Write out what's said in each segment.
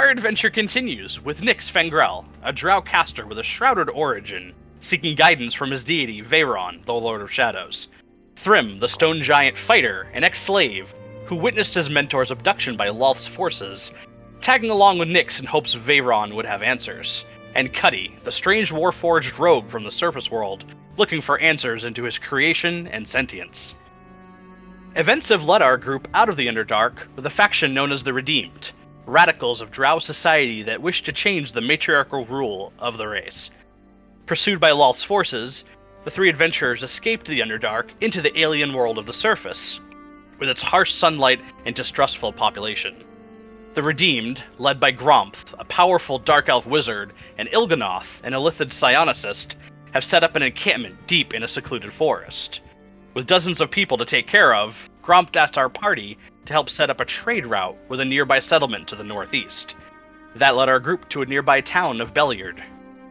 Our adventure continues with Nyx Fengrel, a drow caster with a shrouded origin, seeking guidance from his deity Vhaeraun, the Lord of Shadows. Thrym, the stone giant fighter, an ex slave, who witnessed his mentor's abduction by Lolth's forces, tagging along with Nyx in hopes Vhaeraun would have answers. And Cuddy, the strange warforged rogue from the surface world, looking for answers into his creation and sentience. Events have led our group out of the Underdark with a faction known as the Redeemed, radicals of Drow society that wish to change the matriarchal rule of the race. Pursued by Lolth's forces, the three adventurers escaped the Underdark into the alien world of the surface, with its harsh sunlight and distrustful population. The Redeemed, led by Gromph, a powerful dark elf wizard, and Il'gynoth, an illithid psionicist, have set up an encampment deep in a secluded forest. With dozens of people to take care of, Gromph asked our party to help set up a trade route with a nearby settlement to the northeast. That led our group to a nearby town of Belliard.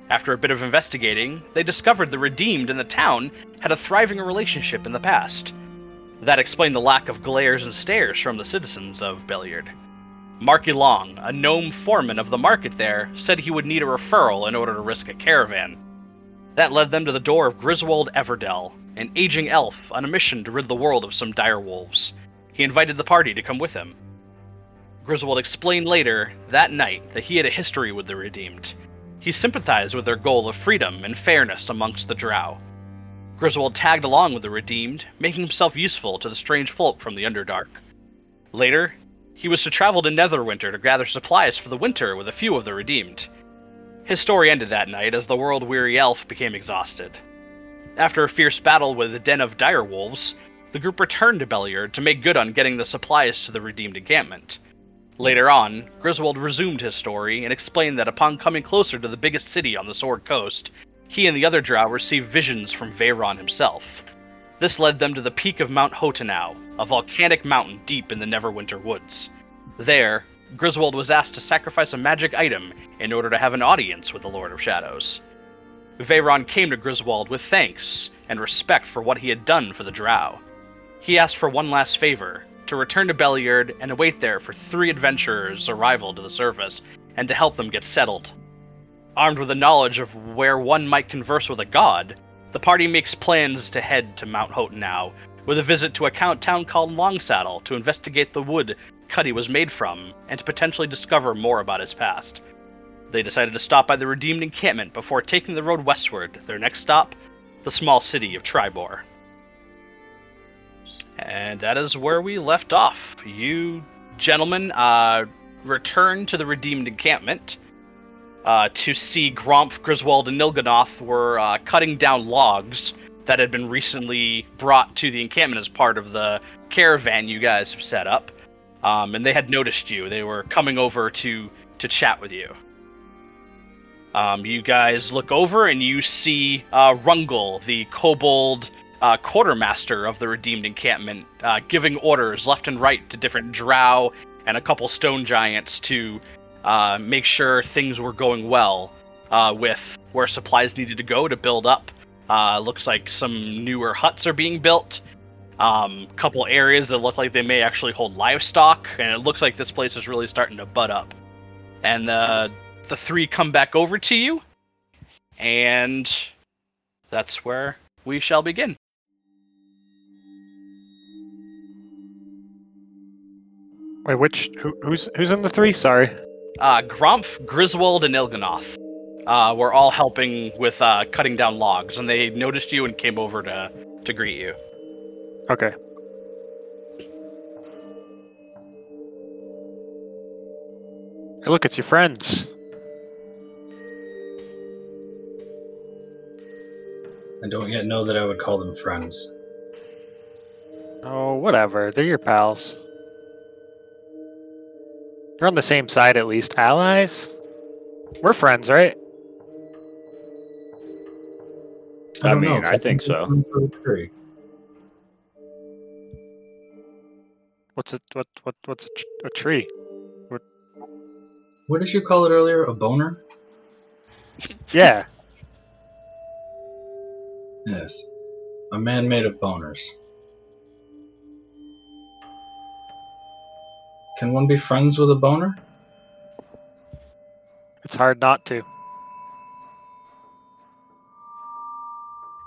After a bit of investigating, they discovered the Redeemed in the town had a thriving relationship in the past. That explained the lack of glares and stares from the citizens of Belliard. Marky Long, a gnome foreman of the market there, said he would need a referral in order to risk a caravan. That led them to the door of Griswold Everdell, an aging elf on a mission to rid the world of some dire wolves. He invited the party to come with him. Griswold explained later, that night, that he had a history with the Redeemed. He sympathized with their goal of freedom and fairness amongst the Drow. Griswold tagged along with the Redeemed, making himself useful to the strange folk from the Underdark. Later, he was to travel to Neverwinter to gather supplies for the winter with a few of the Redeemed. His story ended that night as the world weary elf became exhausted. After a fierce battle with a den of dire wolves, the group returned to Belliard to make good on getting the supplies to the redeemed encampment. Later on, Griswold resumed his story and explained that upon coming closer to the biggest city on the Sword Coast, he and the other drow received visions from Vhaeraun himself. This led them to the peak of Mount Hotenow, a volcanic mountain deep in the Neverwinter woods. There, Griswold was asked to sacrifice a magic item in order to have an audience with the Lord of Shadows. Vhaeraun came to Griswold with thanks and respect for what he had done for the Drow. He asked for one last favor to return to Belliard and await there for three adventurers' arrival to the surface and to help them get settled. Armed with the knowledge of where one might converse with a god, the party makes plans to head to Mount Hotenow with a visit to a count town called Longsaddle to investigate the wood Cuddy was made from and to potentially discover more about his past. They decided to stop by the Redeemed encampment before taking the road westward, their next stop, the small city of Triboar. And that is where we left off. You gentlemen uh, return to the Redeemed encampment uh, to see Gromph, Griswold, and Nilganoth were uh, cutting down logs that had been recently brought to the encampment as part of the caravan you guys have set up. Um, and they had noticed you. They were coming over to to chat with you. Um, you guys look over and you see uh, Rungel, the kobold uh, quartermaster of the Redeemed Encampment, uh, giving orders left and right to different drow and a couple stone giants to uh, make sure things were going well uh, with where supplies needed to go to build up. Uh, looks like some newer huts are being built. Um, couple areas that look like they may actually hold livestock, and it looks like this place is really starting to bud up. And uh, the three come back over to you, and that's where we shall begin. Wait, which who, who's who's in the three? Sorry. Uh, Gromph, Griswold, and Il'gynoth uh, were all helping with uh, cutting down logs, and they noticed you and came over to to greet you. Okay. Hey, look, it's your friends. I don't yet know that I would call them friends. Oh, whatever. They're your pals. You're on the same side at least. Allies? We're friends, right? I don't mean, know. I think so. What's a what what what's a, tr- a tree? What did you call it earlier? A boner? Yeah. Yes. A man made of boners. Can one be friends with a boner? It's hard not to.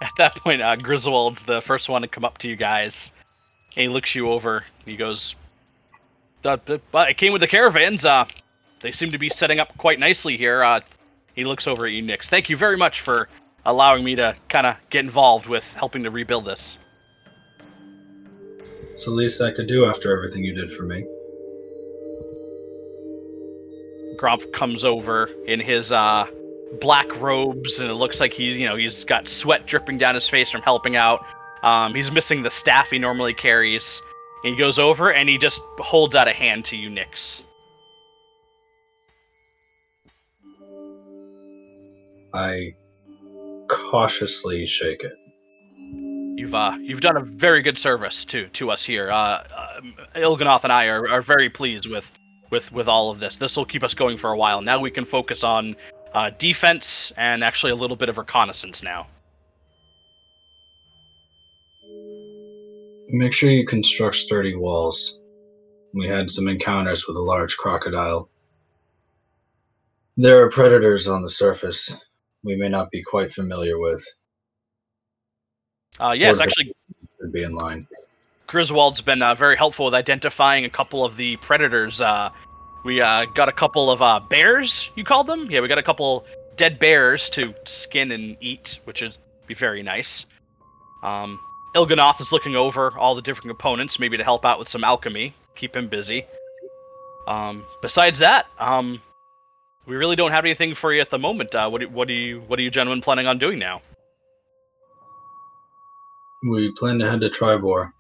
At that point, uh, Griswold's the first one to come up to you guys. And he looks you over. He goes, uh, but I came with the caravans. Uh, they seem to be setting up quite nicely here. Uh, he looks over at you, Nyx. Thank you very much for allowing me to kind of get involved with helping to rebuild this. It's the least I could do after everything you did for me. Gromph comes over in his uh, black robes, and it looks like he's you know he's got sweat dripping down his face from helping out. Um, he's missing the staff he normally carries. And he goes over and he just holds out a hand to you, Nyx. I cautiously shake it. You've uh, you've done a very good service to to us here. Uh, uh, Il'gynoth and I are, are very pleased with with with all of this. This will keep us going for a while. Now we can focus on uh, defense and actually a little bit of reconnaissance now. Make sure you construct sturdy walls. We had some encounters with a large crocodile. There are predators on the surface we may not be quite familiar with. Uh, yes, Or- actually, Should be in line. Griswold's been uh, very helpful with identifying a couple of the predators. Uh, we uh, got a couple of bears, you called them? Yeah, we got a couple dead bears to skin and eat, which would be very nice. Um, Il'gynoth is looking over all the different components, maybe to help out with some alchemy, keep him busy. Um, besides that, um, we really don't have anything for you at the moment. Uh, what, do, what do you what are you gentlemen planning on doing now? We plan to head to Triboar.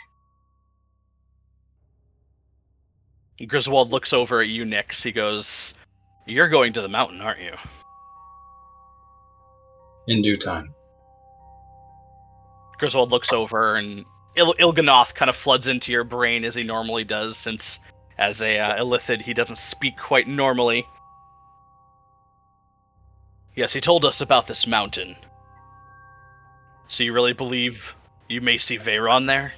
Griswold looks over at you, Nyx. He goes, "You're going to the mountain, aren't you?" in due time. Griswold looks over, and Il- Il'gynoth kind of floods into your brain as he normally does, since as a uh, Illithid, he doesn't speak quite normally. Yes, he told us about this mountain. So you really believe you may see Vhaeraun there?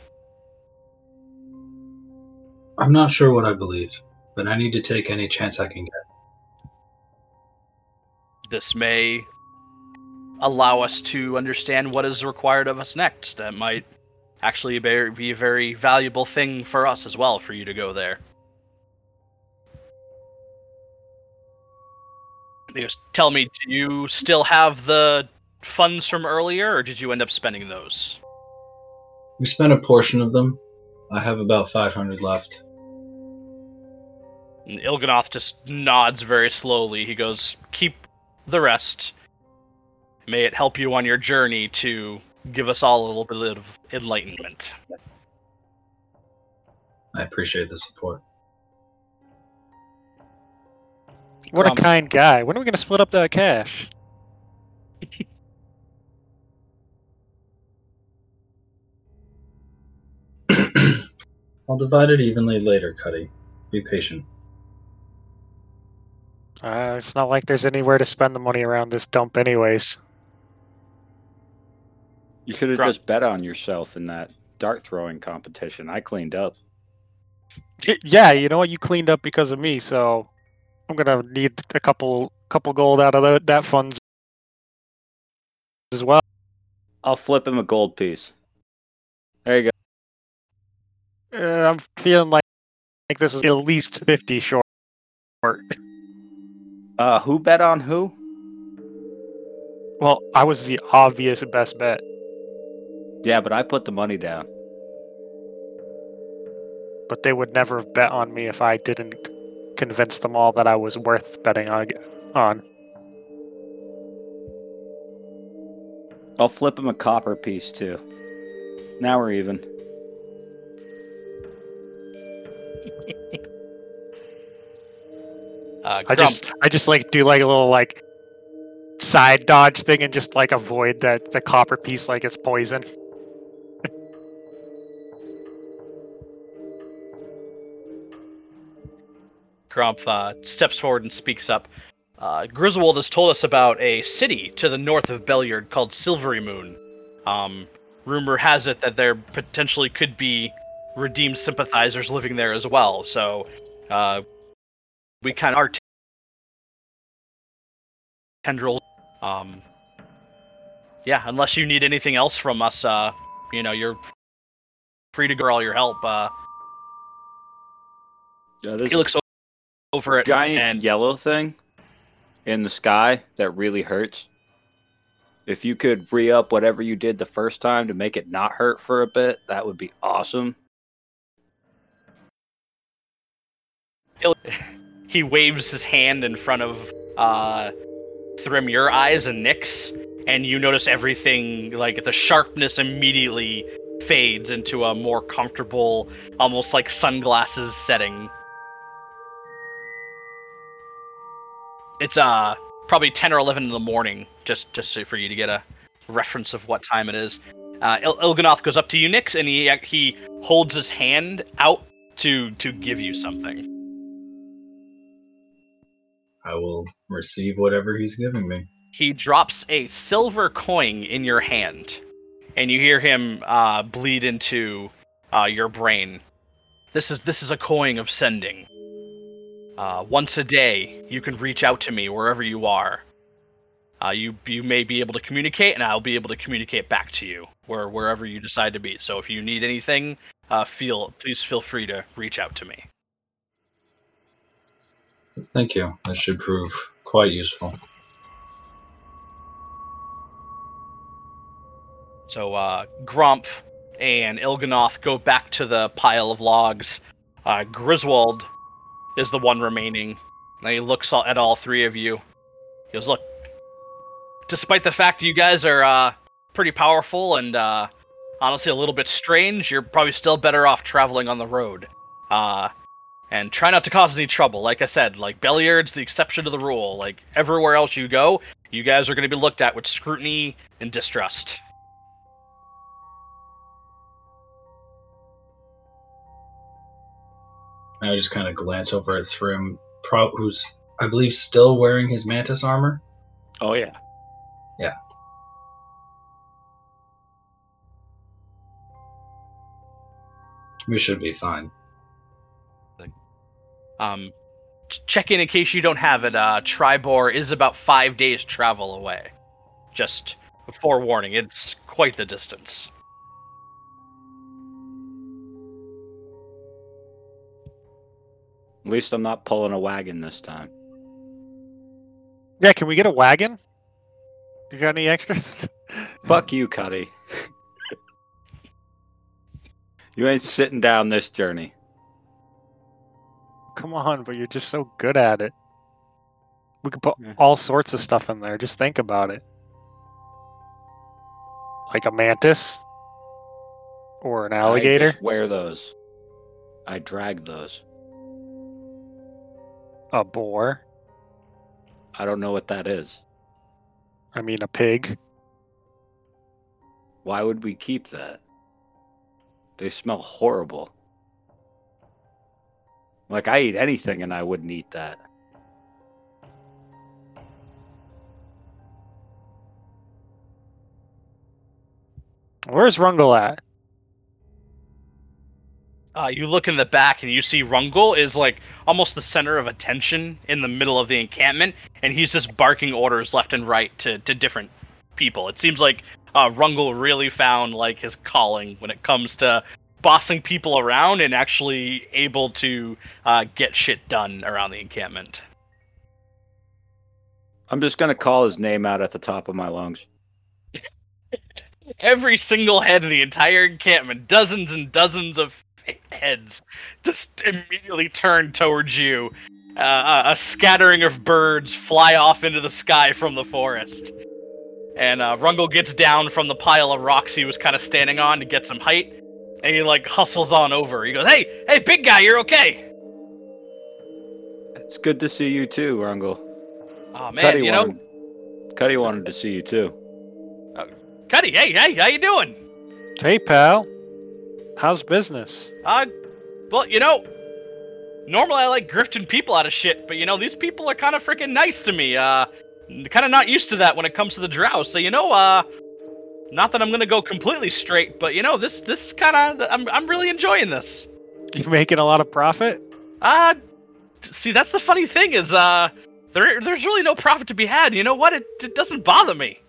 I'm not sure what I believe, but I need to take any chance I can get. This may allow us to understand what is required of us next. That might actually be be a very valuable thing for us as well, for you to go there. He Tell me, do you still have the funds from earlier, or did you end up spending those? We spent a portion of them. I have about 500 left. And Il'gynoth just nods very slowly. He goes, Keep the rest. May it help you on your journey to give us all a little bit of enlightenment. I appreciate the support. What a Um, kind guy. When are we going to split up that cash? I'll divide it evenly later, Cuddy. Be patient. Uh, it's not like there's anywhere to spend the money around this dump, anyways. You could have Grump. just bet on yourself in that dart throwing competition. I cleaned up. Yeah, you know what? You cleaned up because of me, so I'm gonna need a couple couple gold out of tho- that funds as well. I'll flip him a gold piece. There you go. Uh, I'm feeling like like this is at least fifty short. Uh, who bet on who? Well, I was the obvious best bet. Yeah, but I put the money down. but they would never have bet on me if I didn't convince them all that I was worth betting on. on. I'll flip him a copper piece too. Now we're even. Uh, I just I just like do like a little like side dodge thing and just like avoid that the copper piece like it's poison. Gromph uh, steps forward and speaks up. Uh, Griswold has told us about a city to the north of Belliard called Silverymoon. Um, rumor has it that there potentially could be redeemed sympathizers living there as well. So uh, we kind of are tendrils. Um, yeah, unless you need anything else from us, uh, you know, you're free to go all your help. Uh, Yeah, this he looks over it giant and yellow thing in the sky that really hurts. If you could re up whatever you did the first time to make it not hurt for a bit, that would be awesome. He'll- waves his hand in front of uh, Thrym, your eyes and Nyx, and you notice everything like the sharpness immediately fades into a more comfortable, almost like sunglasses setting. It's uh probably ten or eleven in the morning, just just so for you to get a reference of what time it is. Uh, Il- Il'gynoth goes up to you, Nyx, and he he holds his hand out to to give you something. I will receive whatever he's giving me. he drops a silver coin in your hand, and you hear him uh, bleed into uh, your brain. This is this is a coin of sending. Uh, once a day, you can reach out to me wherever you are. Uh, you you may be able to communicate, and I'll be able to communicate back to you where wherever you decide to be. So if you need anything, uh, feel please feel free to reach out to me. Thank you. That should prove quite useful. So uh, Gromph and Il'gynoth go back to the pile of logs. Uh, Griswold is the one remaining. And he looks at all three of you. He goes, "Look, despite the fact you guys are uh, pretty powerful and uh, honestly a little bit strange, you're probably still better off traveling on the road. Uh, and try not to cause any trouble. Like I said, like Belliard's the exception to the rule. Like everywhere else you go, you guys are going to be looked at with scrutiny and distrust." I just kind of glance over at Thrym, pro- who's, I believe, still wearing his mantis armor. Oh yeah, yeah. We should be fine. Um, check in in case you don't have it. Uh, Triboar is about five days travel away. Just a forewarning, it's quite the distance. At least I'm not pulling a wagon this time. Yeah, can we get a wagon? You got any extras? Fuck you, Cuddy. you ain't sitting down this journey. Come on, but you're just so good at it. We could put Yeah. all sorts of stuff in there. Just think about it. Like a mantis or an I alligator. just wear those. I drag those. A boar. I don't know what that is. I mean, a pig. Why would we keep that? They smell horrible. Like I eat anything and I wouldn't eat that. Where's Rungle at? Uh, you look in the back and you see Rungle is like almost the center of attention in the middle of the encampment, and he's just barking orders left and right to, to different people. It seems like uh, Rungle really found like his calling when it comes to bossing people around and actually able to uh, get shit done around the encampment. I'm just gonna call his name out at the top of my lungs. Every single head in the entire encampment, dozens and dozens of heads, just immediately turn towards you. Uh, a- a scattering of birds fly off into the sky from the forest. And uh, Rungle gets down from the pile of rocks he was kind of standing on to get some height. And he like hustles on over. He goes, "Hey, hey, big guy, you're okay." It's good to see you too, Rungle. Oh man, Cuddy you know, wanted, Cuddy wanted to see you too. Cuddy, hey, hey, how you doing? Hey, pal. How's business? Uh, well, you know, normally I like grifting people out of shit, but you know, these people are kind of freaking nice to me. Uh, kind of not used to that when it comes to the drow. So you know, uh, not that I'm gonna go completely straight, but you know, this this kind of I'm I'm really enjoying this. You making a lot of profit? Uh, see, that's the funny thing is, uh, there there's really no profit to be had. You know what? It, it doesn't bother me.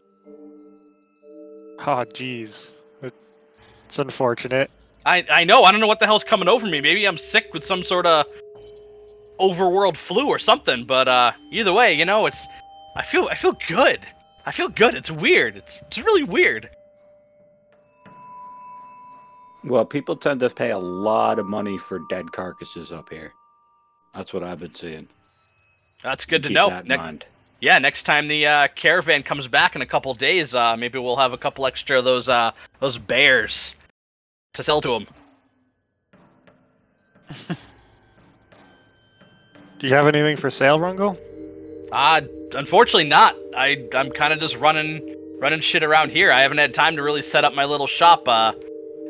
Oh, jeez. It's unfortunate. I I know. I don't know what the hell's coming over me. Maybe I'm sick with some sort of overworld flu or something. But uh, either way, you know, it's I feel I feel good. I feel good. It's weird. It's it's really weird. Well, people tend to pay a lot of money for dead carcasses up here. That's what I've been seeing. That's good to Keep know. that in Ne- mind. yeah, next time the uh, caravan comes back in a couple days, uh, maybe we'll have a couple extra of those uh, those bears to sell to them. Do you have anything for sale, Rungo? Uh, unfortunately not. I I'm kind of just running running shit around here. I haven't had time to really set up my little shop. Uh,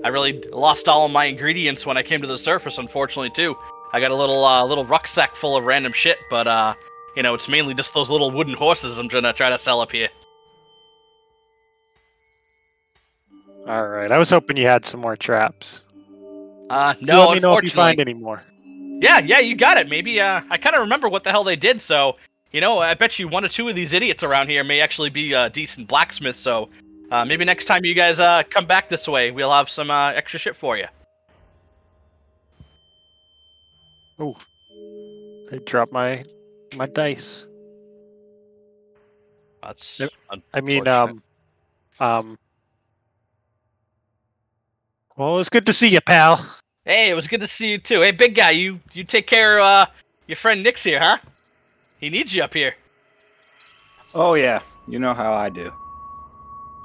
I really lost all of my ingredients when I came to the surface. Unfortunately, too. I got a little uh, little rucksack full of random shit, but uh, you know, it's mainly just those little wooden horses I'm gonna try to sell up here. All right. I was hoping you had some more traps. Uh, You no, Let me know if you find any more. Yeah, yeah, you got it. Maybe uh, I kind of remember what the hell they did. So you know, I bet you one or two of these idiots around here may actually be uh, decent blacksmiths. So uh, maybe next time you guys uh, come back this way, we'll have some uh, extra shit for you. Oh, I dropped my my dice. That's. I mean, um, um. Well, it's good to see you, pal. Hey, it was good to see you too. Hey, big guy, you you take care of uh, your friend Nick's here, huh? He needs you up here. Oh yeah, you know how I do.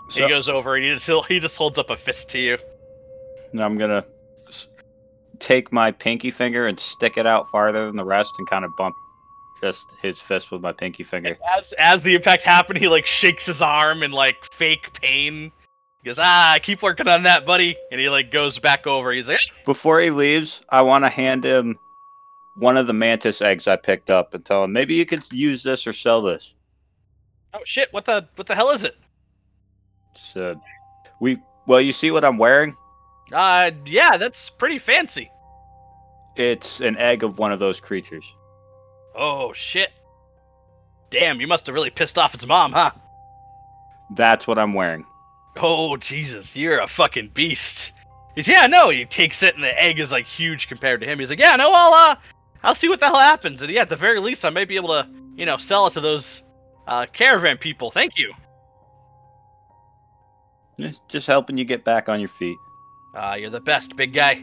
So he goes over and he just he just holds up a fist to you. now I'm gonna take my pinky finger and stick it out farther than the rest, and kind of bump just his fist with my pinky finger. As as the impact happened, he like shakes his arm in like fake pain. He goes, ah, keep working on that, buddy. And he like goes back over. He's like, Before he leaves, I want to hand him one of the mantis eggs I picked up and tell him maybe you could use this or sell this. oh shit, what the what the hell is it? So we well, you see what I'm wearing? Uh, yeah, that's pretty fancy. It's an egg of one of those creatures. Oh shit. Damn, you must have really pissed off its mom, huh? That's what I'm wearing. Oh Jesus, you're a fucking beast. He's yeah, no, he takes it and the egg is like huge compared to him. He's like, yeah, no, I'll uh I'll see what the hell happens. And yeah, at the very least I may be able to, you know, sell it to those uh caravan people. Thank you. Just helping you get back on your feet. Uh you're the best, big guy.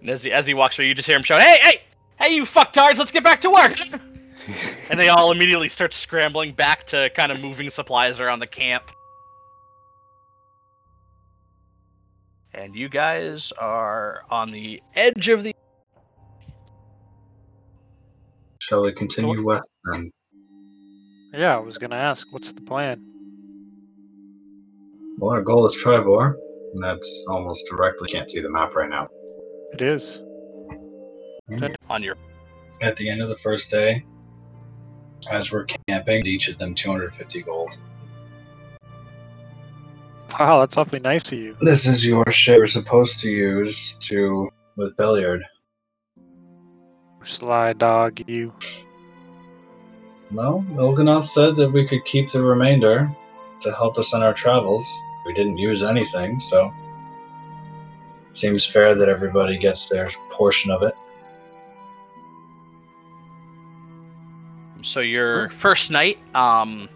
And as he as he walks away, you just hear him shout, Hey, hey, hey you fucktards, let's get back to work And they all immediately start scrambling back to kind of moving supplies around the camp. And you guys are on the edge of the. Shall we continue west then? Yeah, I was gonna ask, what's the plan? Well, our goal is Triboar. and That's almost directly. Can't see the map right now. It is. on your. At the end of the first day, as we're camping, each of them 250 gold. Wow, that's awfully nice of you. This is your ship we're supposed to use to with Belliard. Sly dog, you. Well, Il'gynoth said that we could keep the remainder to help us on our travels. We didn't use anything, so seems fair that everybody gets their portion of it. So your first night, um,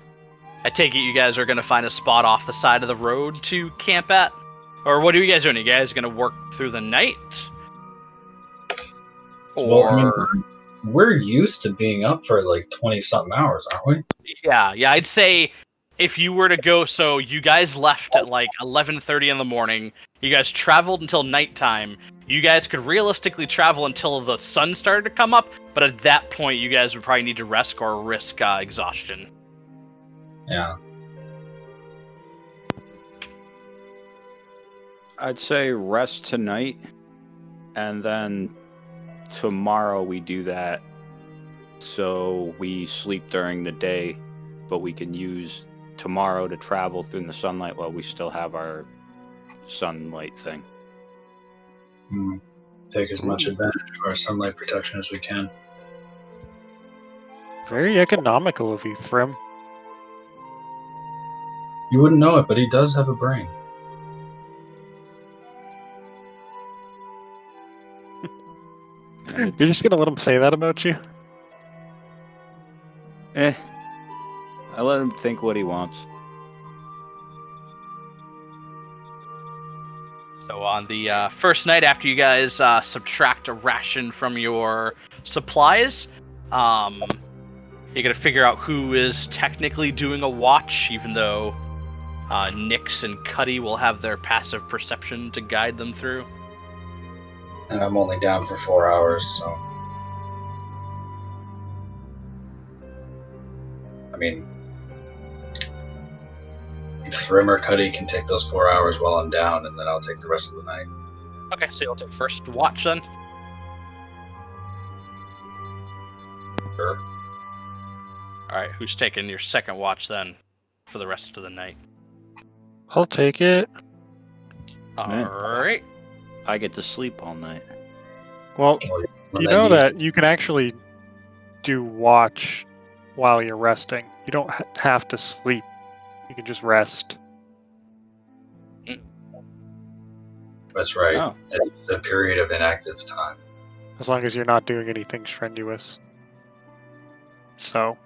I take it you guys are gonna find a spot off the side of the road to camp at, or what are you guys doing? You guys gonna work through the night, Well, I mean, we're used to being up for like 20 something hours, aren't we? yeah, yeah? I'd say if you were to go, so you guys left at like 11:30 in the morning. You guys traveled until nighttime. You guys could realistically travel until the sun started to come up, but at that point, you guys would probably need to rest or risk uh, exhaustion. Yeah. I'd say rest tonight, and then tomorrow we do that. So we sleep during the day, but we can use tomorrow to travel through the sunlight while we still have our sunlight thing. Hmm. Take as much advantage of our sunlight protection as we can. Very economical of you, Thrym. You wouldn't know it, but he does have a brain. You're just gonna let him say that about you? Eh. I let him think what he wants. So on the uh, first night after you guys uh, subtract a ration from your supplies, um, you're gonna figure out who is technically doing a watch, even though uh, Nyx and Cuddy will have their passive perception to guide them through. And I'm only down for four hours, so. I mean, Thrym or Cuddy can take those four hours while I'm down, and then I'll take the rest of the night. Okay, so you'll take first watch then. Sure. All right, who's taking your second watch then for the rest of the night? I'll take it. All Man. right. I get to sleep all night. Well, When you know needs- that you can actually do watch while you're resting. You don't ha- have to sleep. You can just rest. That's right. Oh. It's a period of inactive time. as long as you're not doing anything strenuous. So,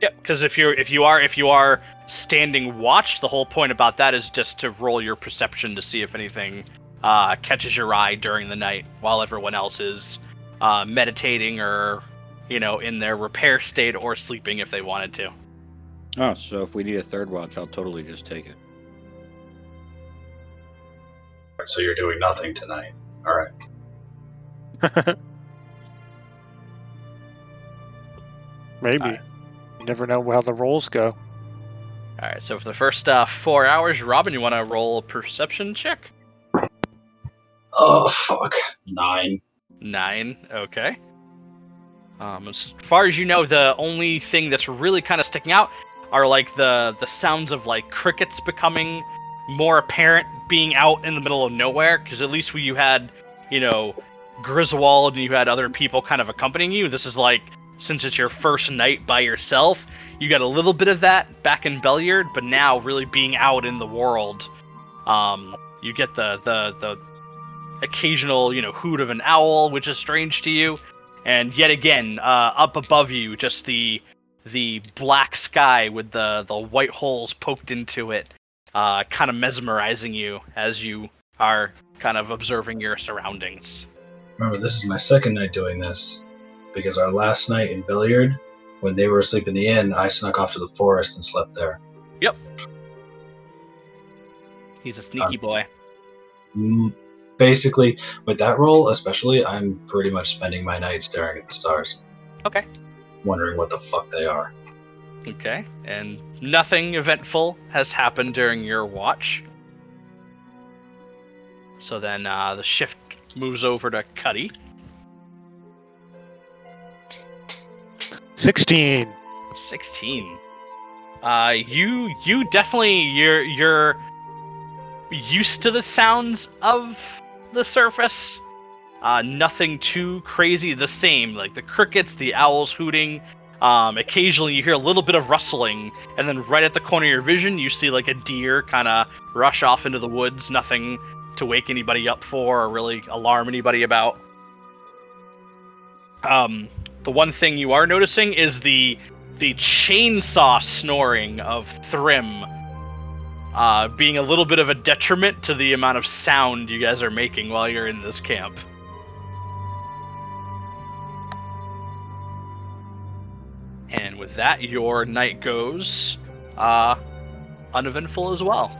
Yep, because if you're if you are if you are standing watch, the whole point about that is just to roll your perception to see if anything uh, catches your eye during the night while everyone else is uh, meditating or you know in their repair state or sleeping if they wanted to. Oh, so if we need a third watch, I'll totally just take it. So you're doing nothing tonight. All right. maybe. Alright. You never know how the rolls go. All right, so for the first uh, four hours, Robin, you want to roll a perception check? Oh fuck. Nine. Nine. Okay. Um, as far as you know, the only thing that's really kind of sticking out are like the the sounds of like crickets becoming more apparent, being out in the middle of nowhere. Because at least when you had, you know, Griswold and you had other people kind of accompanying you, this is like since it's your first night by yourself, you got a little bit of that back in Belliard, but now really being out in the world, um, you get the the the occasional, you know, hoot of an owl, which is strange to you, and yet again, uh, up above you, just the the black sky with the the white holes poked into it, uh, kind of mesmerizing you as you are kind of observing your surroundings. Remember, this is my second night doing this because our last night in Belliard, when they were asleep in the inn, I snuck off to the forest and slept there. Yep. He's a sneaky boy. Mm, Basically, with that role, especially, I'm pretty much spending my night staring at the stars, Okay. wondering what the fuck they are. Okay, and nothing eventful has happened during your watch. So then uh, the shift moves over to Cuddy. 16. 16 uh you you definitely you're you're used to the sounds of the surface. Uh nothing too crazy the same like the crickets the owls hooting. Um occasionally you hear a little bit of rustling and then right at the corner of your vision you see like a deer kind of rush off into the woods. Nothing to wake anybody up for or really alarm anybody about. Um the one thing you are noticing is the the chainsaw snoring of Thrym uh, being a little bit of a detriment to the amount of sound you guys are making while you're in this camp. And with that, your night goes uh, uneventful as well.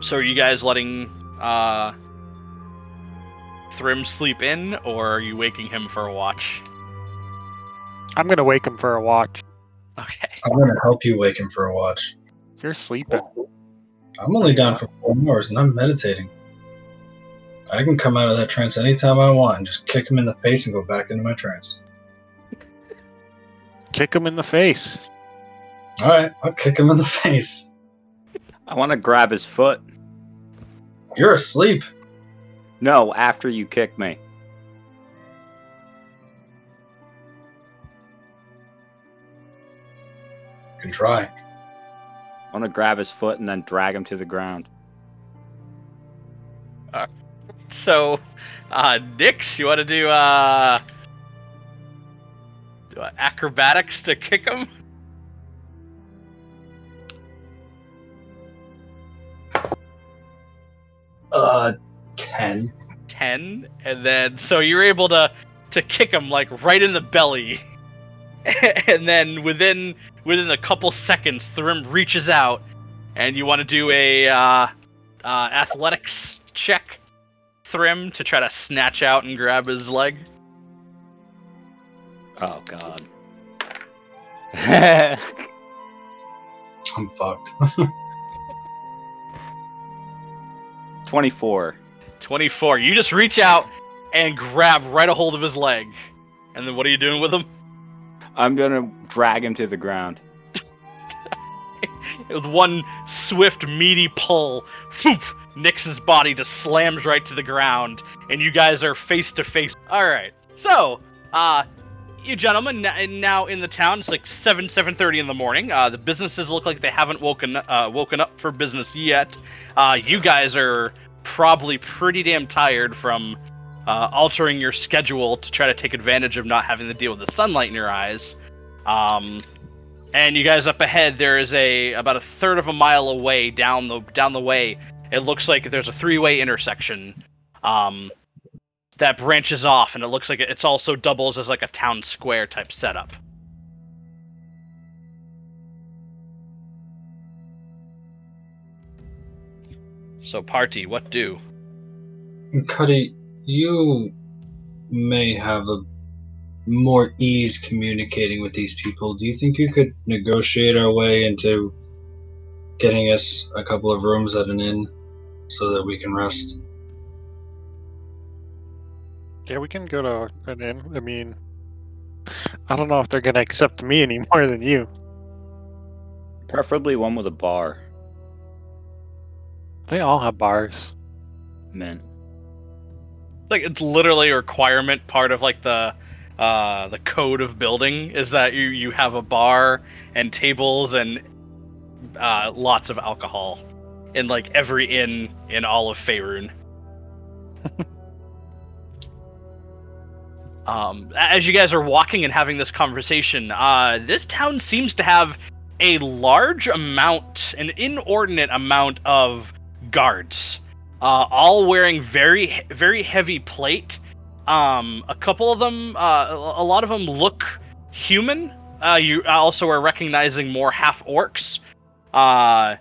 So, are you guys letting uh, Thrym sleep in, or are you waking him for a watch? I'm going to wake him for a watch. Okay. I'm gonna help you wake him for a watch. You're sleeping. I'm only down for four hours and I'm meditating. I can come out of that trance anytime I want and just kick him in the face and go back into my trance. Kick him in the face. All right, I'll kick him in the face. I want to grab his foot. You're asleep. No, after you kick me. You can try. I want to grab his foot and then drag him to the ground. So, uh, Nyx, you want to do uh, do uh, acrobatics to kick him? Uh, 10. 10 and then so you're able to to kick him like right in the belly and then within within a couple seconds Thrym reaches out and you want to do a uh, uh, athletics check Thrym to try to snatch out and grab his leg Oh god. I'm fucked. 24. 24 you just reach out and grab right a hold of his leg and then what are you doing with him I'm gonna drag him to the ground. with one swift, meaty pull, poof, Nyx's body just slams right to the ground, and you guys are face to face. All right, so, uh, you gentlemen now in the town. It's like seven, seven thirty in the morning. Uh, the businesses look like they haven't woken uh, woken up for business yet. Uh, you guys are probably pretty damn tired from uh, altering your schedule to try to take advantage of not having to deal with the sunlight in your eyes. Um, and you guys up ahead, there is a about a third of a mile away down the down the way. It looks like there's a three-way intersection um, that branches off, and it looks like it's also doubles as like a town square type setup. So, party, what do? Cuddy, you may have a more ease communicating with these people. Do you think you could negotiate our way into getting us a couple of rooms at an inn so that we can rest? Yeah, we can go to an inn. I mean, I don't know if they're gonna accept me any more than you. Preferably one with a bar. They all have bars. Man. Like it's literally a requirement part of like the uh the code of building is that you you have a bar and tables and uh lots of alcohol in like every inn in all of Faerun. um as you guys are walking and having this conversation, uh this town seems to have a large amount an inordinate amount of guards uh, all wearing very very heavy plate. Um, a couple of them, uh, a lot of them look human. Uh, you also are recognizing more half orcs, uh,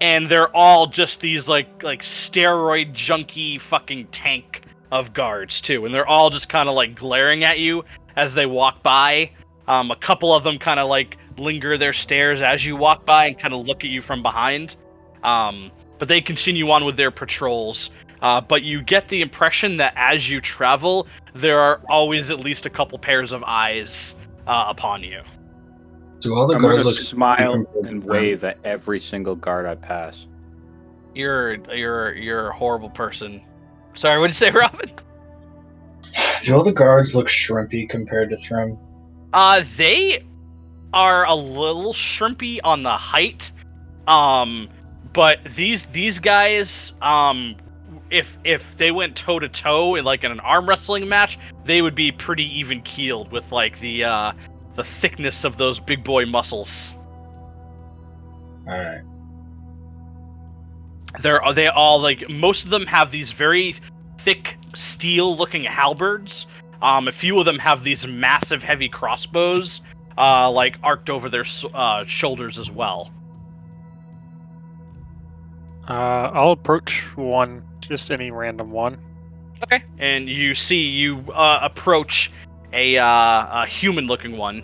and they're all just these like like steroid junkie fucking tank of guards too, and they're all just kind of like glaring at you as they walk by. Um, a couple of them kind of like linger their stares as you walk by and kind of look at you from behind. Um, but they continue on with their patrols. Uh, but you get the impression that as you travel, there are always at least a couple pairs of eyes uh, upon you. Do all the I'm guards look smile and wave at every single guard I pass. You're you're you're a horrible person. Sorry, what did you say, Robin? Do all the guards look shrimpy compared to Thrym? Uh, they are a little shrimpy on the height. Um, but these these guys, um, if if they went toe to toe in like in an arm wrestling match, they would be pretty even keeled with like the uh the thickness of those big boy muscles. Alright. They're they all like most of them have these very thick steel looking halberds. Um, a few of them have these massive heavy crossbows, uh, like arced over their uh, shoulders as well. Uh, I'll approach one, just any random one. Okay. And you see you uh, approach a, uh, a human-looking one,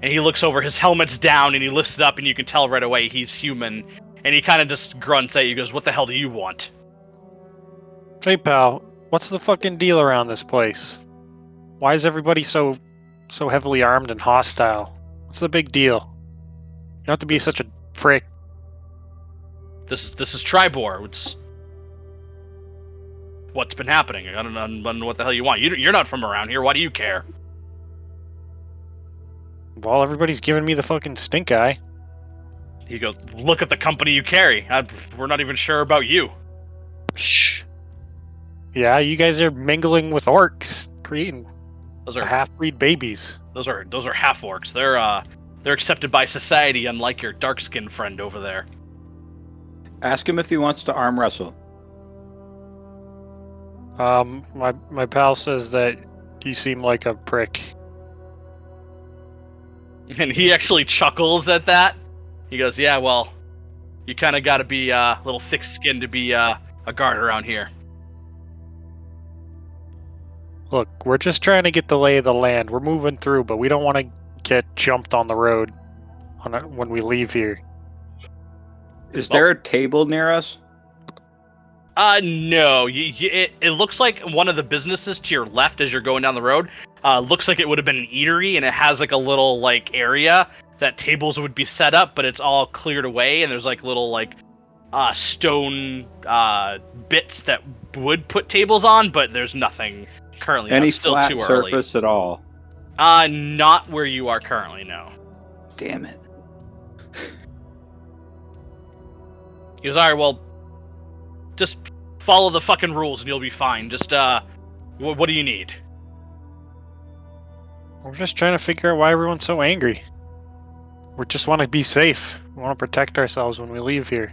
and he looks over. His helmet's down, and he lifts it up, and you can tell right away he's human. And he kind of just grunts at you. Goes, "What the hell do you want?" Hey pal, what's the fucking deal around this place? Why is everybody so so heavily armed and hostile? What's the big deal? You don't have to be such a prick. This is this is Triboar. It's what's been happening. I don't, know- I don't know what the hell you want. You, you're not from around here. Why do you care? Well, everybody's giving me the fucking stink eye. He goes, "Look at the company you carry. I, we're not even sure about you." Shh. Yeah, you guys are mingling with orcs, creating Those are half-breed babies. those are those are half orcs. They're uh they're accepted by society, unlike your dark skinned friend over there. Ask him if he wants to arm wrestle. Um, my my pal says that you seem like a prick. And he actually chuckles at that. He goes, "Yeah, well, you kind of got to be uh, a little thick-skinned to be uh, a guard around here." Look, we're just trying to get the lay of the land. We're moving through, but we don't want to get jumped on the road on a, when we leave here. Is there a table near us? Uh, no. You, you, it, it looks like one of the businesses to your left as you're going down the road. Uh, looks like it would have been an eatery, and it has like a little like area that tables would be set up, but it's all cleared away, and there's like little like uh, stone uh, bits that would put tables on, but there's nothing currently. Any still flat too early. surface at all? Uh, not where you are currently. No. Damn it. He goes, all right, well, just follow the fucking rules and you'll be fine. Just uh, wh- what do you need? We're just trying to figure out why everyone's so angry. We just want to be safe. We want to protect ourselves when we leave here.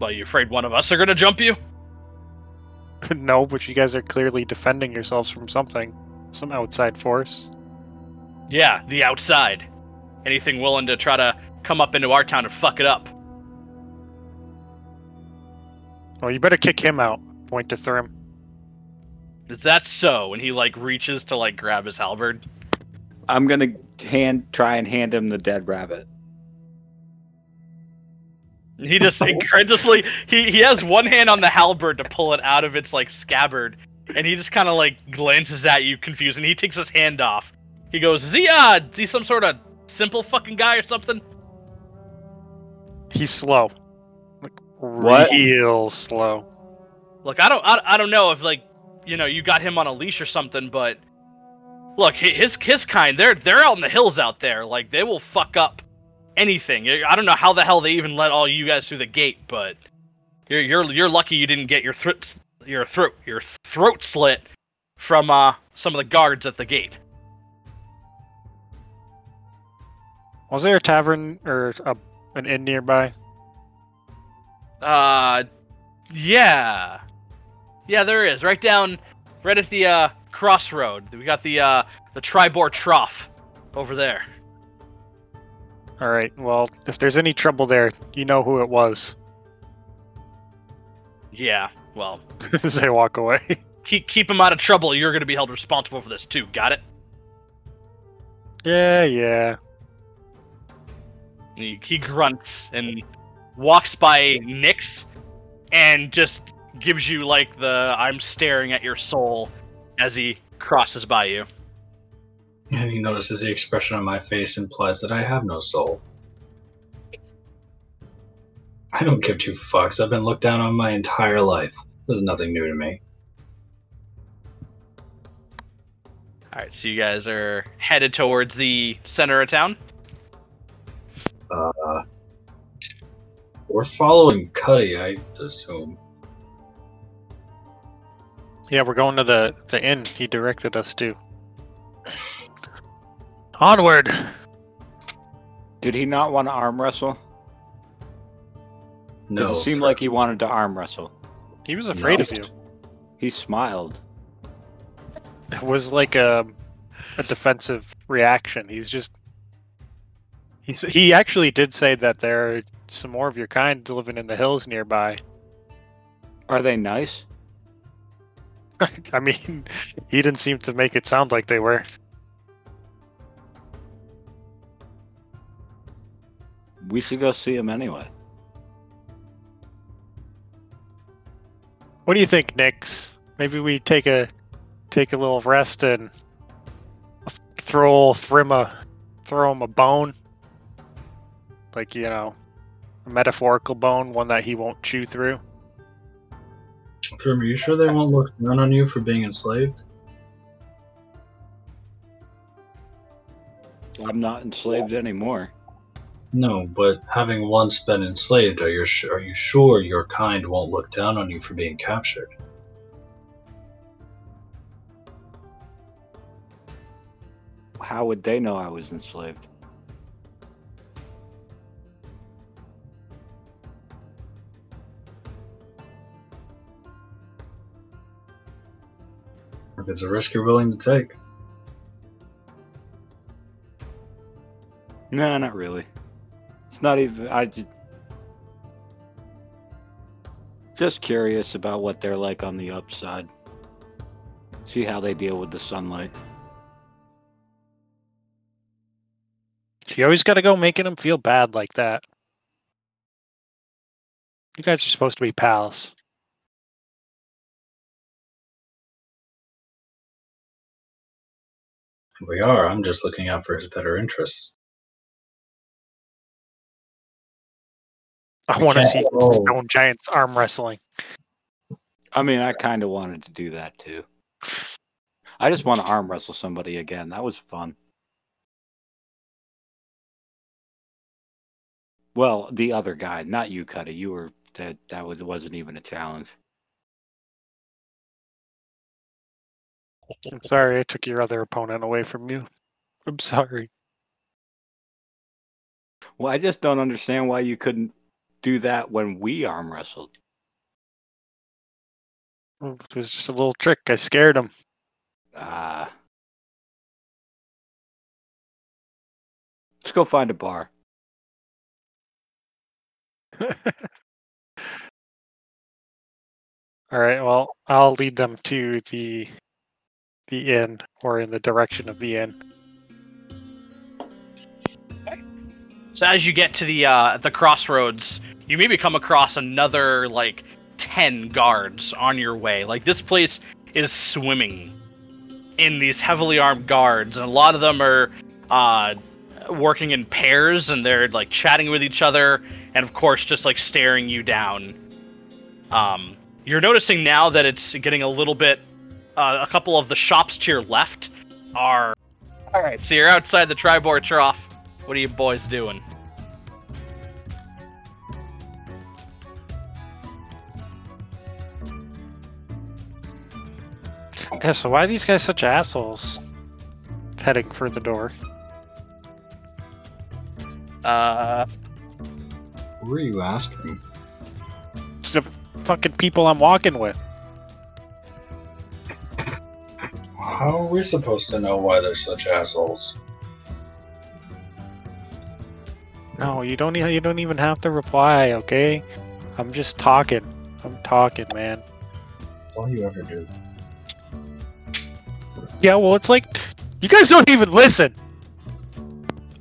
Well, you afraid one of us are gonna jump you? no, but you guys are clearly defending yourselves from something, some outside force. Yeah, the outside. Anything willing to try to come up into our town and fuck it up? Well, you better kick him out. Point to Thrym. Is that so? And he like reaches to like grab his halberd. I'm gonna hand try and hand him the dead rabbit. He just incredulously he, he has one hand on the halberd to pull it out of its like scabbard, and he just kind of like glances at you confused, and he takes his hand off. He goes, "Is he uh, is he some sort of simple fucking guy or something?" He's slow. Like, What? Real slow. Look, I don't, I, I don't know if like, you know, you got him on a leash or something, but look, his his kind, they're they're out in the hills out there. Like they will fuck up anything. I don't know how the hell they even let all you guys through the gate, but you're you're you're lucky you didn't get your throat your throat your throat slit from uh some of the guards at the gate. Was there a tavern or a, an inn nearby? Uh, yeah, yeah, there is right down, right at the uh crossroad. We got the uh the Triboar Trough over there. All right. Well, if there's any trouble there, you know who it was. Yeah, well, As they walk away. keep keep him out of trouble. You're going to be held responsible for this too. Got it? yeah, yeah. And He, he grunts and walks by Nyx, and just gives you like the "I'm staring at your soul" as he crosses by you. And he notices the expression on my face implies that I have no soul. I don't give two fucks. I've been looked down on my entire life. There's nothing new to me. All right, so you guys are headed towards the center of town. Uh, we're following Cuddy, I assume. Yeah, we're going to the the inn he directed us to. Onward. Did he not want to arm wrestle? No. Because it seemed like he wanted to arm wrestle. He was afraid No. of you. He smiled. It was like a a defensive reaction. He's just he's he actually did say that there are some more of your kind living in the hills nearby. Are they nice? I mean, he didn't seem to make it sound like they were. We should go see him anyway. What do you think, Nyx? Maybe we take a take a little rest and throw old Thrym a throw him a bone, like you know, a metaphorical bone, one that he won't chew through. Thrym, are you sure they won't look down on you for being enslaved? I'm not enslaved anymore. No, but having once been enslaved, are you are you sure your kind won't look down on you for being captured? How would they know I was enslaved? It's a risk you're willing to take. No, not really. It's not even. I just curious about what they're like on the upside. See how they deal with the sunlight. You always got to go making them feel bad like that. You guys are supposed to be pals. We are. I'm just looking out for his better interests. I want to see go- stone giants arm wrestling. I mean, I kind of wanted to do that too. I just want to arm wrestle somebody again. That was fun. Well, the other guy, not you, Cuddy. You were that. That was wasn't even a challenge. I'm sorry I took your other opponent away from you. I'm sorry. Well, I just don't understand why you couldn't do that when we arm wrestled. It was just a little trick. I scared him. Ah. Let's go find a bar. All right. Well, I'll lead them to the the inn or in the direction of the inn. So as you get to the uh, the crossroads, you maybe come across another like ten guards on your way. Like this place is swimming in these heavily armed guards, and a lot of them are uh, working in pairs, and they're like chatting with each other, and of course just like staring you down. Um, you're noticing now that it's getting a little bit. Uh, a couple of the shops to your left are. All right, so you're outside the Triboar Trough. What are you boys doing? Yeah. So why are these guys such assholes? Heading for the door. Uh, Who are you asking? The fucking people I'm walking with. How are we supposed to know why they're such assholes? No, you don't. e- You don't even have to reply. Okay. I'm just talking. I'm talking, man. That's all you ever do. Yeah. Well, it's like you guys don't even listen.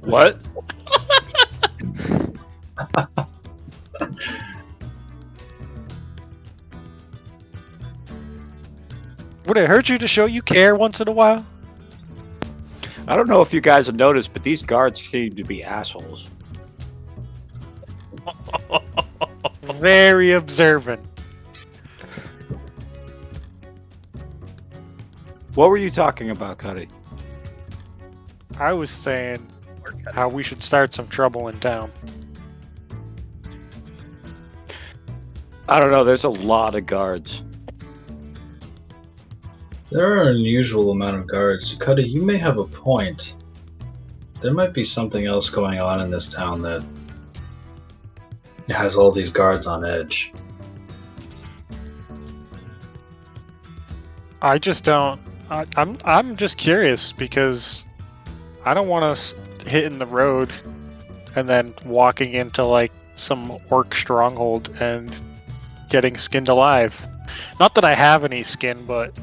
What? Would it hurt you to show you care once in a while? I don't know if you guys have noticed, but these guards seem to be assholes. Very observant. What were you talking about, Cuddy? I was saying how we should start some trouble in town. I don't know. There's a lot of guards. There are an unusual amount of guards. Cuddy, you may have a point. There might be something else going on in this town that has all these guards on edge. I just don't. I, I'm I'm just curious because I don't want us hitting the road and then walking into like some orc stronghold and getting skinned alive. Not that I have any skin, but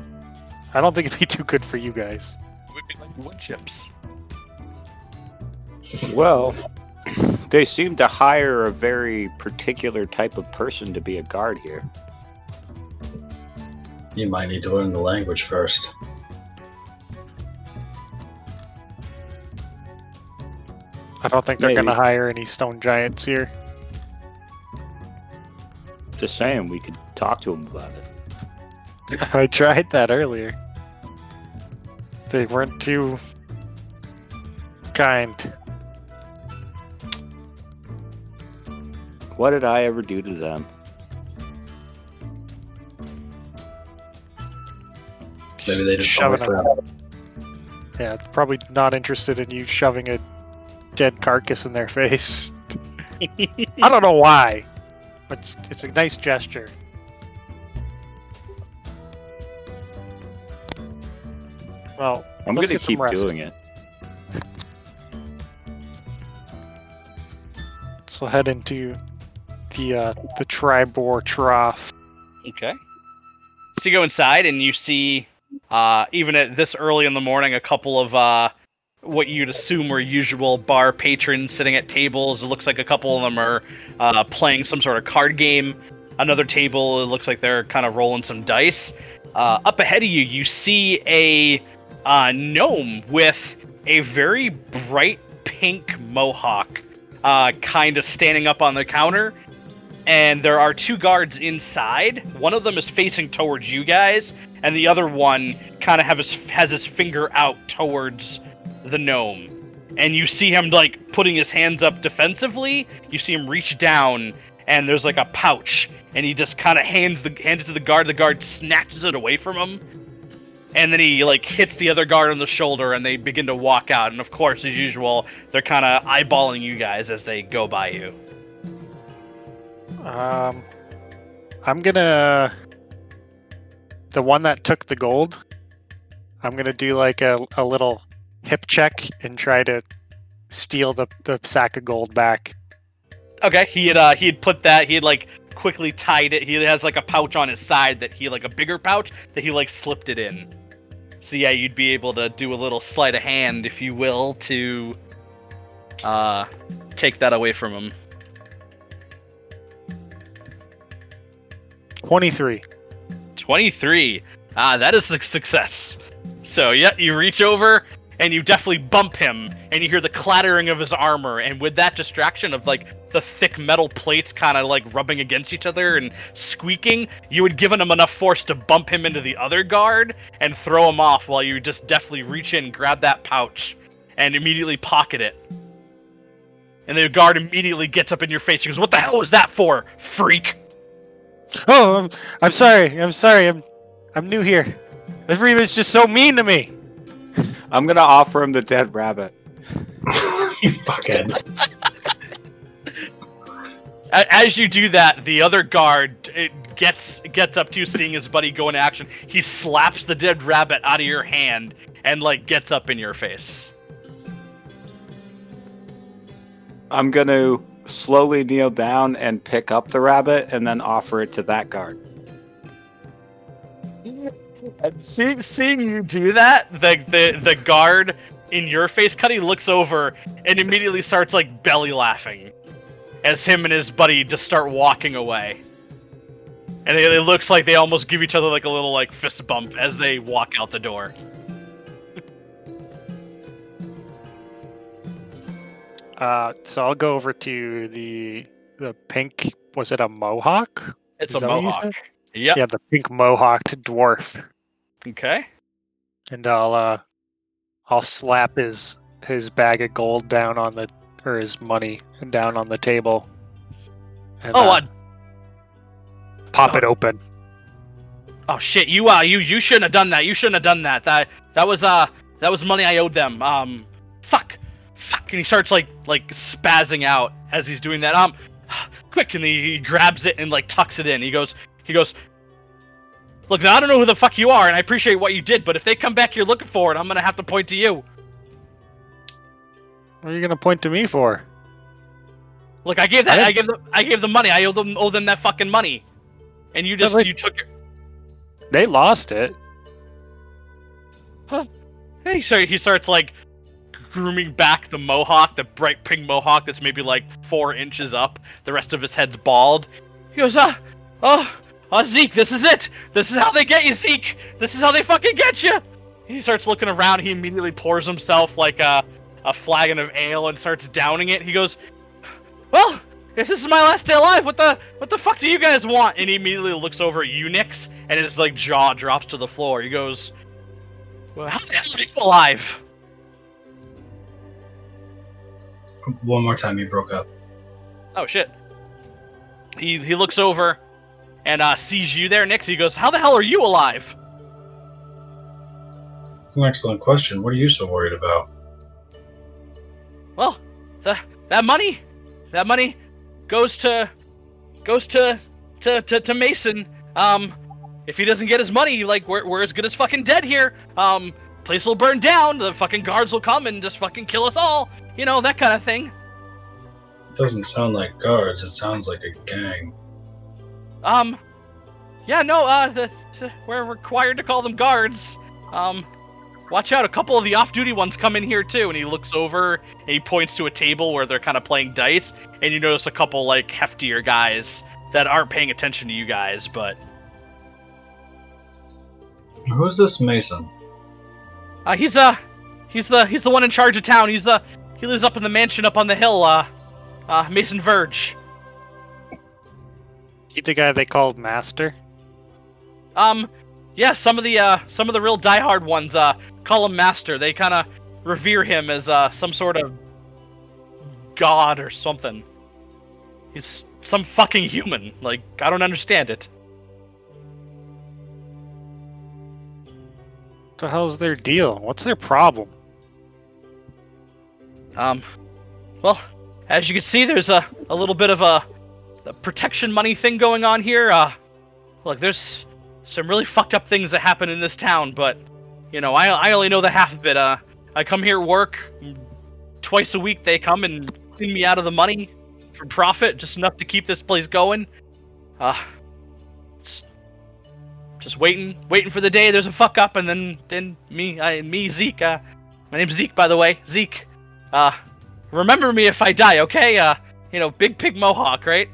I don't think it'd be too good for you guys. would be like wood chips. Well, they seem to hire a very particular type of person to be a guard here. You might need to learn the language first. I don't think they're Maybe. gonna hire any stone giants here. Just saying, we could talk to them about it. I tried that earlier. They weren't too. kind. What did I ever do to them? Maybe they just shoving don't a, work Yeah, probably not interested in you shoving a dead carcass in their face. I don't know why. It's it's a nice gesture. Well, I'm Let's gonna get some keep rest. doing it. so head into the uh, the Triboar trough. Okay. So you go inside and you see, uh, even at this early in the morning, a couple of uh, what you'd assume were usual bar patrons sitting at tables. It looks like a couple of them are uh, playing some sort of card game. Another table, it looks like they're kind of rolling some dice. Uh, up ahead of you, you see a uh, gnome with a very bright pink mohawk, uh, kind of standing up on the counter and there are two guards inside. One of them is facing towards you guys, and the other one kind of his has his finger out towards the gnome. And you see him like putting his hands up defensively. You see him reach down, and there's like a pouch, and he just kind of hands the hands it to the guard. The guard snatches it away from him, and then he like hits the other guard on the shoulder, and they begin to walk out. And of course, as usual, they're kind of eyeballing you guys as they go by you. Um, I'm gonna the one that took the gold. I'm gonna do like a, a little hip check and try to steal the, the sack of gold back. Okay, he had uh he had put that he had like quickly tied it. He has like a pouch on his side that he like a bigger pouch that he like slipped it in. So yeah, you'd be able to do a little sleight of hand, if you will, to uh take that away from him. Twenty-three. 23. Ah, that is a success. So, yeah, you reach over and you definitely bump him, and you hear the clattering of his armor. And with that distraction of like the thick metal plates kind of like rubbing against each other and squeaking, you had given him enough force to bump him into the other guard and throw him off while you just deftly reach in, grab that pouch, and immediately pocket it. And the guard immediately gets up in your face. He goes, "What the hell was that for, freak?" Oh, I'm, I'm sorry. I'm sorry. I'm I'm new here. Everybody's just so mean to me. I'm gonna offer him the dead rabbit. you fuckhead. As you do that, the other guard gets gets up to you, seeing his buddy go into action. He slaps the dead rabbit out of your hand and like gets up in your face. I'm gonna slowly kneel down and pick up the rabbit and then offer it to that guard. And see, seeing you do that, the the the guard in your face, Cuddy looks over and immediately starts like belly laughing, as him and his buddy just start walking away. And it, it looks like they almost give each other like a little like fist bump as they walk out the door. Uh, so I'll go over to the the pink. Was it a mohawk? It's Is a that what you mohawk. Yep. Yeah, the pink mohawked dwarf. Okay. and I'll uh, I'll slap his his bag of gold down on the or his money down on the table. And, Oh, uh, pop oh. it open. oh shit! You uh, you you shouldn't have done that. You shouldn't have done that. That that was uh, that was money I owed them. Um, fuck, fuck. And he starts like like spazzing out as he's doing that. Um, quick! And he, he grabs it and like tucks it in. He goes, he goes. Look, now I don't know who the fuck you are, and I appreciate what you did, but if they come back here looking for it, I'm gonna have to point to you. What are you gonna point to me for? Look, I gave that. I I gave them. I gave them money. I owe them. Owe them that fucking money, and you just like- you took it. They lost it. Huh? Hey, so he starts like grooming back the mohawk, the bright pink mohawk that's maybe like four inches up. The rest of his head's bald. He goes, ah, oh, oh, Zeke, this is it. This is how they get you, Zeke. This is how they fucking get you. He starts looking around. He immediately pours himself like a a flagon of ale and starts downing it. He goes, well. If this is my last day alive, what the what the fuck do you guys want? And he immediately looks over at Unix, and his like jaw drops to the floor. He goes, well, how the hell are you alive? one more time. You broke up. Oh shit. He he looks over and uh, sees you there, Nyx. So he goes, "How the hell are you alive?" It's an excellent question. What are you so worried about? Well, the, that money, that money goes to goes to to to, to Mason. Um, if he doesn't get his money, like we're we're as good as fucking dead here. Um, place will burn down. The fucking guards will come and just fucking kill us all. You know that kind of thing. It doesn't sound like guards. It sounds like a gang. Um, yeah, no, uh, the, the- we're required to call them guards. Um, watch out, a couple of the off-duty ones come in here too. And he looks over and he points to a table where they're kind of playing dice, and you notice a couple like heftier guys that aren't paying attention to you guys, but Who's this Mason? uh, he's uh, he's the he's the one in charge of town. He's uh, he lives up in the mansion up on the hill. Uh, uh, Mason Verge. He the guy they called Master? Um, yeah, some of the uh, some of the real diehard ones uh, call him master. They kind of revere him as uh, some sort of god or something. He's some fucking human. Like I don't understand it. What the hell's their deal? What's their problem? Um, well, as you can see, there's a, a little bit of a, a protection money thing going on here. Uh, look, there's some really fucked up things that happen in this town, but you know, I I only know the half of it. Uh, I come here work twice a week. They come and clean me out of the money for profit, just enough to keep this place going. Uh, just waiting, waiting for the day there's a fuck up, and then then me, I, me Zeke. Uh, my name's Zeke, by the way, Zeke. Uh, remember me if I die, okay? Uh, you know, big pig mohawk, right?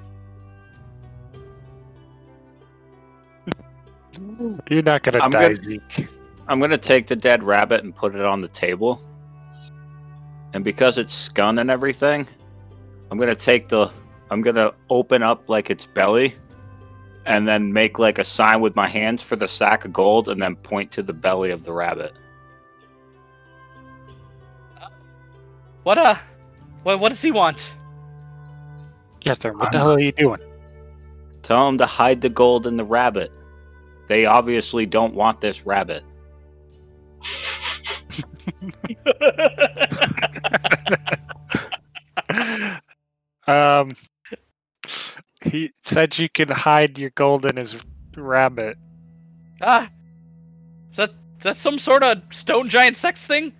You're not gonna I'm die, good. Zeke. I'm gonna take the dead rabbit and put it on the table. And because it's scun and everything, I'm gonna take the I'm gonna open up like its belly and then make like a sign with my hands for the sack of gold and then point to the belly of the rabbit. What uh, what what does he want? Yeah, sir. What the hell are you doing? Tell him to hide the gold in the rabbit. They obviously don't want this rabbit. um, he said you can hide your gold in his rabbit. Ah, is that is that some sort of stone giant sex thing?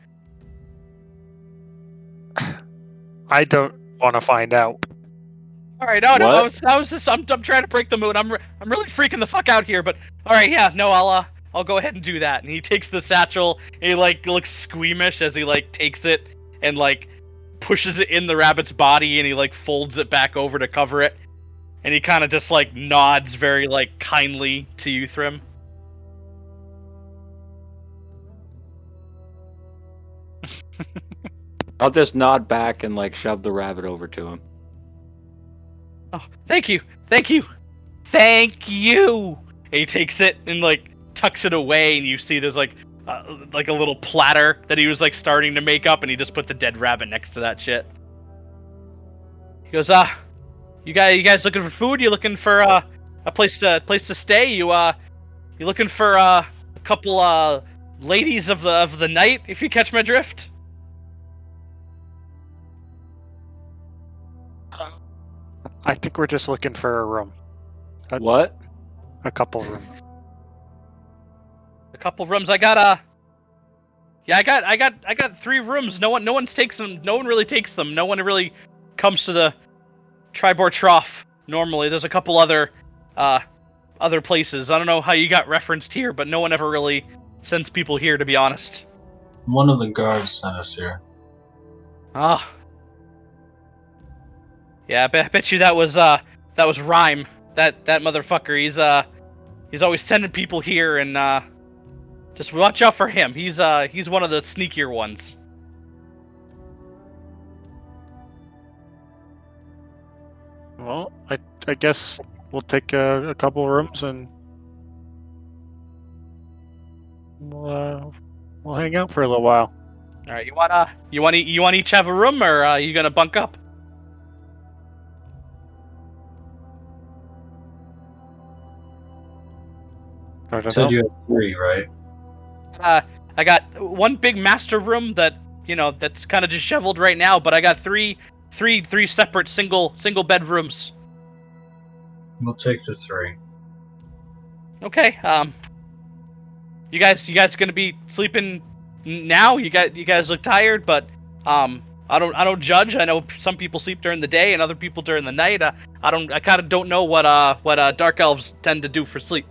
I don't want to find out. All right, no, no, I was, I was just, I'm, I'm trying to break the mood. I'm, re- I'm really freaking the fuck out here. But all right, yeah, no, I'll, uh, I'll go ahead and do that. And he takes the satchel. And he like looks squeamish as he like takes it and like pushes it in the rabbit's body, and he like folds it back over to cover it. And he kind of just like nods very like kindly to you, Thrym. I'll just nod back and like shove the rabbit over to him. Oh, thank you, thank you, thank you. And he takes it and like tucks it away, and you see there's like uh, like a little platter that he was like starting to make up, and he just put the dead rabbit next to that shit. He goes, "Ah, you guys, you guys looking for food? You looking for uh, a place to place to stay? You uh, you looking for uh, a couple uh ladies of the of the night? If you catch my drift." I think we're just looking for a room, Uh, What? a couple rooms. a couple rooms. I got a. Yeah, I got I got I got three rooms. No one no one takes them. No one really takes them. No one really comes to the Triboar Trough normally. There's a couple other uh other places. I don't know how you got referenced here, but no one ever really sends people here to be honest. One of the guards sent us here. Ah. Yeah, I bet, I bet you that was uh that was Rhyme. That that motherfucker. He's uh he's always sending people here and uh just watch out for him. He's uh he's one of the sneakier ones. Well, I I guess we'll take a, a couple rooms and we'll, uh, we'll hang out for a little while. All right, you wanna you wanna you want each have a room, or uh, you gonna bunk up? I don't Said you had three, right? Uh, I got one big master room that you know that's kind of disheveled right now, but I got three three three separate single single bedrooms. We'll take the three. Okay. Um. You guys, you guys gonna be sleeping now? You got you guys look tired, but um, I don't I don't judge. I know some people sleep during the day and other people during the night. Uh, I don't I kind of don't know what uh what uh dark elves tend to do for sleep.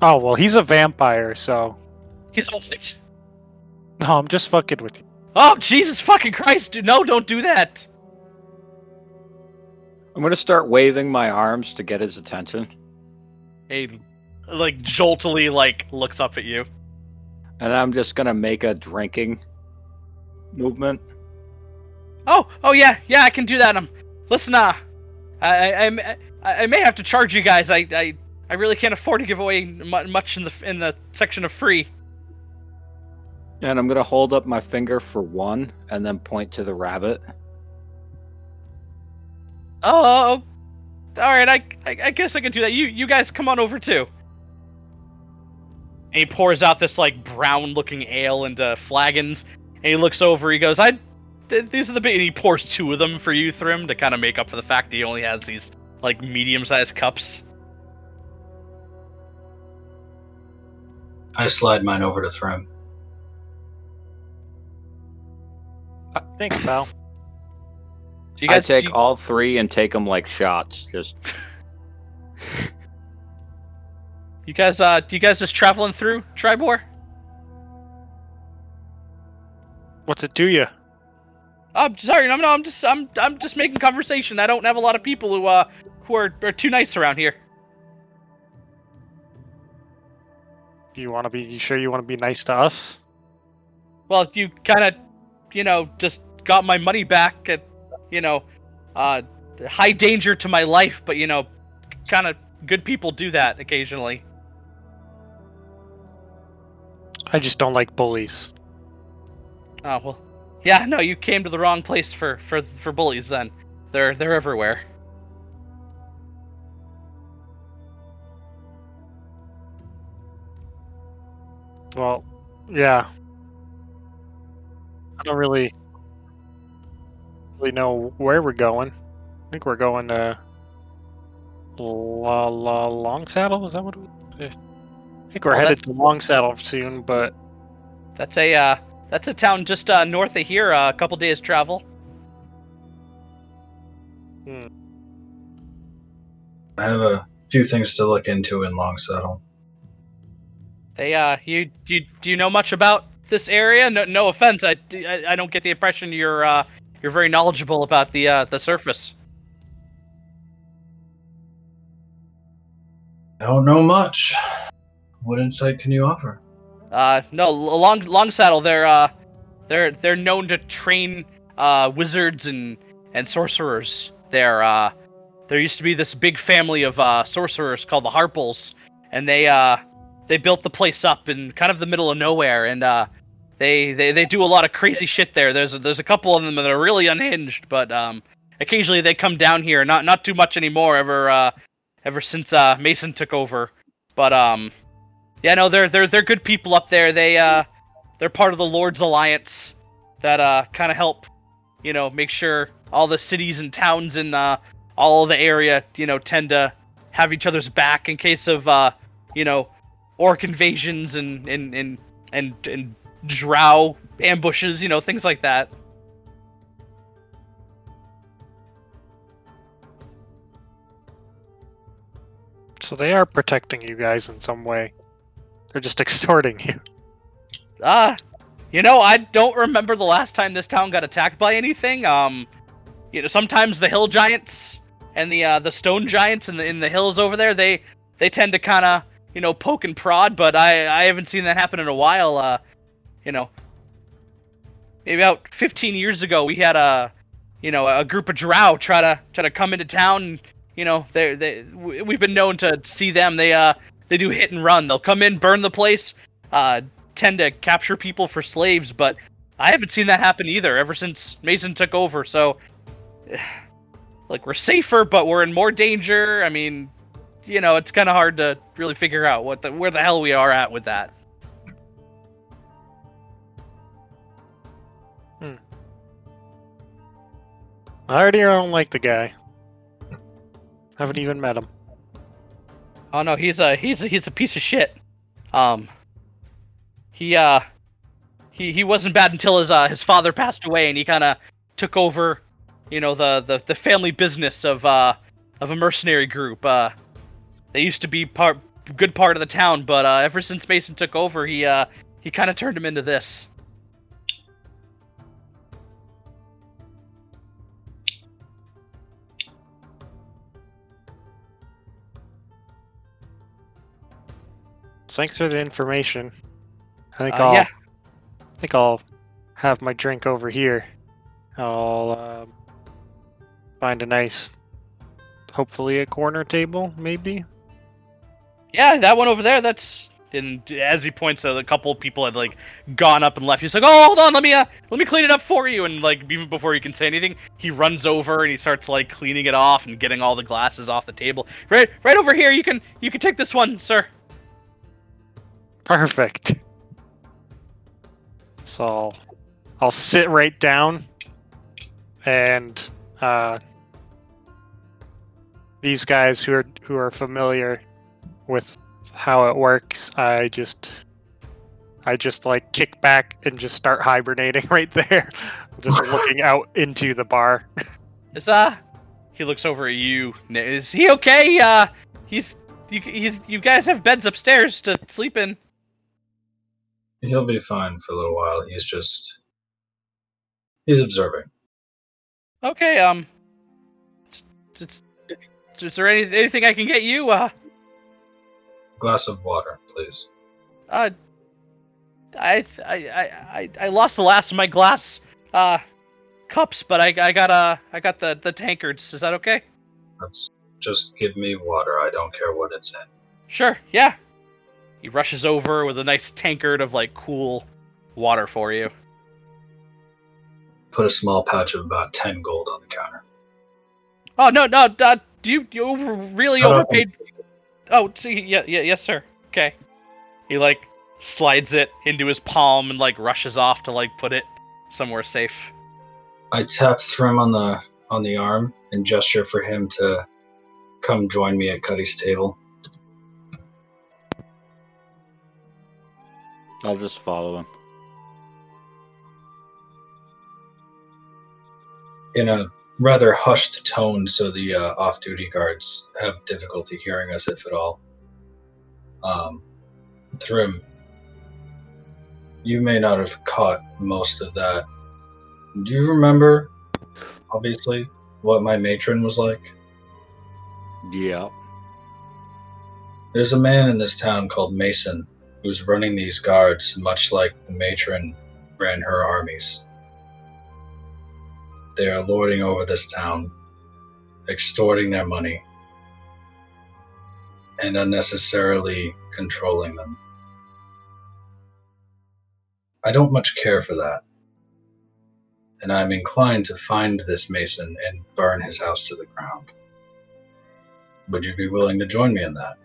Oh well, he's a vampire, so He's all six. no, I'm just fucking with you. Oh Jesus fucking Christ, dude! No, don't do that. I'm gonna start waving my arms to get his attention, He like joltily like looks up at you. and I'm just gonna make a drinking movement. Oh, oh yeah, yeah, I can do that. Um, listen, uh, I, I, I, I may have to charge you guys. I, I, I really can't afford to give away much in the in the section of free. And I'm gonna hold up my finger for one, and then point to the rabbit. Oh, all right. I, I, I guess I can do that. You, you guys, come on over too. And he pours out this like brown-looking ale into flagons, and he looks over. He goes, "I, these are the big." And he pours two of them for you, Thrym, to kind of make up for the fact that he only has these like medium-sized cups. I slide mine over to Thrym. Thanks, pal. Do you I guys take do you- all three and take them like shots. Just You guys, uh, do you guys just traveling through Triboar? What's it do you? I'm sorry, no, no, I'm just, I'm, I'm just making conversation. I don't have a lot of people who, uh, who are, are too nice around here. You want to be? You sure you want to be nice to us? Well, you kind of, you know, just got my money back at, you know, uh, high danger to my life, but you know, kind of good people do that occasionally. I just don't like bullies. Oh well, yeah, no, you came to the wrong place for, for, for bullies. Then, they're, they're everywhere. Well, yeah. I don't really really know where we're going. I think we're going to La La Longsaddle. Is that what? We, I think we're Oh, headed to Longsaddle soon, but That's a, uh, that's a town just uh, north of here, uh, a couple days travel. Hmm. I have a few things to look into in Long Saddle. They, uh, you, do you, do you know much about this area? No, no offense, I, I, I don't get the impression you're, uh, you're very knowledgeable about the, uh, the surface. I don't know much. What insight can you offer? Uh, no, long, long saddle. They're, uh, they're, they're known to train, uh, wizards and, and sorcerers. They're, uh, there used to be this big family of, uh, sorcerers called the Harpells, and they, uh, they built the place up in kind of the middle of nowhere, and, uh, they, they, they do a lot of crazy shit there. There's, a, there's a couple of them that are really unhinged, but, um, occasionally they come down here. Not, not too much anymore. Ever, uh, ever since, uh, Mason took over, but, um, yeah, no, they're they're they're good people up there. They uh they're part of the Lord's Alliance that uh kind of help, you know, make sure all the cities and towns in uh all the area, you know, tend to have each other's back in case of uh you know, orc invasions and and and and, and drow ambushes, you know, things like that. so they are protecting you guys in some way. They're just extorting you. Ah, you know, I don't remember the last time this town got attacked by anything. Um, you know, sometimes the hill giants and the uh, the stone giants in the in the hills over there, they they tend to kind of you know poke and prod, but I I haven't seen that happen in a while. Uh, you know, maybe about 15 years ago, we had a you know a group of drow try to try to come into town. And, you know, they they we- we've been known to see them. They uh they do hit and run. They'll come in, burn the place, uh, tend to capture people for slaves, but I haven't seen that happen either ever since Mason took over. So, like, we're safer, but we're in more danger. I mean, you know, it's kind of hard to really figure out what the where the hell we are at with that. I already don't like the guy. Haven't even met him. Oh no, he's a he's a, he's a piece of shit. Um, he uh, he he wasn't bad until his uh his father passed away, and he kind of took over, you know, the, the the family business of uh of a mercenary group. Uh, they used to be part good part of the town, but uh, ever since Mason took over, he uh he kind of turned him into this. Thanks for the information. I think Uh, I'll yeah. I think I'll have my drink over here. I'll um, find a nice, hopefully a corner table, maybe. Yeah, that one over there. That's and as he points out, a couple of people had like gone up and left. He's like, "Oh, hold on, let me uh, let me clean it up for you." And like even before you can say anything, he runs over and he starts like cleaning it off and getting all the glasses off the table. Right, right over here. You can you can take this one, sir. Perfect. So I'll, I'll sit right down, and uh, these guys who are who are familiar with how it works, I just I just like kick back and just start hibernating right there, just looking out into the bar. Is uh, he looks over at you. Is he okay? Uh, he's you he's you guys have beds upstairs to sleep in. He'll be fine for a little while. He's just he's observing. Okay. Um, it's, it's, is there any, anything I can get you? Uh. Glass of water, please. Uh, I, I, I, I, I lost the last of my glass, uh, cups, but I, I got, uh, I got the, the tankards. Is that okay? That's just give me water. I don't care what it's in. Sure. Yeah. He rushes over with a nice tankard of like cool water for you. Put a small pouch of about ten gold on the counter. Oh no, no, uh, you, you really overpaid. Oh, see, yeah, yeah, yes, sir. Okay. He like slides it into his palm and like rushes off to like put it somewhere safe. I tap Thrym on the on the arm and gesture for him to come join me at Cuddy's table. I'll just follow him. in a rather hushed tone so the uh, off-duty guards have difficulty hearing us if at all. Um, Thrym, you may not have caught most of that. Do you remember, obviously, what my matron was like? Yeah. There's a man in this town called Mason who's running these guards, much like the matron ran her armies. They are lording over this town, extorting their money, and unnecessarily controlling them. I don't much care for that, and I'm inclined to find this Mason and burn his house to the ground. Would you be willing to join me in that?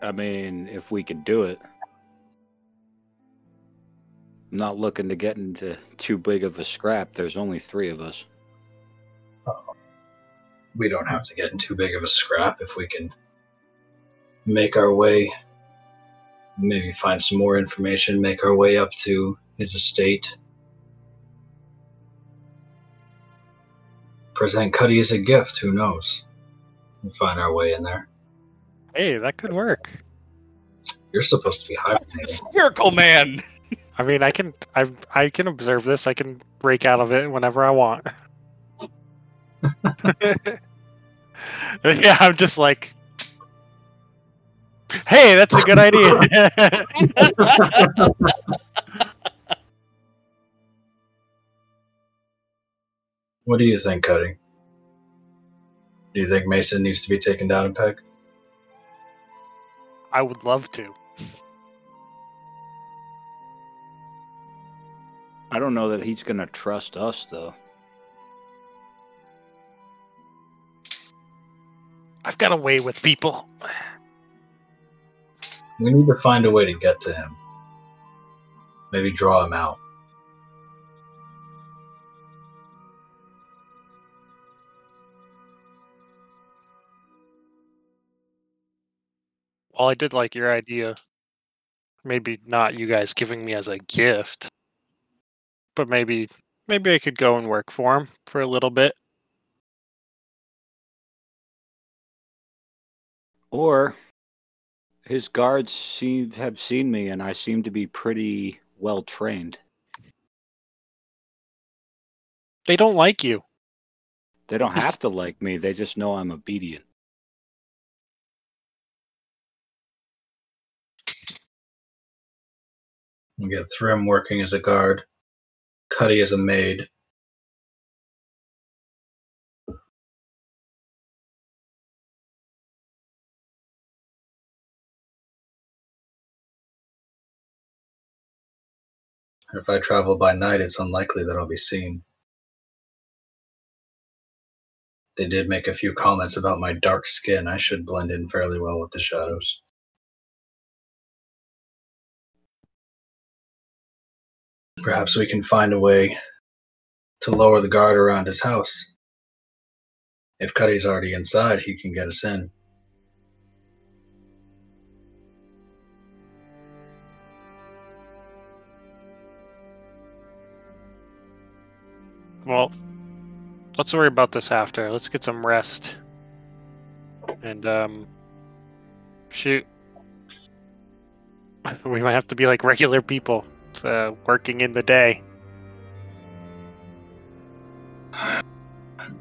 I mean, if we could do it. I'm not looking to get into too big of a scrap. There's only three of us. we don't have to get in too big of a scrap if we can make our way, maybe find some more information, make our way up to his estate. Present Cuddy as a gift, who knows? We'll find our way in there. Hey, that could work. You're supposed to be hibernating. Miracle Man. I mean, I can I I can observe this. I can break out of it whenever I want. yeah, I'm just like, hey, that's a good idea. What do you think, Cuddy? Do you think Mason needs to be taken down a peg? I would love to. I don't know that he's gonna trust us though. I've got a way with people. We need to find a way to get to him. Maybe draw him out. Well, I did like your idea. Maybe not you guys giving me as a gift, but maybe maybe I could go and work for him for a little bit. Or his guards seem have seen me, and I seem to be pretty well trained. They don't like you. They don't have to like me; they just know I'm obedient. We get Thrym working as a guard, Cuddy is a maid. If I travel by night, it's unlikely that I'll be seen. They did make a few comments about my dark skin. I should blend in fairly well with the shadows. Perhaps we can find a way to lower the guard around his house. If Cuddy's already inside, he can get us in. Well, let's worry about this after. Let's get some rest. And um shoot. We might have to be like regular people, uh, working in the day.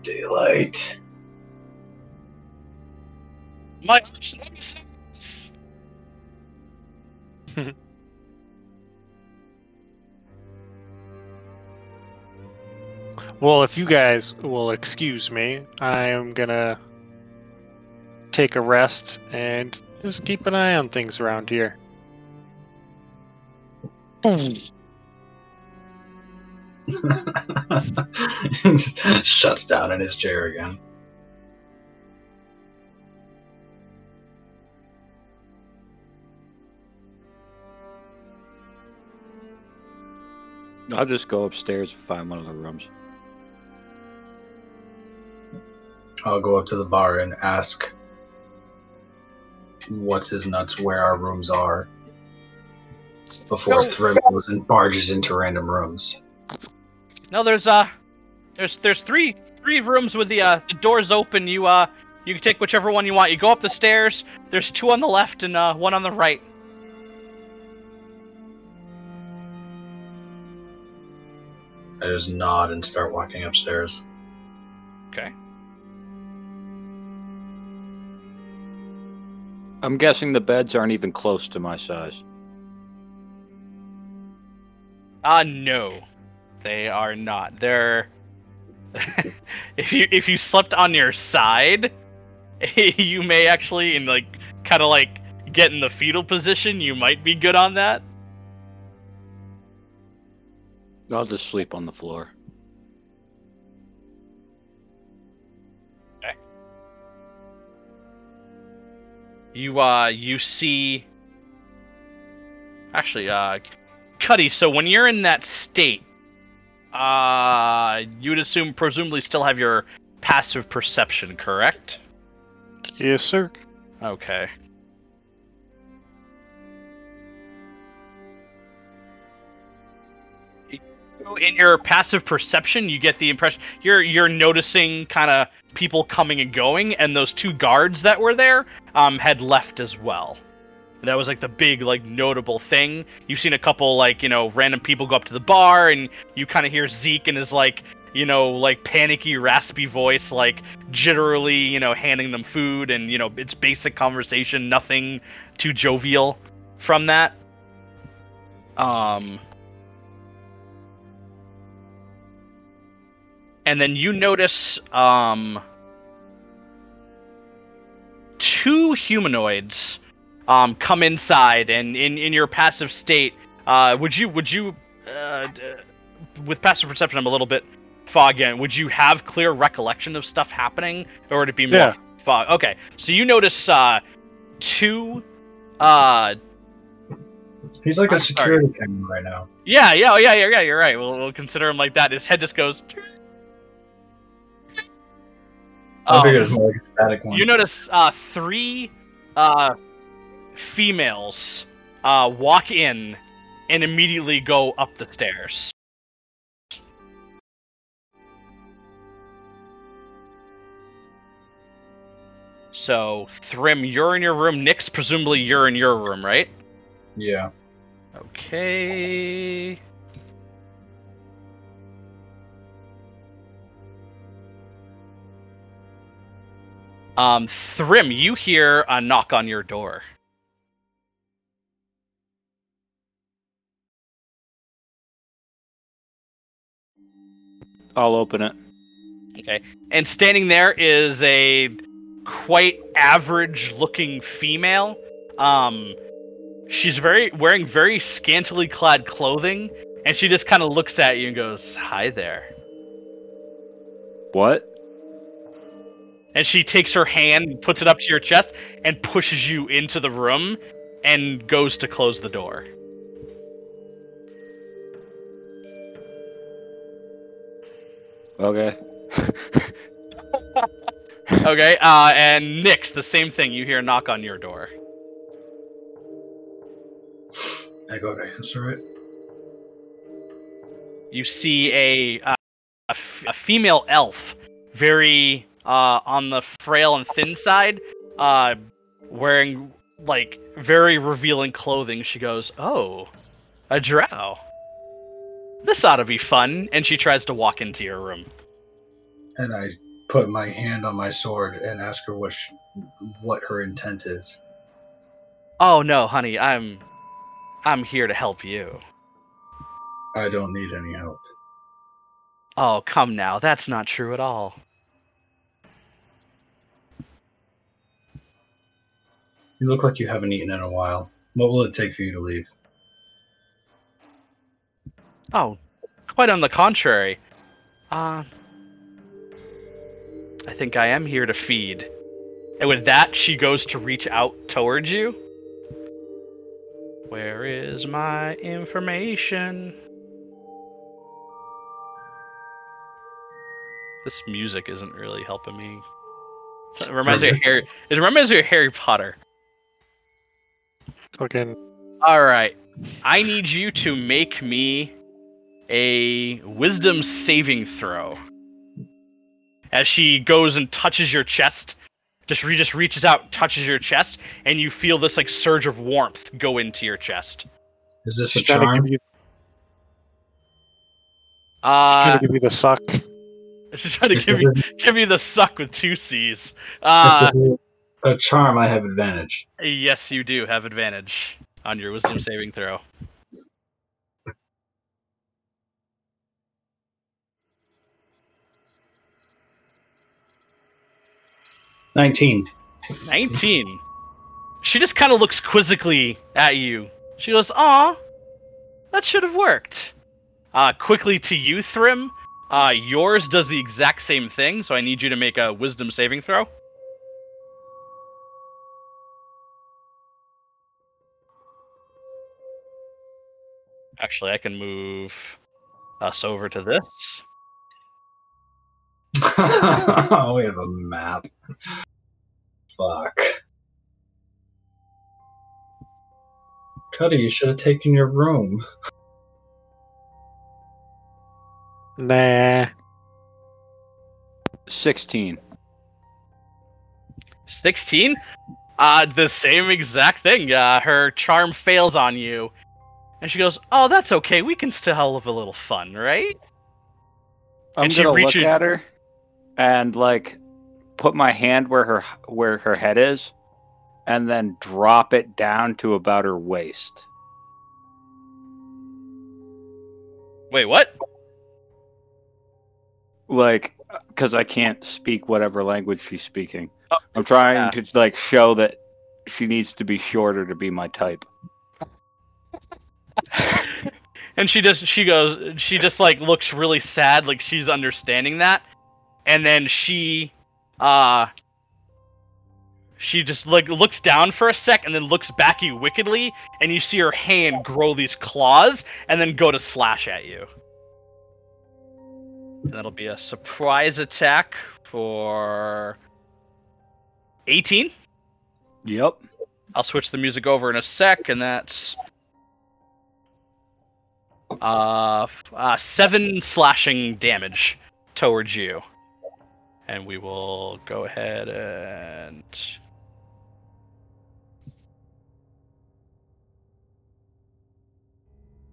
Daylight. My Well, if you guys will excuse me, I am gonna take a rest and just keep an eye on things around here. Just shuts down in his chair again. I'll just go upstairs and find one of the rooms. I'll go up to the bar and ask what's his nuts where our rooms are before No. Thrym goes and barges into random rooms. No, there's uh, there's there's three three rooms with the uh the doors open. You uh, you can take whichever one you want. You go up the stairs. There's two on the left and uh one on the right. I just nod and start walking upstairs. Okay. I'm guessing the beds aren't even close to my size. Uh no, they are not. They're if you if you slept on your side, you may actually in like kind of like get in the fetal position. You might be good on that. I'll just sleep on the floor. You uh you see actually uh Cuddy, so when you're in that state, uh you'd assume presumably still have your passive perception, correct? Yes, sir. Okay. In your passive perception, you get the impression you're you're noticing kind of people coming and going, and those two guards that were there um, had left as well. That was like the big like notable thing. You've seen a couple like you know random people go up to the bar, and you kind of hear Zeke and his like you know like panicky raspy voice like jitterily you know handing them food, and you know it's basic conversation, nothing too jovial from that. Um. And then you notice um two humanoids um, come inside, and in, in your passive state, uh, would you would you uh, with passive perception, I'm a little bit foggy. it. Would you have clear recollection of stuff happening, or would it be more Yeah. fog? Okay, so you notice uh, two. Uh, He's like I'm a sorry. security camera right now. yeah, yeah, yeah, yeah, yeah. You're right. We'll, we'll consider him like that. His head just goes. I Um, figured it was more like a static one. You notice uh, three uh, females uh, walk in and immediately go up the stairs. So, Thrym, you're in your room. Nyx, presumably you're in your room, right? yeah. Okay. Um, Thrym, you hear a knock on your door. I'll open it. Okay. And standing there is a quite average looking female. Um she's very wearing very scantily clad clothing and she just kind of looks at you and goes, "Hi there." What? And she takes her hand, puts it up to your chest and pushes you into the room and goes to close the door. Okay. Okay, uh and Nyx, the same thing. You hear a knock on your door. I go to answer it. you see a uh, a, f- a female elf, very uh, on the frail and thin side, uh, wearing like very revealing clothing. She goes, "Oh, a drow. This ought to be fun." And she tries to walk into your room. And I put my hand on my sword and ask her what sh what her intent is. Oh no, honey, I'm I'm here to help you. I don't need any help. Oh, come now, that's not true at all. You look like you haven't eaten in a while. What will it take for you to leave? Oh, quite on the contrary. Uh, I think I am here to feed. And with that, she goes to reach out towards you. Where is my information? This music isn't really helping me. It reminds me of Harry. It reminds me of Harry Potter. Fucking All right. I need you to make me a wisdom saving throw. As she goes and touches your chest, just re- just reaches out, touches your chest, and you feel this like surge of warmth go into your chest. Is this a she's trying to charm? give you, she's Uh, trying to give you the suck. she's trying to give you give you the suck with two C's. if Uh, this is a charm, I have advantage. yes, you do have advantage on your wisdom saving throw. Nineteen. 19. She just kind of looks quizzically at you. She goes, Aw, that should have worked. Uh, quickly to you, Thrym. Uh, yours does the exact same thing, so I need you to make a wisdom saving throw. Actually, I can move us over to this. Oh, we have a map. Fuck. Cuddy, you should have taken your room. Nah. 16. 16 uh the same exact thing uh her charm fails on you and she goes oh that's okay we can still have a little fun right I'm And she gonna look reaches- at her and like put my hand where her where her head is, and then drop it down to about her waist. wait what Like, because I can't speak whatever language she's speaking. Oh, I'm trying yeah. to like show that she needs to be shorter to be my type. and she just she goes she just like looks really sad like she's understanding that and then she uh she just like looks down for a sec and then looks back at you wickedly and you see her hand grow these claws and then go to slash at you that'll be a surprise attack for 18 Yep. I'll switch the music over in a sec, and that's uh, uh seven slashing damage towards you. And we will go ahead and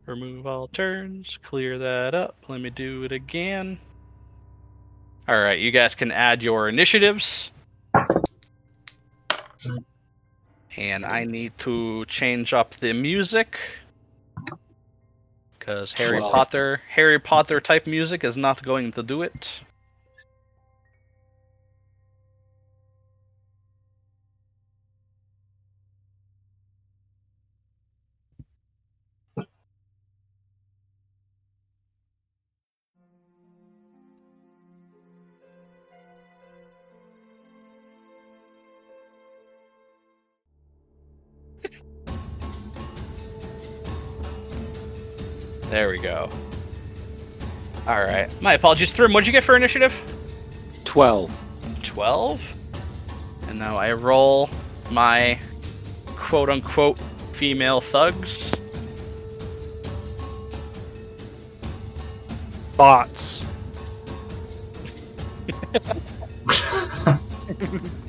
remove all turns, clear that up. Let me do it again. All right, you guys can add your initiatives. And I need to change up the music. Because Harry. Potter Harry Potter type music is not going to do it. There we go. Alright. My apologies, Thrym. What'd you get for initiative? 12. 12. And now I roll my quote unquote female thugs. Bots.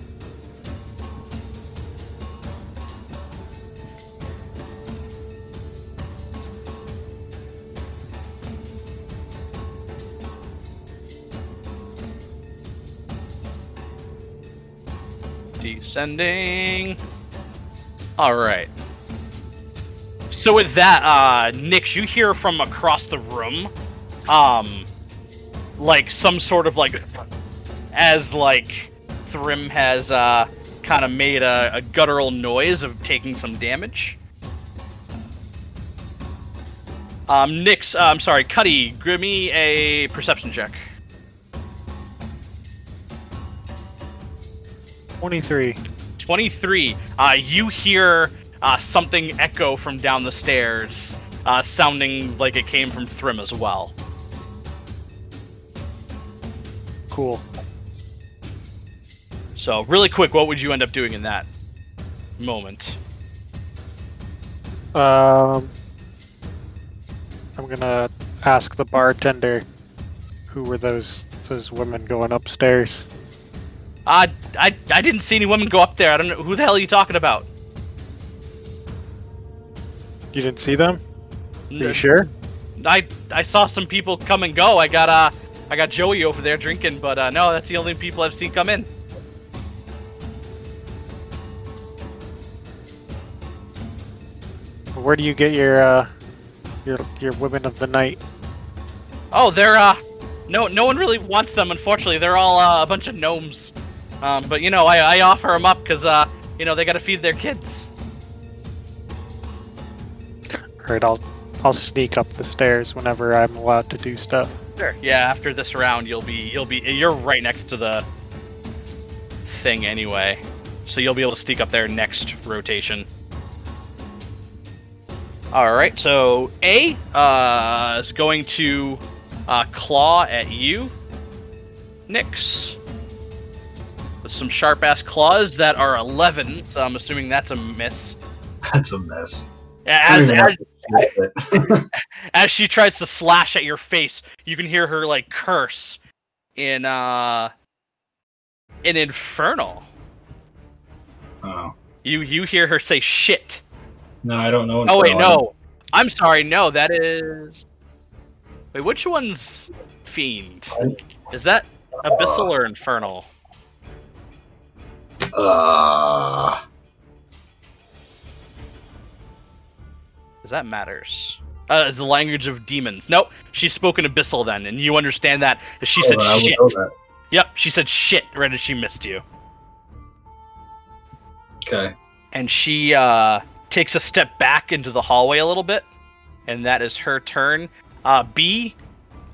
Descending. Alright. So with that, uh, Nyx, you hear from across the room, um, like some sort of like, as like Thrym has, uh, kind of made a, a guttural noise of taking some damage. Um, Nyx, uh, I'm sorry, Cuddy, give me a perception check. 23. 23. Uh, you hear uh, something echo from down the stairs, uh, sounding like it came from Thrym as well. Cool. So, really quick, what would you end up doing in that moment? Um, I'm gonna ask the bartender who were those those women going upstairs. Uh, I, I didn't see any women go up there. I don't know. Who the hell are you talking about? You didn't see them? Are you sure? I, I saw some people come and go. I got, uh, I got Joey over there drinking, but, uh, no, that's the only people I've seen come in. Where do you get your uh your your women of the night? Oh, they're uh, no, no one really wants them. Unfortunately, they're all uh, a bunch of gnomes. Um, but you know, I, I offer them up because uh, you know, they got to feed their kids. Alright, I'll I'll sneak up the stairs whenever I'm allowed to do stuff. Sure. Yeah. After this round, you'll be, you'll be, you're right next to the thing anyway, so you'll be able to sneak up there next rotation. All right. So A uh, is going to uh, claw at you, Nyx. With some sharp ass claws that are 11, so I'm assuming that's a miss. That's a mess. As, as, don't even have to as she tries to slash at your face, you can hear her like curse in uh in infernal. oh. You you hear her say shit. No, I don't know. Oh wait, no. I'm sorry, no, that is Wait, which one's fiend? Is that abyssal or infernal? Uh, Because that matters. Uh, it's the language of demons. Nope, she's spoken abyssal then, and you understand that. She oh, said I shit. know that. Yep, she said shit right as she missed you. Okay. and she uh, takes a step back into the hallway a little bit and that is her turn. Uh, B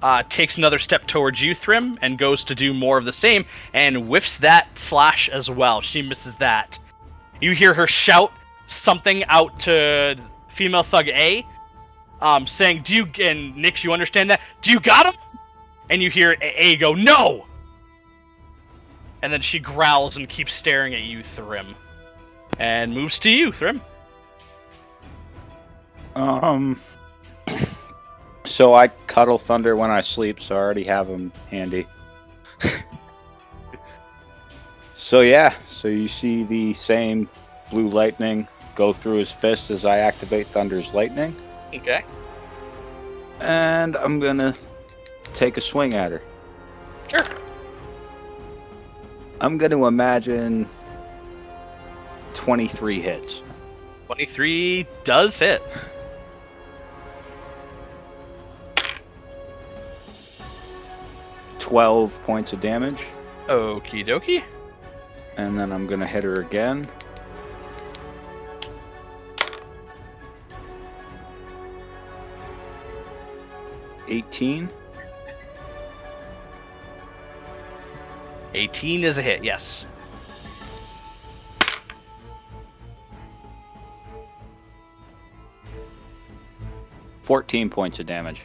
uh, takes another step towards you, Thrym, and goes to do more of the same, and whiffs that slash as well. She misses that. You hear her shout something out to female thug A, um, saying, "Do you?" And Nyx, you understand that? Do you got him? And you hear A A go, "No!" And then she growls and keeps staring at you, Thrym, and moves to you, Thrym. Um. So I cuddle Thunder when I sleep, so I already have him handy. so yeah, so you see the same blue lightning go through his fist as I activate Thunder's lightning, Okay. and I'm gonna take a swing at her. Sure. I'm gonna imagine 23 hits. 23 does hit. Twelve points of damage, Okie dokie. and then I'm gonna hit her again. Eighteen. 18 is a hit, yes. Fourteen points of damage.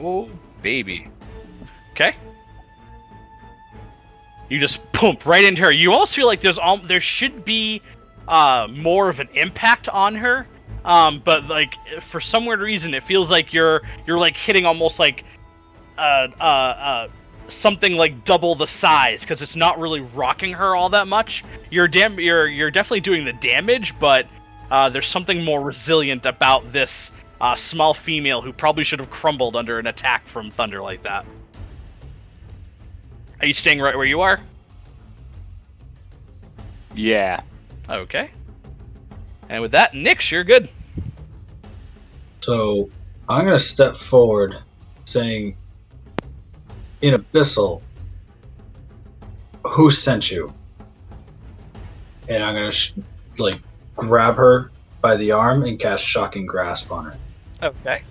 Oh, baby. Okay. You just pump right into her. You almost feel like there's all there should be uh, more of an impact on her, um, but like for some weird reason, it feels like you're you're like hitting almost like uh, uh, uh, something like double the size because it's not really rocking her all that much. You're dam- you're you're definitely doing the damage, but uh, there's something more resilient about this uh, small female who probably should have crumbled under an attack from thunder like that. Are you staying right where you are? Yeah. Okay. And with that, Nyx, you're good. So I'm gonna step forward, saying, "In Abyssal, who sent you?" And I'm gonna sh- like grab her by the arm and cast Shocking Grasp on her. Okay.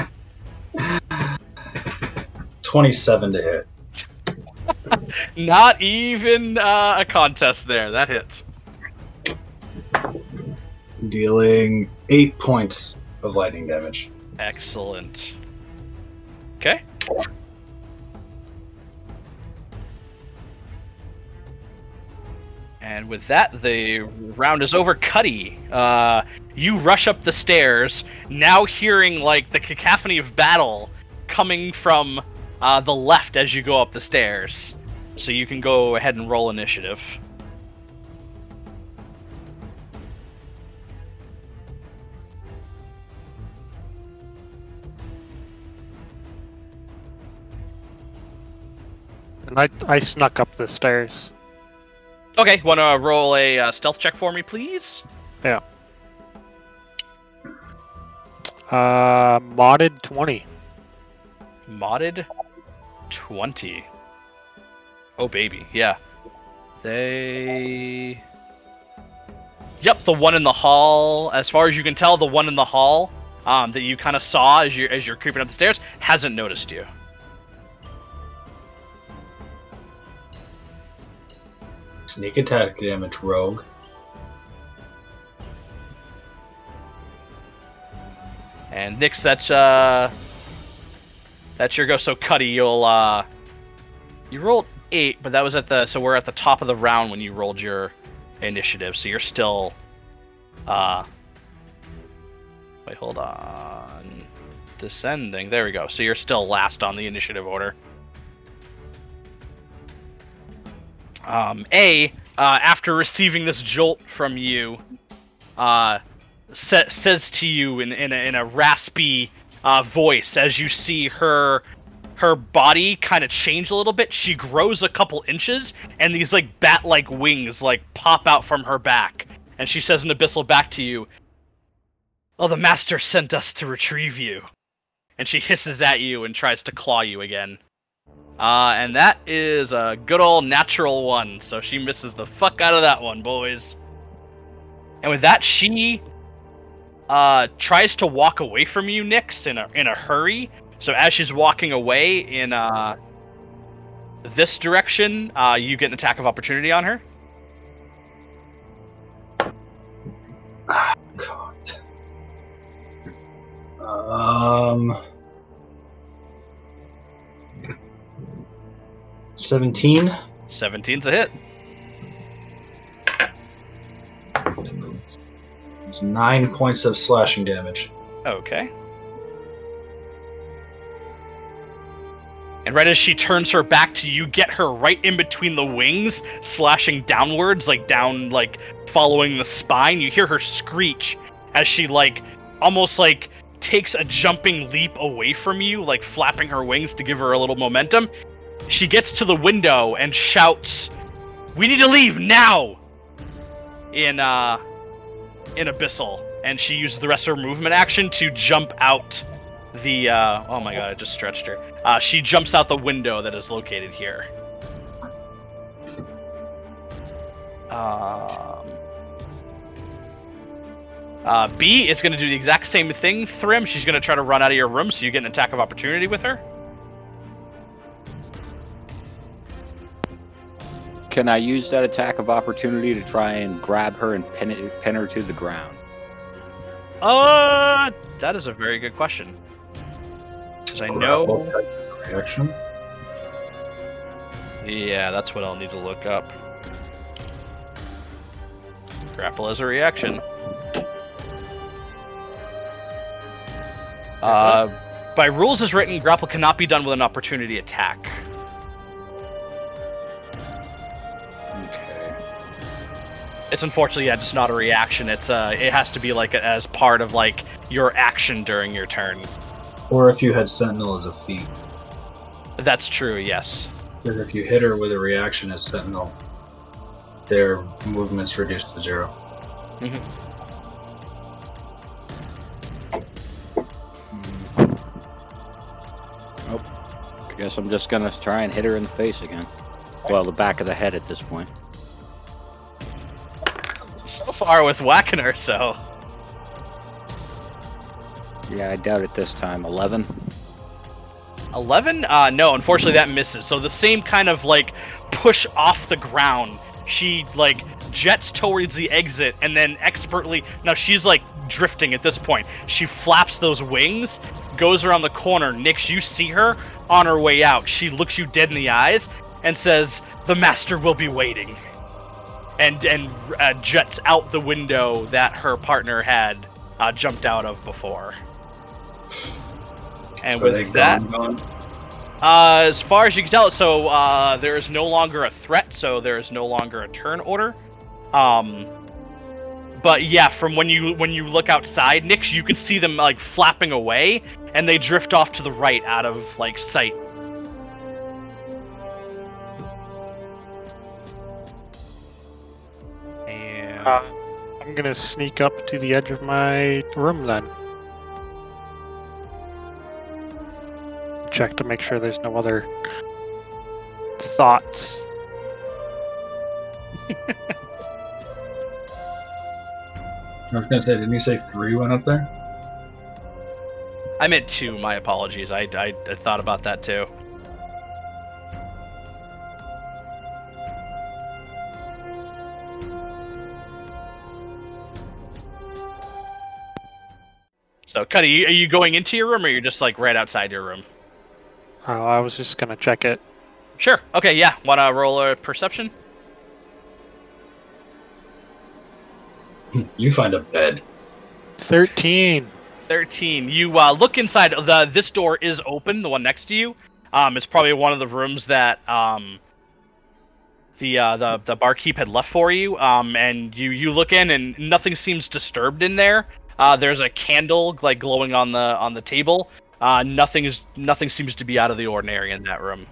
her. Twenty-seven to hit. Not even uh, a contest there. That hits. dealing eight points of lightning damage. Excellent. Okay. And with that, the round is over. Cuddy, uh, you rush up the stairs, now hearing like the cacophony of battle coming from uh, the left as you go up the stairs. So you can go ahead and roll initiative. And I, I snuck up the stairs. Okay, want to roll a uh, stealth check for me, please? Yeah. Uh, modded 20. Modded 20. Oh, baby. Yeah. They. Yep, the one in the hall. As far as you can tell, the one in the hall um, that you kind of saw as you're, as you're creeping up the stairs hasn't noticed you. Sneak attack damage, rogue. And Nyx, that's uh, that's your go. So Cuddy, you'll uh, you rolled eight, but that was at the so we're at the top of the round when you rolled your initiative. So you're still uh, wait, hold on, descending. There we go. So you're still last on the initiative order. Um, A, uh, after receiving this jolt from you, uh, sa- says to you in, in, a, in a raspy uh, voice as you see her her body kind of change a little bit. She grows a couple inches, and these like bat-like wings like pop out from her back. And she says in abyssal back to you, "Oh, the master sent us to retrieve you." And she hisses at you and tries to claw you again. Uh, and that is a good old natural one, so she misses the fuck out of that one, boys. And with that, she uh, tries to walk away from you, Nyx, in a in a hurry. So as she's walking away in uh, this direction, uh, you get an attack of opportunity on her. God. Um. 17. 17's a hit. Nine points of slashing damage. Okay. And right as she turns her back to you, get her right in between the wings, slashing downwards, like down, like following the spine. You hear her screech as she, like, almost like takes a jumping leap away from you, like flapping her wings to give her a little momentum. She gets to the window and shouts, "We need to leave now!" In uh, in abyssal, and she uses the rest of her movement action to jump out the. Uh, oh my god! I just stretched her. Uh, she jumps out the window that is located here. Um, uh, B is going to do the exact same thing, Thrym. She's going to try to run out of your room, so you get an attack of opportunity with her. Can I use that attack of opportunity to try and grab her and pin, it, pin her to the ground? Uh, that is a very good question. Because I know. Reaction. Yeah, that's what I'll need to look up. Grapple as a reaction. Uh, by rules as written, grapple cannot be done with an opportunity attack. It's unfortunately yeah, just not a reaction. It's uh, it has to be like as part of like your action during your turn. Or if you had Sentinel as a feat. That's true. Yes. Because if you hit her with a reaction as Sentinel, their movement's reduced to zero. mm-hmm. Guess I'm just gonna try and hit her in the face again. Well, the back of the head at this point. So far with whacking her, so. Yeah, I doubt it this time. Eleven. 11 uh no unfortunately that misses. So the same kind of like push off the ground. She like jets towards the exit and then expertly now she's like drifting at this point. She flaps those wings goes around the corner. Nyx you see her on her way out. She looks you dead in the eyes and says the master will be waiting and and uh, jets out the window that her partner had uh, jumped out of before and Are with that gone, gone? uh, as far as you can tell, so uh, there is no longer a threat, so there is no longer a turn order. Um, but yeah, from when you when you look outside, Nyx, you can see them like flapping away, and they drift off to the right out of like sight. And Uh, I'm gonna sneak up to the edge of my room then. Check to make sure there's no other thoughts. I was gonna say, didn't you say three went up there? I meant two. My apologies. I, I, I thought about that too. So, Cuddy, are you going into your room, or you're just like right outside your room? Oh, I was just gonna check it. Sure. Okay. Yeah. Want to roll a perception? You find a bed. Thirteen. 13 you uh, look inside the this door is open the one next to you um it's probably one of the rooms that um the uh the, the barkeep had left for you um and you you look in and nothing seems disturbed in there uh there's a candle like glowing on the on the table uh nothing is nothing seems to be out of the ordinary in that room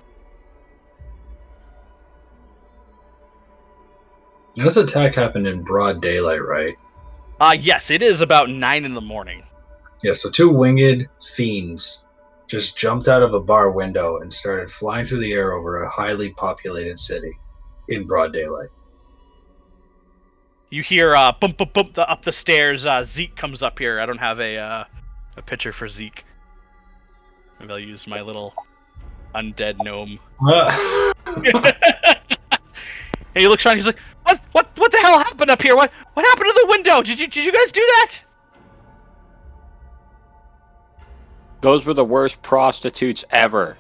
This attack happened in broad daylight, right? uh yes it is about nine in the morning Yeah, so two winged fiends just jumped out of a bar window and started flying through the air over a highly populated city in broad daylight. You hear uh, bump bump bump the, up the stairs. Uh, Zeke comes up here. I don't have a uh, a picture for Zeke. Maybe I'll use my little undead gnome. And he looks around. He's like, "What? What? What the hell happened up here? What? What happened to the window? Did you? Did you guys do that?" Those were the worst prostitutes ever.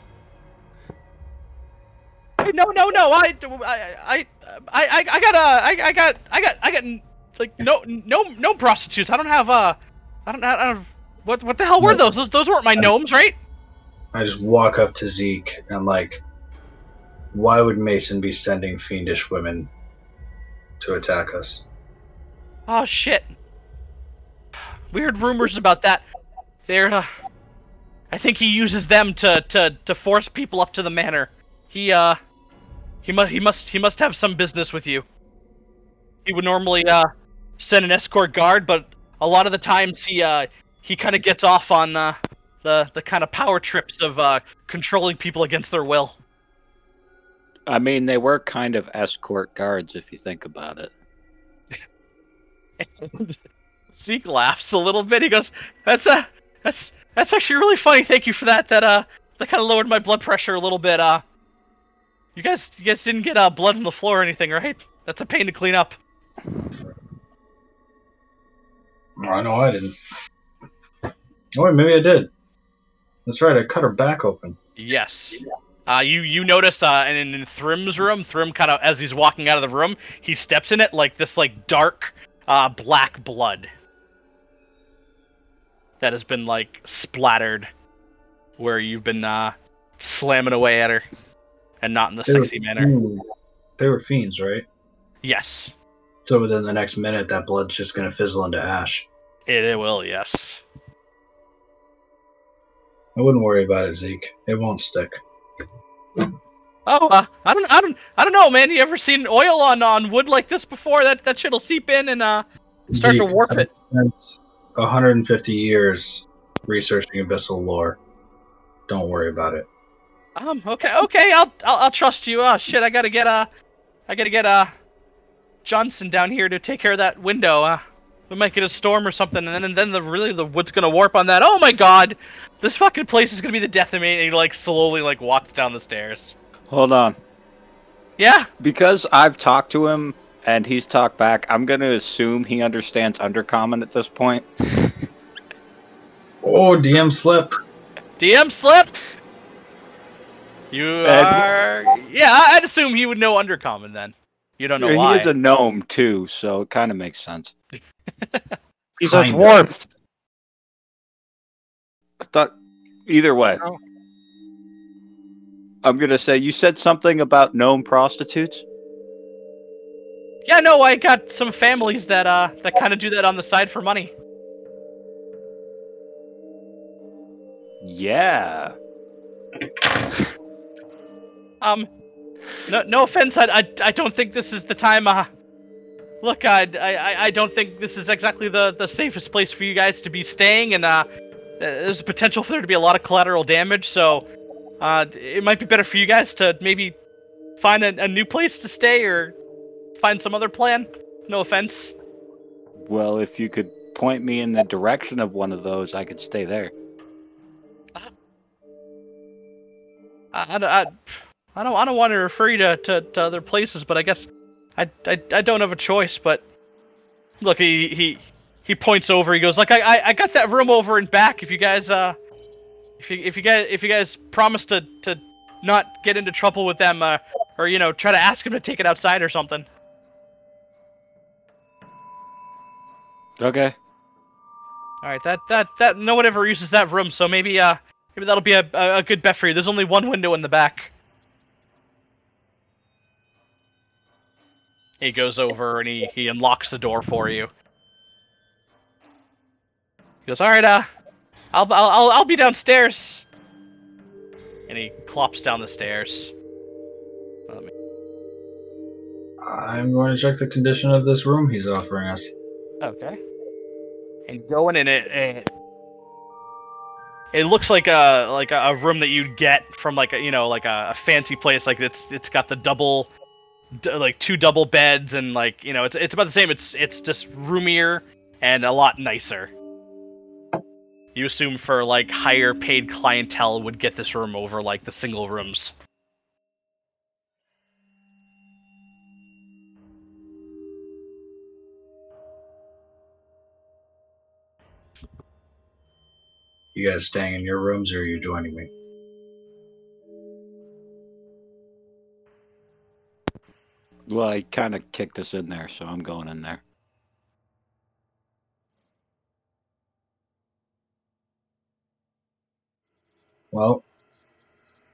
No, no, no. I, I, I, I, I got uh, I, I got, I got, I got like no, no, no prostitutes. I don't have uh, I don't, I don't. What, what the hell were those? Those, those weren't my gnomes, right? I just walk up to Zeke and I'm like, why would Mason be sending fiendish women to attack us? Oh shit. Weird rumors about that. They're, uh, I think he uses them to, to, to force people up to the manor. He, uh, he must, he must, he must have some business with you. He would normally, uh, send an escort guard, but a lot of the times he, uh, he kind of gets off on, uh, the, the kind of power trips of, uh, controlling people against their will. I mean, they were kind of escort guards if you think about it. Zeke laughs a little bit. He goes, "That's uh, that's that's actually really funny. Thank you for that. That uh, that kind of lowered my blood pressure a little bit. Uh, you guys, you guys didn't get uh blood on the floor or anything, right? That's a pain to clean up. I know I didn't. Oh, wait, maybe I did. That's right, I cut her back open. Yes. Uh, you you notice uh, and in, in Thrym's room, Thrym kind of as he's walking out of the room, he steps in it like this like dark uh black blood that has been like splattered where you've been uh slamming away at her and not in the They sexy manner. fiends- They were fiends, right? Yes. So within the next minute, that blood's just gonna fizzle into ash. It, it will, yes. I wouldn't worry about it, Zeke. It won't stick. Oh, uh, I don't, I don't, I don't know, man. You ever seen oil on on wood like this before? That that shit'll seep in and uh start to warp I've it. spent 150 years researching abyssal lore. Don't worry about it. Um. Okay. Okay. I'll. I'll, I'll trust you. Oh shit. I gotta get uh. I gotta get uh. Johnson down here to take care of that window. Uh. We might get a storm or something, and then and then the really the wood's gonna warp on that. Oh my god. This fucking place is gonna be the death of me. And he like slowly like walks down the stairs. Hold on. Yeah. Because I've talked to him and he's talked back, I'm going to assume he understands Undercommon at this point. Oh, DM slipped. DM slipped. You And- are. Yeah. I'd assume he would know Undercommon then. You don't know he why. is a gnome, too, so it kind of makes sense. He's a dwarf. I thought, either way. I'm going to say, you said something about gnome prostitutes? Yeah, no, I got some families that uh that kind of do that on the side for money. Yeah. Um, no, no offense, I, I, I don't think this is the time. Uh, look, I, I, I don't think this is exactly the the safest place for you guys to be staying, and uh, there's a potential for there to be a lot of collateral damage. So, uh, it might be better for you guys to maybe find a, a new place to stay or find some other plan. No offense. Well, if you could point me in the direction of one of those, I could stay there. I, I, I, I don't I don't want to refer you to, to, to other places, but I guess I, I, I don't have a choice. But look, he he he points over. He goes like I, I, I got that room over and back. If you guys uh if you if you guys if you guys promise to to not get into trouble with them uh, or you know try to ask him to take it outside or something. Okay. All right, that that that no one ever uses that room, so maybe uh maybe that'll be a, a a good bet for you. There's only one window in the back. He goes over and he he unlocks the door for you. He goes, "All right, uh, I'll I'll I'll, I'll be downstairs." And he clops down the stairs. Me- I'm going to check the condition of this room he's offering us. Okay. And going in it, it it looks like a like a, a room that you'd get from like a you know like a, a fancy place. Like it's it's got the double d- like two double beds and like you know it's it's about the same. It's it's just roomier and a lot nicer. You assume for like higher paid clientele would get this room over like the single rooms. You guys staying in your rooms or are you joining me? Well, he kind of kicked us in there, so I'm going in there. Well,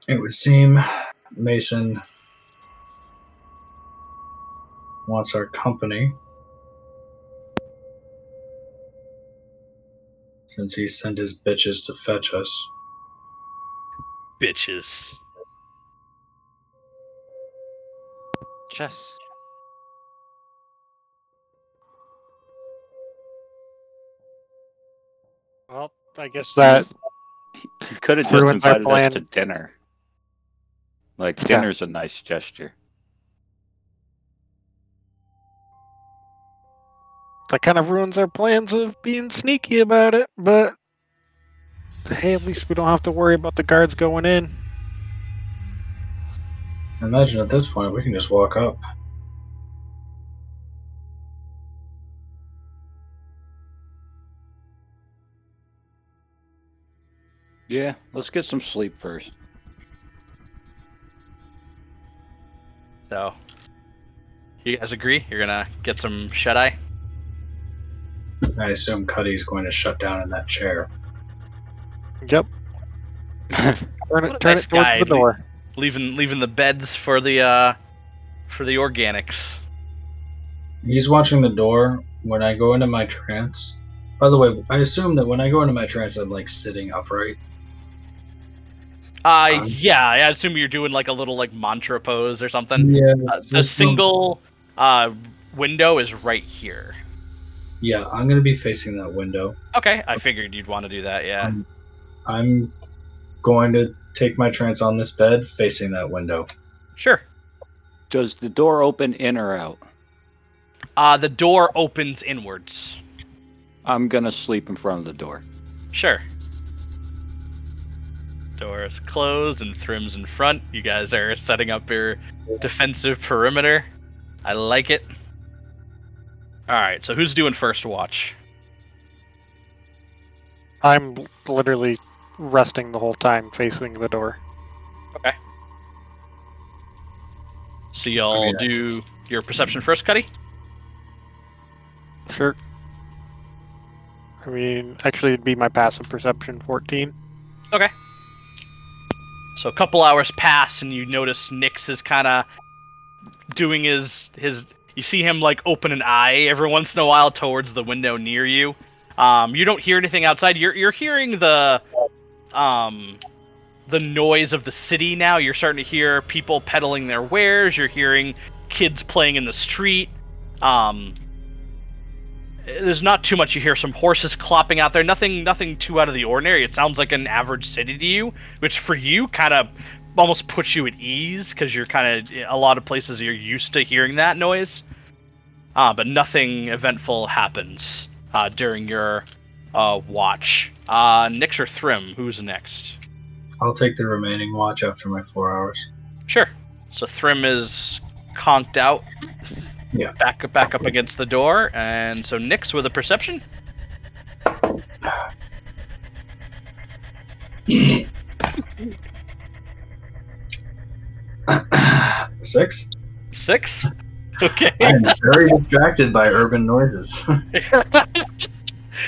it would seem Mason wants our company since he sent his bitches to fetch us. Bitches. Chess. Well, I guess that He could have just invited us to dinner. Like Yeah. dinner's a nice gesture. that kind of ruins our plans of being sneaky about it. But hey, at least we don't have to worry about the guards going in. I imagine at this point we can just walk up. Yeah, let's get some sleep first. So, you guys agree? You're gonna get some shut eye. I assume Cuddy's going to shut down in that chair. Yep. Turn it, turn nice it towards guy, the door. Leaving leaving the beds for the uh for the organics. He's watching the door when I go into my trance. By the way, I assume that when I go into my trance, I'm like sitting upright. Uh Um, yeah, I assume you're doing like a little like mantra pose or something. Yeah, Uh, the single uh window is right here. Yeah, I'm gonna be facing that window. Okay, I figured you'd want to do that. Yeah. Um, I'm going to take my trance on this bed facing that window. Sure. Does the door open in or out? Uh the door opens inwards. I'm gonna sleep in front of the door. Sure. Door is closed and Thrym's in front. You guys are setting up your defensive perimeter. I like it. Alright, so who's doing first watch? I'm literally resting the whole time facing the door. Okay. So y'all I mean, do your perception first, Cuddy? Sure. I mean, actually, it'd be my passive perception 14. Okay. So a couple hours pass and you notice Nyx is kind of doing his his. You see him like open an eye every once in a while towards the window near you. Um, you don't hear anything outside. You're you're hearing the um the noise of the city now. You're starting to hear people peddling their wares. You're hearing kids playing in the street. Um, there's not too much. You hear some horses clopping out there. Nothing, nothing too out of the ordinary. It sounds like an average city to you, which for you kind of almost puts you at ease because you're kind of a lot of places you're used to hearing that noise. Uh, but nothing eventful happens uh, during your uh, watch. Uh, or Thrym, who's next? I'll take the remaining watch after my four hours. Sure. So Thrym is conked out. Yeah. Back back up against the door, and so Nyx with a perception. Six. Six. Okay. I am very distracted by urban noises.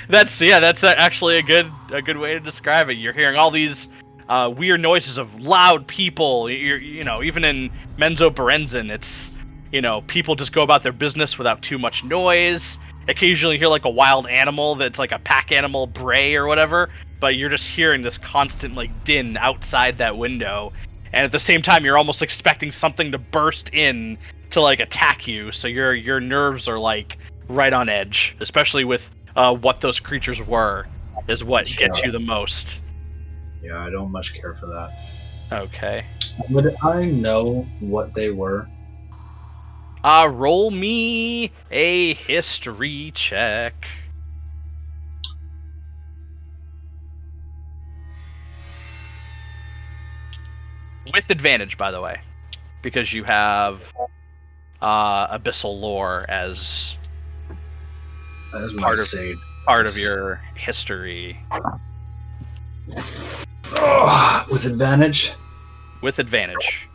that's yeah. That's actually a good a good way to describe it. You're hearing all these uh, weird noises of loud people. You're you know even in Menzoberranzan, it's you know people just go about their business without too much noise. Occasionally you hear like a wild animal that's like a pack animal bray or whatever, but you're just hearing this constant like din outside that window. And at the same time, you're almost expecting something to burst in to like attack you. So your your nerves are like right on edge, especially with uh, what those creatures were, is what gets you the most. yeah, I don't much care for that. Okay. Would I know what they were? Uh, roll me a history check. With advantage, by the way, because you have uh, abyssal lore as That is my Part of- part of your history. Oh, with advantage. With advantage.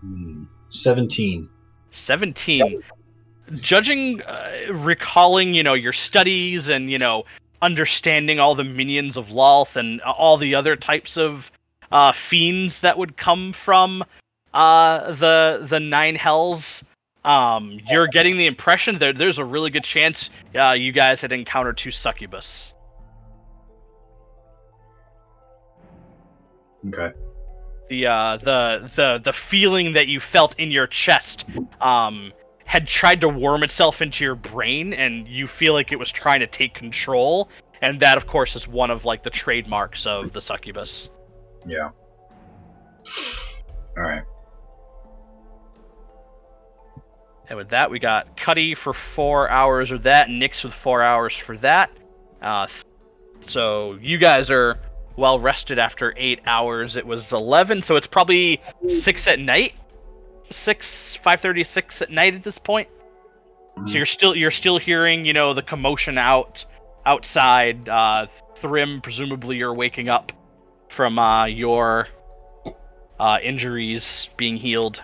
Hmm. Seventeen. 17 judging uh, recalling you know your studies and you know understanding all the minions of Lolth and all the other types of uh, fiends that would come from uh, the the nine hells um, you're getting the impression that there's a really good chance uh, you guys had encountered two succubus Okay. the uh, the the the feeling that you felt in your chest um, had tried to worm itself into your brain, and you feel like it was trying to take control. And that, of course, is one of like the trademarks of the succubus. Yeah. All right. And with that, we got Cuddy for four hours or that, and Nyx with four hours for that. Uh, so you guys are well rested after eight hours. It was eleven, so it's probably six at night. Six, five thirty, six at night at this point. So you're still you're still hearing you know the commotion out outside. Uh, Thrym, presumably you're waking up from uh, your uh, injuries being healed.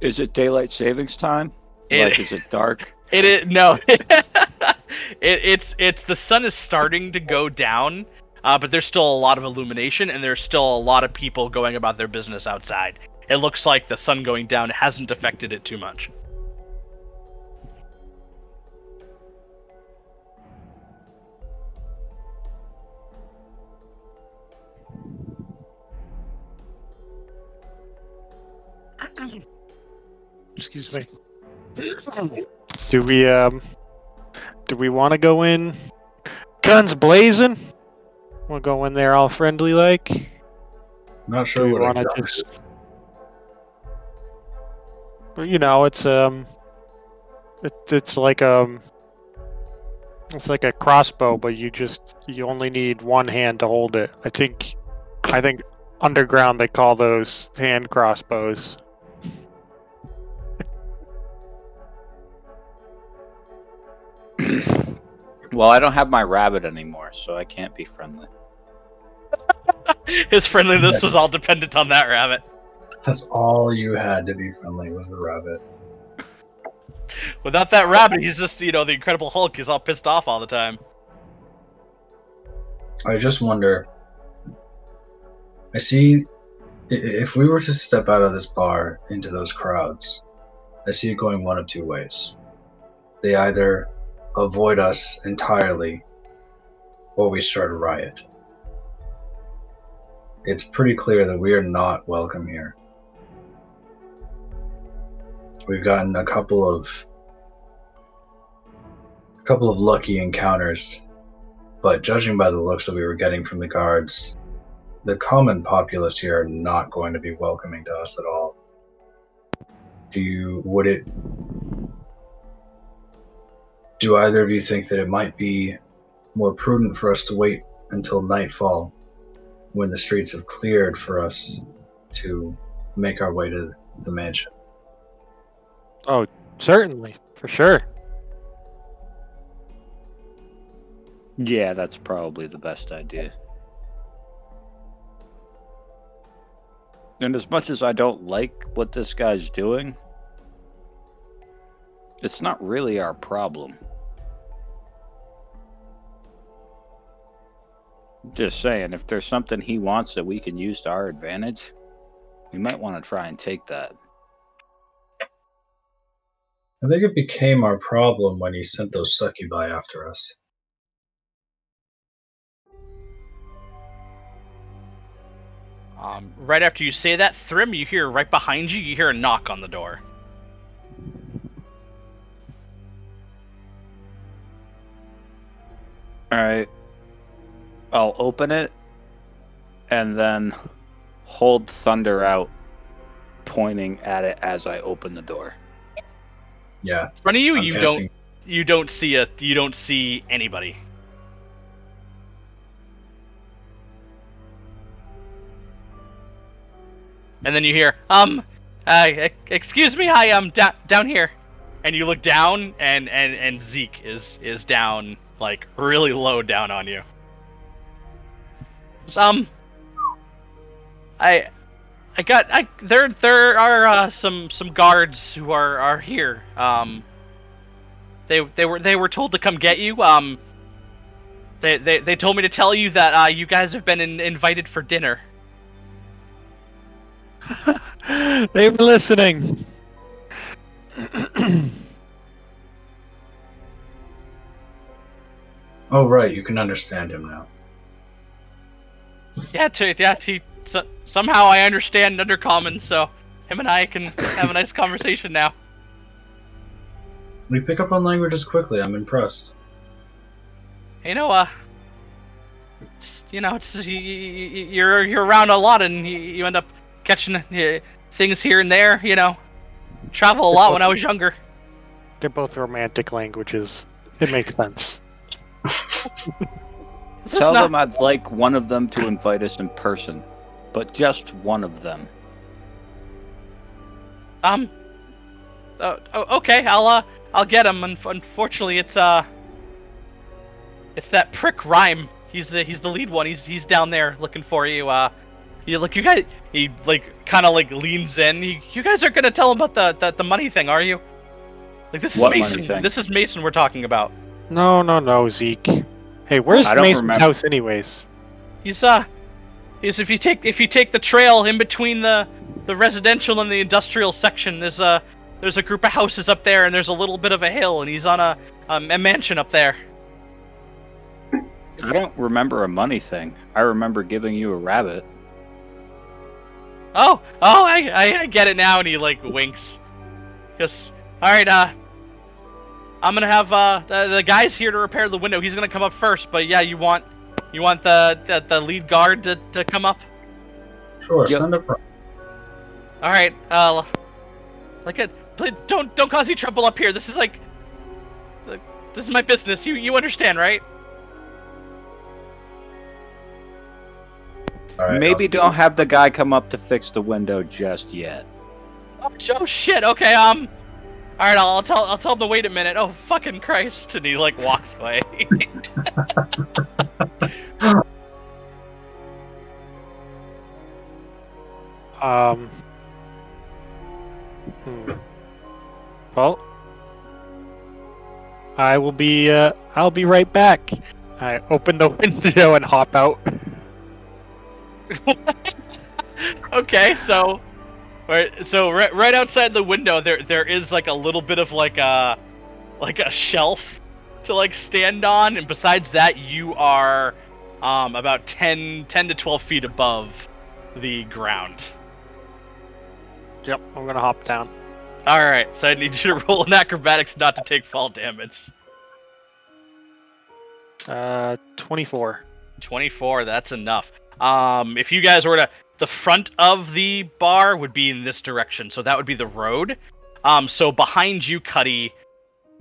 Is it daylight savings time? It- like, is it dark? It is no. it, it's it's the sun is starting to go down, uh, but there's still a lot of illumination, and there's still a lot of people going about their business outside. It looks like the sun going down hasn't affected it too much. Excuse me. Do we um do we want to go in guns blazing? We'll go in there all friendly like. Not sure Do we what wanna I just- But you know, it's um it, it's like um it's like a crossbow, but you just you only need one hand to hold it. I think I think underground they call those hand crossbows. Well, I don't have my rabbit anymore, so I can't be friendly. His friendliness was all dependent on that rabbit. That's all you had to be friendly was the rabbit. Without that rabbit, he's just you know the Incredible Hulk. He's all pissed off all the time. I just wonder. I see. If we were to step out of this bar into those crowds, I see it going one of two ways. They either avoid us entirely, or we start a riot. It's pretty clear that we are not welcome here. We've gotten a couple of a couple of lucky encounters but judging by the looks that we were getting from the guards, the common populace here are not going to be welcoming to us at all. Do you, would it, do either of you think that it might be more prudent for us to wait until nightfall when the streets have cleared for us to make our way to the mansion? Oh, certainly, for sure. Yeah, that's probably the best idea. And as much as I don't like what this guy's doing, it's not really our problem. Just saying, if there's something he wants that we can use to our advantage, we might want to try and take that. I think it became our problem when he sent those succubi after us. Um, right after you say that, Thrym, you hear right behind you, you hear a knock on the door. All right. I'll open it and then hold Thunder out pointing at it as I open the door. Yeah. In front of you, I'm you casting- don't you don't see a you don't see anybody. And then you hear, um, uh, excuse me, hi, um, down down here. And you look down, and and and Zeke is is down like really low down on you. Um, I I got I there there are uh, some some guards who are are here. Um, they they were they were told to come get you. Um, they they, they told me to tell you that uh, you guys have been in, invited for dinner. they were listening. Oh, right. You can understand him now. Yeah, to, yeah. He so, somehow I understand Undercommon, so him and I can have a nice conversation now. We pick up on languages quickly. I'm impressed. You know, uh, you know, it's you, you, you're you're around a lot, and you, you end up catching uh, things here and there. You know, travel a lot when I was younger. They're both romantic languages. It makes sense. Tell not- them I'd like one of them to invite us in person, but just one of them. Um. Uh, okay, I'll uh, I'll get him. Unfortunately, it's uh, it's that prick Rhyme. He's the he's the lead one. He's he's down there looking for you. Uh, you look, you guys. He like kind of like leans in. He, you guys are gonna tell him about the, the the money thing, are you? Like this is What Mason. This is Mason we're talking about. No, no, no, Zeke. Hey, where's Mason's remember. house, anyways? He's uh, he's if you take if you take the trail in between the the residential and the industrial section, there's a there's a group of houses up there, and there's a little bit of a hill, and he's on a um, a mansion up there. I don't remember a money thing. I remember giving you a rabbit. Oh, oh, I, I, I get it now, and he like winks. Just, all right, uh, I'm gonna have uh the, the guys here to repair the window. He's gonna come up first, but yeah, you want you want the the, the lead guard to, to come up. Sure, Yep. send a pro- All right, uh, like it. Please don't don't cause any trouble up here. This is like, like, this is my business. You you understand, right? All right, Maybe I'll- don't have the guy come up to fix the window just yet. Oh, oh shit. Okay, um. All right, I'll, I'll tell I'll tell him to wait a minute. Oh fucking Christ! And he like walks away. Um. Hmm. Well, I will be. Uh, I'll be right back. I open the window and hop out. okay, so right, so right, right outside the window there there is like a little bit of like a like a shelf to like stand on and besides that you are um about 10 10 to 12 feet above the ground. Yep, I'm gonna hop down. All right, so I need you to roll an acrobatics not to take fall damage. Uh, 24. 24, that's enough. Um, if you guys were to, the front of the bar would be in this direction, so that would be the road. Um, so behind you, Cuddy,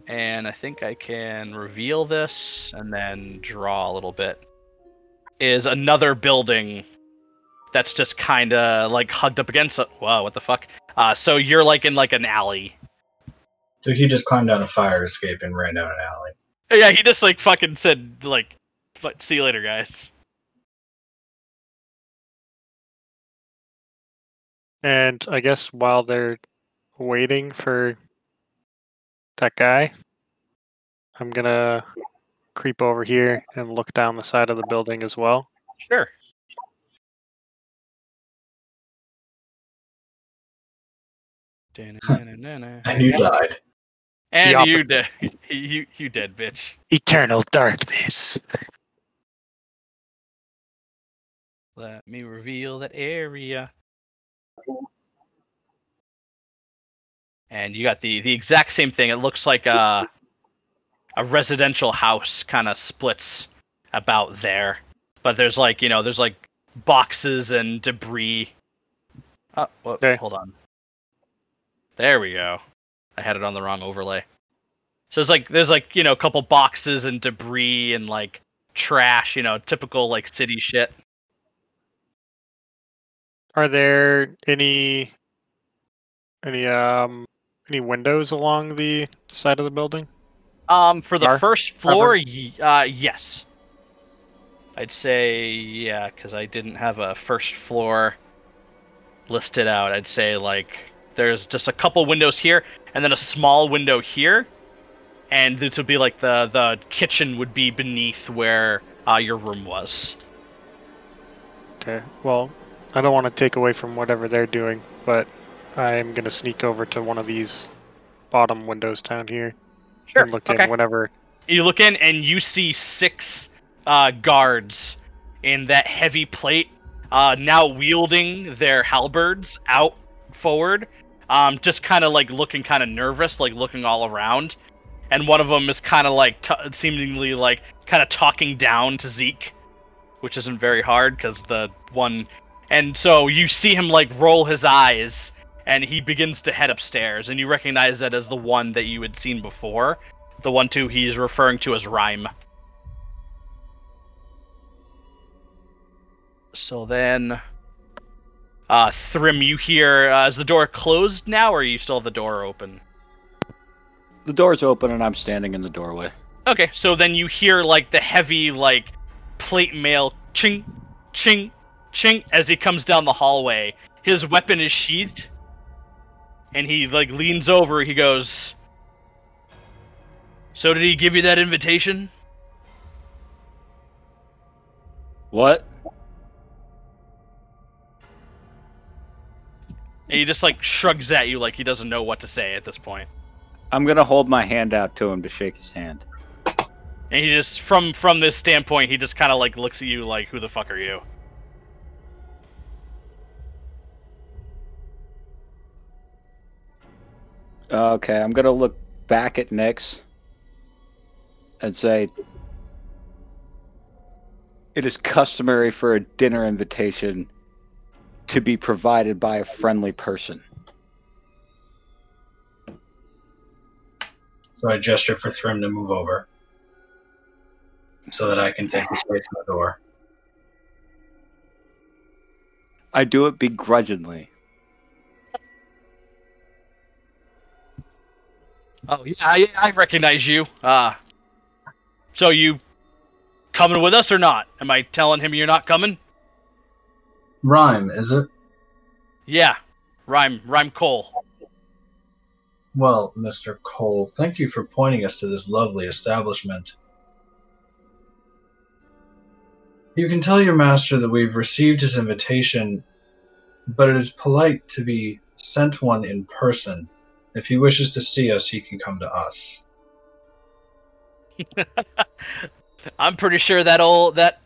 and I think I can reveal this and then draw a little bit, is another building that's just kind of like hugged up against it. Wow, what the fuck? Uh, so you're like in like an alley. So he just climbed down a fire escape and ran down an alley. Yeah, he just like fucking said like, "Fu- "See you later, guys." And I guess while they're waiting for that guy, I'm gonna creep over here and look down the side of the building as well. Sure. And you died. And The you dead. You you did, bitch. Eternal darkness. Let me reveal that area. And you got the the exact same thing. It looks like a a residential house kind of splits about there, but there's like you know there's like boxes and debris. Oh, whoa, Okay. hold on. There we go. I had it on the wrong overlay. So it's like there's like you know a couple boxes and debris and like trash, you know, typical like city shit. Are there any any um any windows along the side of the building? Um, for the Bar? first floor, y- uh, yes. I'd say yeah, because I didn't have a first floor listed out. I'd say like there's just a couple windows here, and then a small window here, and this would be like the the kitchen would be beneath where uh, your room was. Okay. Well, I don't want to take away from whatever they're doing, but I'm gonna sneak over to one of these bottom windows down here and look okay. in whenever. You look in and you see six uh, guards in that heavy plate, uh, now wielding their halberds out forward, um, just kind of like looking kind of nervous, like looking all around. And one of them is kind of like t- seemingly like kind of talking down to Zeke, which isn't very hard because the one. And so you see him like roll his eyes, and he begins to head upstairs, and you recognize that as the one that you had seen before the one two he's referring to as rhyme. So then, uh, Thrym, you hear uh, is the door closed now, or you still have the door open? The door's open and I'm standing in the doorway. Okay, so then you hear like the heavy like plate mail ching, ching, ching as he comes down the hallway. His weapon is sheathed, and he like leans over. He goes, "So did he give you that invitation?" What? And he just like shrugs at you like he doesn't know what to say at this point. I'm gonna hold my hand out to him to shake his hand. And he just from from this standpoint, he just kind of like looks at you like, "Who the fuck are you?" Okay, I'm gonna look back at Nyx and say, "It is customary for a dinner invitation to be provided by a friendly person." So I gesture for Thrym to move over so that I can take the space in the door. I do it begrudgingly. Oh yeah, I, I recognize you. Uh so you coming with us or not? Am I telling him you're not coming? Rhyme, is it? Yeah, rhyme rhyme Cole. Well, Mr. Cole, thank you for pointing us to this lovely establishment. You can tell your master that we've received his invitation, but it is polite to be sent one in person. If he wishes to see us, he can come to us. I'm pretty sure that old that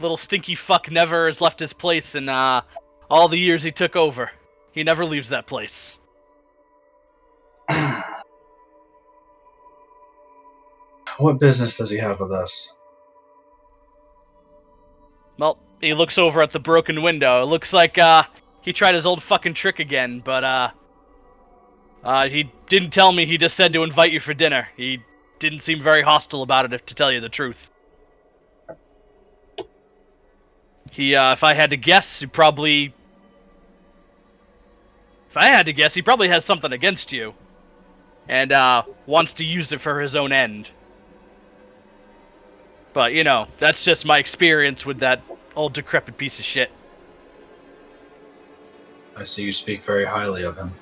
little stinky fuck never has left his place in uh all the years he took over. He never leaves that place. what business does he have with us? Well, he looks over at the broken window. It looks like uh he tried his old fucking trick again, but uh uh he didn't tell me he just said to invite you for dinner. He didn't seem very hostile about it if to tell you the truth. He uh if I had to guess, he probably if I had to guess, he probably has something against you. And uh wants to use it for his own end. But you know, that's just my experience with that old decrepit piece of shit. I see you speak very highly of him.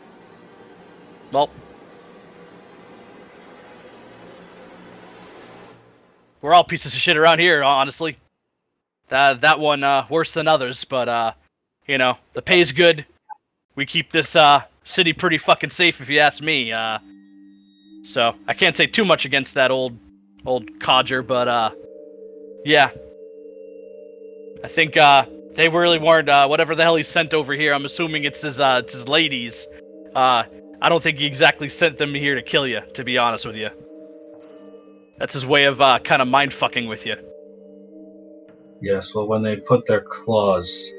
Well, we're all pieces of shit around here, honestly. That that one uh, worse than others, but uh, you know, the pay's good. We keep this uh, city pretty fucking safe, if you ask me. Uh, so I can't say too much against that old old codger, but uh, yeah, I think uh, they really weren't uh, whatever the hell he sent over here. I'm assuming it's his uh, it's his ladies. Uh, I don't think he exactly sent them here to kill you, to be honest with you. That's his way of uh, kind of mind fucking with you. Yes, well, when they put their claws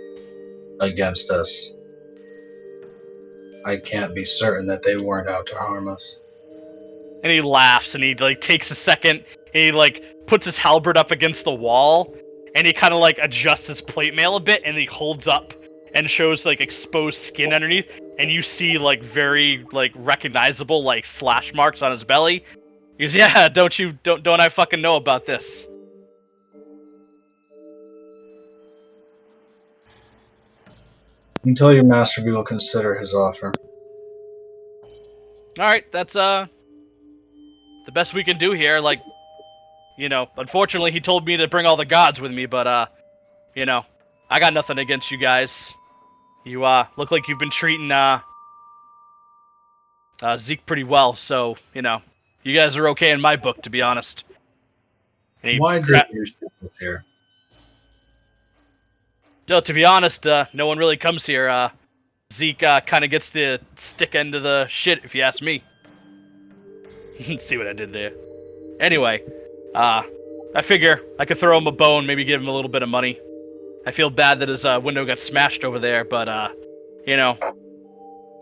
against us, I can't be certain that they weren't out to harm us. And he laughs and he like takes a second and he like puts his halberd up against the wall and he kind of like adjusts his plate mail a bit and he holds up and shows like exposed skin underneath and you see like very like recognizable like slash marks on his belly. He goes, "Yeah, don't you don't don't I fucking know about this?" Until your master we will consider his offer. All right, that's uh the best we can do here. Like, you know, unfortunately, he told me to bring all the gods with me, but uh, you know, I got nothing against you guys. You uh look like you've been treating uh, uh Zeke pretty well, so you know, you guys are okay in my book, to be honest. Why did you send here? Still, to be honest, uh, no one really comes here. Uh, Zeke uh, kind of gets the stick end of the shit, if you ask me. See what I did there. Anyway, uh, I figure I could throw him a bone, maybe give him a little bit of money. I feel bad that his uh, window got smashed over there, but uh, you know,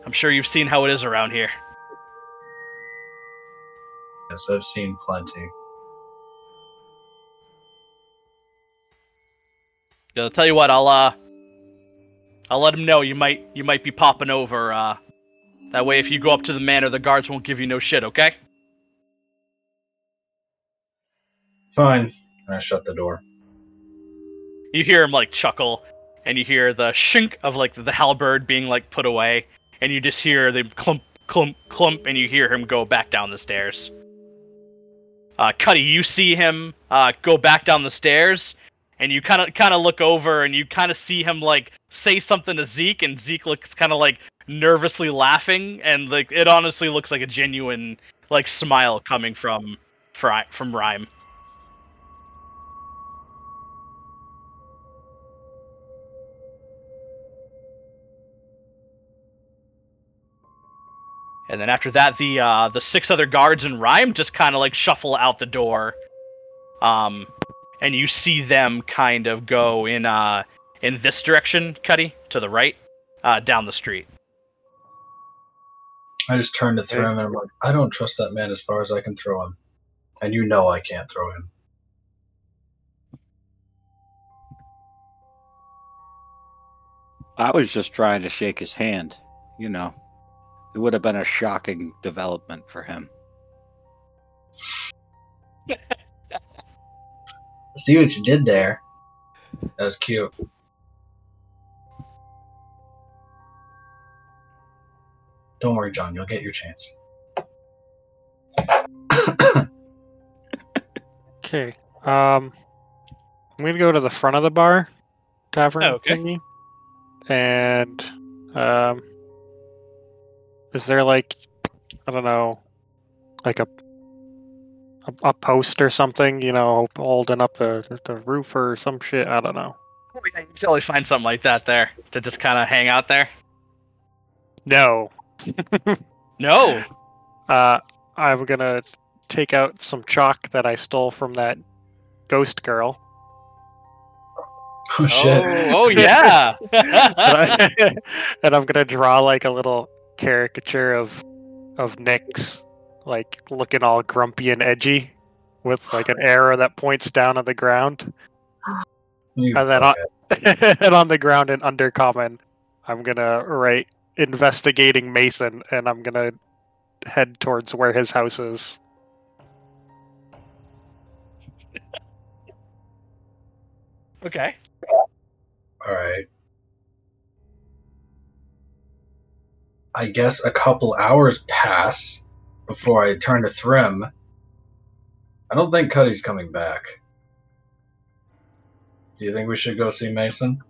I'm sure you've seen how it is around here. Yes, I've seen plenty. I'll tell you what, I'll uh, I'll let him know you might you might be popping over. Uh, that way, if you go up to the manor, the guards won't give you no shit. Okay? Fine. I shut the door. You hear him like chuckle and you hear the shink of like the halberd being like put away and you just hear the clump clump clump and you hear him go back down the stairs. Uh cuddy you see him uh go back down the stairs and you kind of kind of look over and you kind of see him like say something to zeke and zeke looks kind of like nervously laughing and like it honestly looks like a genuine like smile coming from from rhyme And then after that, the uh, the six other guards in Rhyme just kind of like shuffle out the door, um, and you see them kind of go in uh, in this direction, Cuddy, to the right, uh, down the street. I just turned to Thrym and I'm like, I don't trust that man as far as I can throw him. And you know I can't throw him. I was just trying to shake his hand. You know, it would have been a shocking development for him. See what you did there? That was cute. Don't worry, John. You'll get your chance. Okay. Um, I'm gonna go to the front of the bar, tavern Oh, okay. thingy, and um, is there like, I don't know, like a a, a post or something, you know, holding up the the roof or some shit? I don't know. Oh, yeah, you can totally find something like that there to just kind of hang out there. No. No, Uh, I'm gonna take out some chalk that I stole from that ghost girl. Oh shit! Oh, oh yeah. and, I, and I'm gonna draw like a little caricature of of Nyx, like looking all grumpy and edgy, with like an arrow that points down at the ground. You And then fuckhead. and on the ground in undercommon, I'm gonna write investigating Mason, and I'm gonna head towards where his house is. okay. All I guess a couple hours pass before I turn to Thrym. I don't think Cuddy's coming back. Do you think we should go see Mason?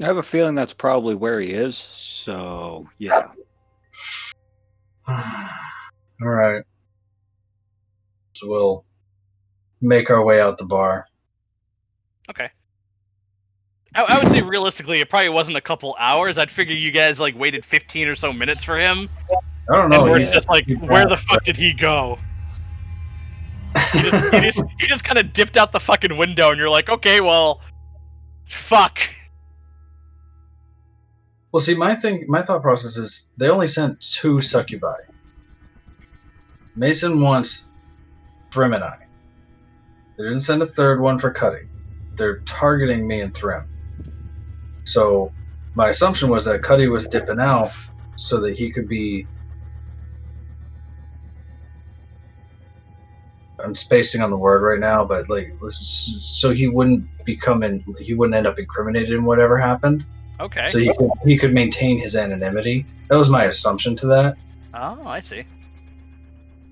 I have a feeling that's probably where he is. So yeah, All right. So we'll make our way out the bar. Okay. I, I would say realistically, it probably wasn't a couple hours. I'd figure you guys like waited 15 or so minutes for him, I don't and know. we're he's- just like, where the fuck did he go? He just, he just, he just kind of dipped out the fucking window, and you're like, okay, well, fuck. Well, see, my thing, my thought process is they only sent two succubi. Mason wants Thrym and I. They didn't send a third one for Cuddy. They're targeting me and Thrym. So, my assumption was that Cuddy was dipping out so that he could be. I'm spacing on the word right now, but like, so he wouldn't become in, he wouldn't end up incriminated in whatever happened. Okay. So he could, he could maintain his anonymity. That was my assumption to that. Oh, I see.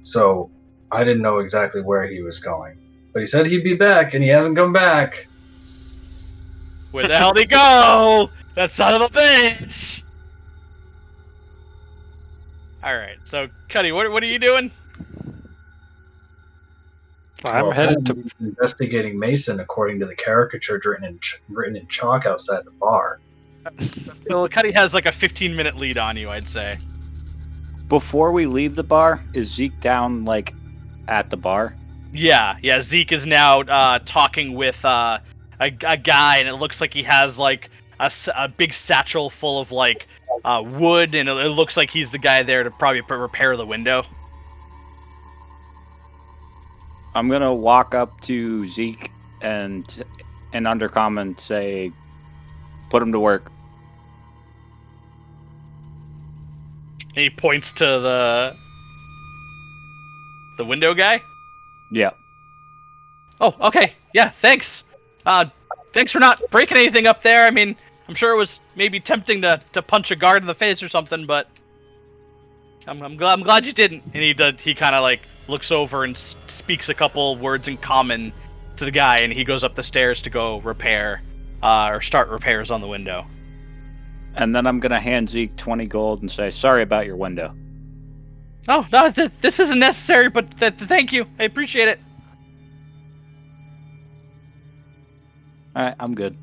So I didn't know exactly where he was going. But he said he'd be back, and he hasn't come back. Where the hell did he go? That son of a bitch! Alright, so, Cuddy, what, what are you doing? I'm Well, headed to. I'm investigating Mason according to the caricature written in ch- written in chalk outside the bar. Well, Cuddy has like a 15 minute lead on you, I'd say. Before we leave the bar, is Zeke down like at the bar? Yeah, yeah. Zeke is now uh, talking with uh, a, a guy, and it looks like he has like a big satchel full of like uh, wood, and it, it looks like he's the guy there to probably repair the window. I'm gonna walk up to Zeke and and undercom and say, "Put him to work." He points to the the window guy. Yeah. Oh, okay. Yeah, thanks. Uh, thanks for not breaking anything up there. I mean, I'm sure it was maybe tempting to, to punch a guard in the face or something, but I'm, I'm glad I'm glad you didn't. And he does. He kind of like looks over and s- speaks a couple words in common to the guy, and he goes up the stairs to go repair uh, or start repairs on the window. And then I'm gonna hand Zeke 20 gold and say, "Sorry about your window." Oh no, th- this isn't necessary, but th- th- thank you. I appreciate it. All right, I'm good.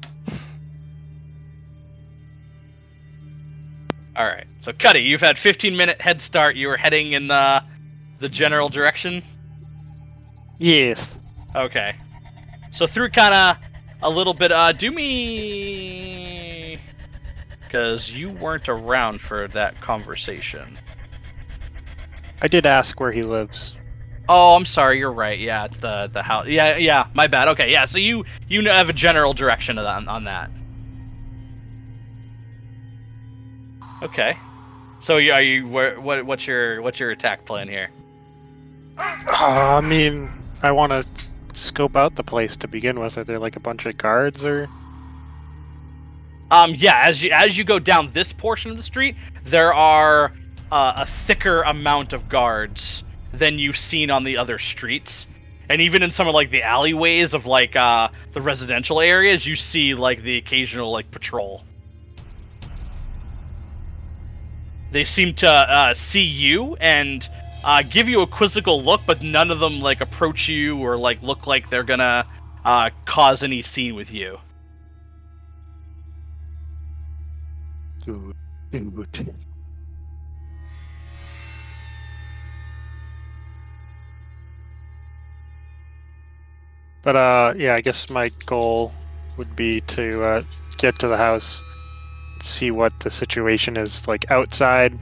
All right. So, Cuddy, you've had 15 minute head start. You were heading in the the general direction. Yes. Okay. So through kind of a little bit. Uh, do me because you weren't around for that conversation. I did ask where he lives. Oh, I'm sorry. You're right. Yeah, it's the the house. Yeah, yeah. My bad. Okay, yeah. So you you have a general direction of that, on that. Okay. So are you where, what what's your what's your attack plan here? Uh, I mean, I want to scope out the place to begin with. Are there like a bunch of guards or? Um, yeah, as you as you go down this portion of the street, there are uh, a thicker amount of guards than you've seen on the other streets, and even in some of like the alleyways of like uh, the residential areas, you see like the occasional like patrol. They seem to uh, see you and uh, give you a quizzical look, but none of them like approach you or like look like they're gonna uh, cause any scene with you. But uh, yeah, I guess my goal would be to uh, get to the house, see what the situation is like outside.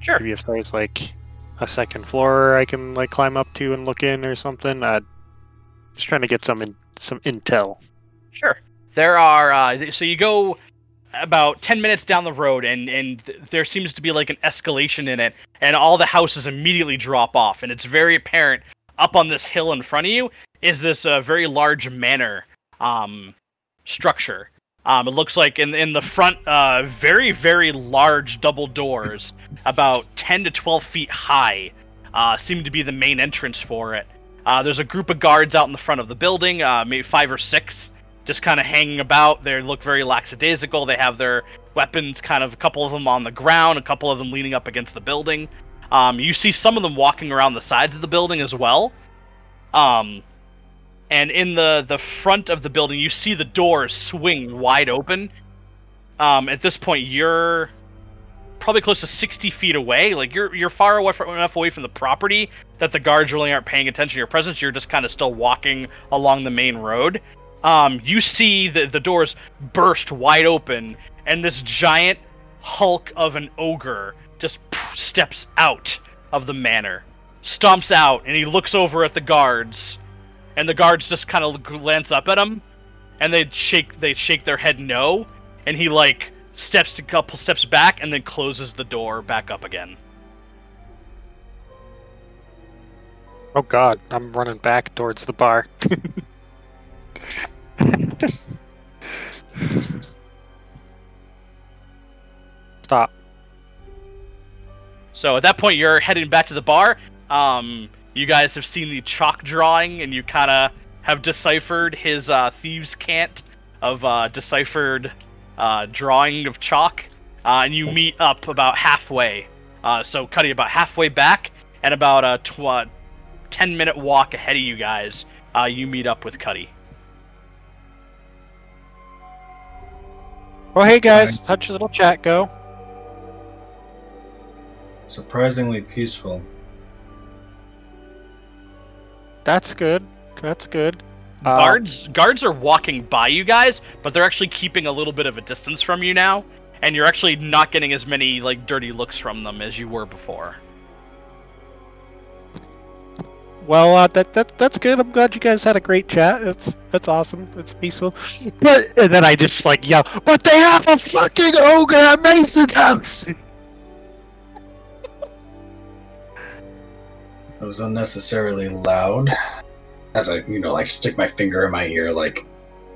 Sure. Maybe if there's like a second floor I can like climb up to and look in or something. Uh, just trying to get some in, some intel. Sure. There are uh, so you go about 10 minutes down the road and and th- there seems to be like an escalation in it and all the houses immediately drop off and it's very apparent up on this hill in front of you is this uh, very large manor um structure. Um, it looks like in in the front, uh, very very large double doors, about 10 to 12 feet high, uh, seem to be the main entrance for it. Uh, there's a group of guards out in the front of the building, uh, maybe five or six, just kind of hanging about. They look very lackadaisical. They have their weapons, kind of a couple of them on the ground, a couple of them leaning up against the building. Um, you see some of them walking around the sides of the building as well. Um, and in the the front of the building, you see the doors swing wide open. Um, at this point, you're probably close to 60 feet away. Like you're you're far away from, enough away from the property that the guards really aren't paying attention to your presence. You're just kind of still walking along the main road. Um, you see the the doors burst wide open, and this giant hulk of an ogre just steps out of the manor, stomps out, and he looks over at the guards, and the guards just kind of glance up at him, and they shake they shake their head no, and he like steps a couple steps back and then closes the door back up again. Oh god, I'm running back towards the bar. Stop. So at that point, you're heading back to the bar. Um, you guys have seen the chalk drawing, and you kind of have deciphered his uh, thieves' cant of uh, deciphered uh, drawing of chalk, uh, and you meet up about halfway. Uh, so Cuddy about halfway back, and about a tw- uh, ten minute walk ahead of you guys, uh, you meet up with Cuddy. Oh hey guys, how'd your little chat go? Surprisingly peaceful. That's good. That's good. Uh, Guards guards are walking by you guys, but they're actually keeping a little bit of a distance from you now, and you're actually not getting as many like dirty looks from them as you were before. Well, uh, that that that's good. I'm glad you guys had a great chat. It's that's awesome. It's peaceful. But and then I just like yell, "But they have a fucking ogre at Mason's house!" It was unnecessarily loud. As I, you know, like stick my finger in my ear, like,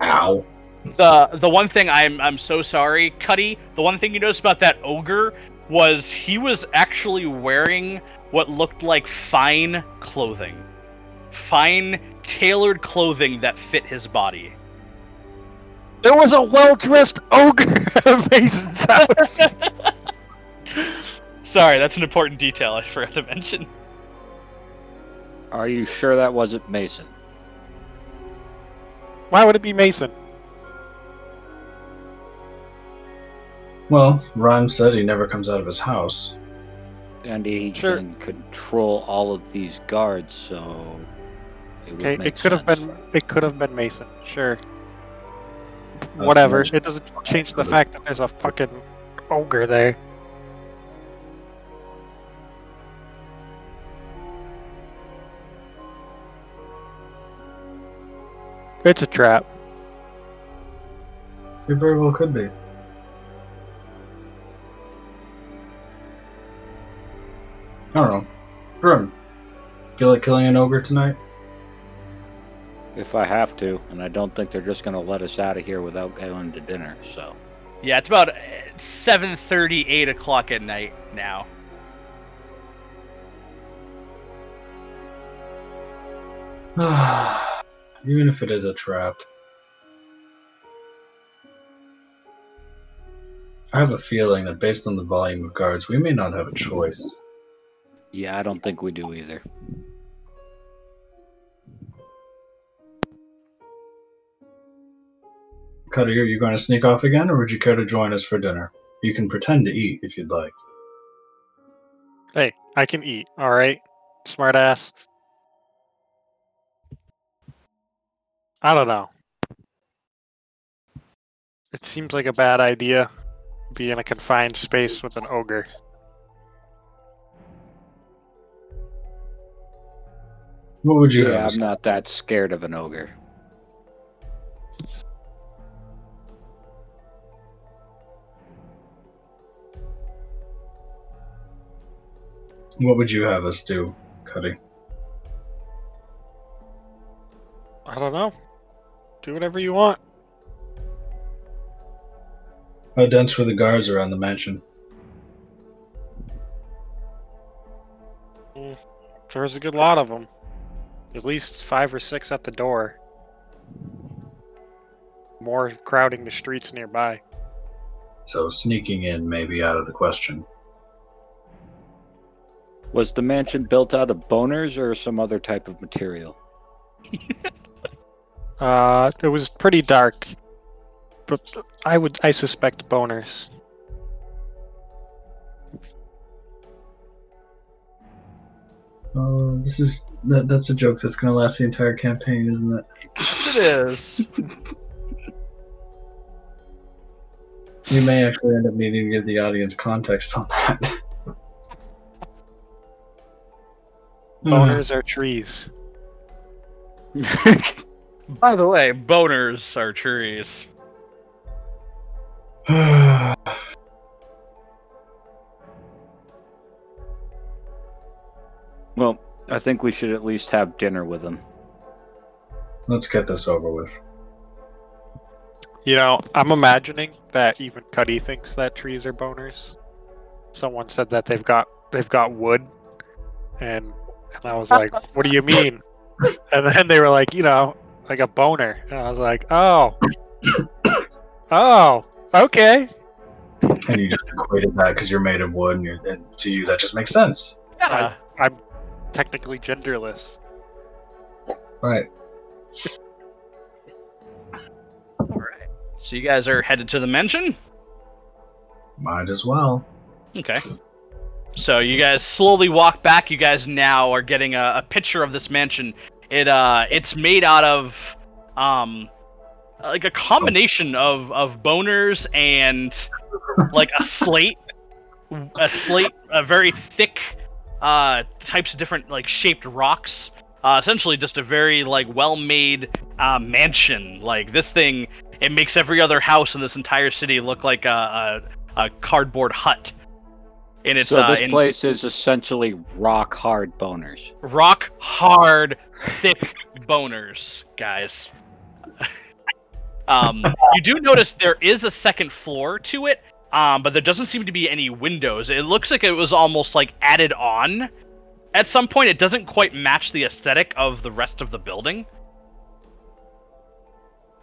ow. The the one thing I'm I'm so sorry, Cuddy. The one thing you noticed about that ogre was he was actually wearing what looked like fine clothing, fine tailored clothing that fit his body. There was a well-dressed ogre at Mason's house. Sorry, that's an important detail I forgot to mention. Are you sure that wasn't Mason? Why would it be Mason? Well, Rhyme said he never comes out of his house. And he Sure. can control all of these guards, so it would Okay, make it could have been it could have been Mason. Sure. Uh, Whatever. Mason. It doesn't change the fact that there's a fucking ogre there. It's a trap. It very well could be. I don't know. Grim, feel like killing an ogre tonight? If I have to, and I don't think they're just gonna let us out of here without going to dinner, so. Yeah, it's about uh, 7:30, 8 o'clock at night now. Even if it is a trap. I have a feeling that based on the volume of guards, we may not have a choice. Yeah, I don't think we do either. Cutter, are you going to sneak off again, or would you care to join us for dinner? You can pretend to eat if you'd like. Hey, I can eat, alright? Smart I don't know. It seems like a bad idea. Be in a confined space with an ogre. What would you Yeah, have? I'm not that scared of an ogre. What would you have us do, Cuddy? I don't know. Do whatever you want. How dense were the guards around the mansion? Mm, there was a good lot of them. At least five or six at the door. More crowding the streets nearby. So sneaking in may be out of the question. Was the mansion built out of boners or some other type of material? Uh, it was pretty dark, but I would I suspect boners. Oh, this is that, that's a joke that's going to last the entire campaign, isn't it? It is. You may actually end up needing to give the audience context on that. Boners are trees. By the way, boners are trees. well, I think we should at least have dinner with them. Let's get this over with. You know, I'm imagining that even Cuddy thinks that trees are boners. Someone said that they've got they've got wood, and and I was like, "What do you mean?" And then they were like, "You know, like a boner," and I was like, "Oh, oh, okay." And you just equated that because you're made of wood, and, you're, and to you that just makes sense. Yeah. I'm technically genderless. Right. All right. So you guys are headed to the mansion. Might as well. Okay. So you guys slowly walk back. You guys now are getting a, a picture of this mansion. It uh, it's made out of um, like a combination of of boners and like a slate, a slate, a very thick uh types of different like shaped rocks. Uh, essentially, just a very like well-made uh, mansion. Like this thing, it makes every other house in this entire city look like a, a, a cardboard hut. And it's so uh, this in place is essentially rock hard boners. rock hard, thick boners, guys. um, you do notice there is a second floor to it, um, but there doesn't seem to be any windows. It looks like it was almost like added on. At some point, it doesn't quite match the aesthetic of the rest of the building.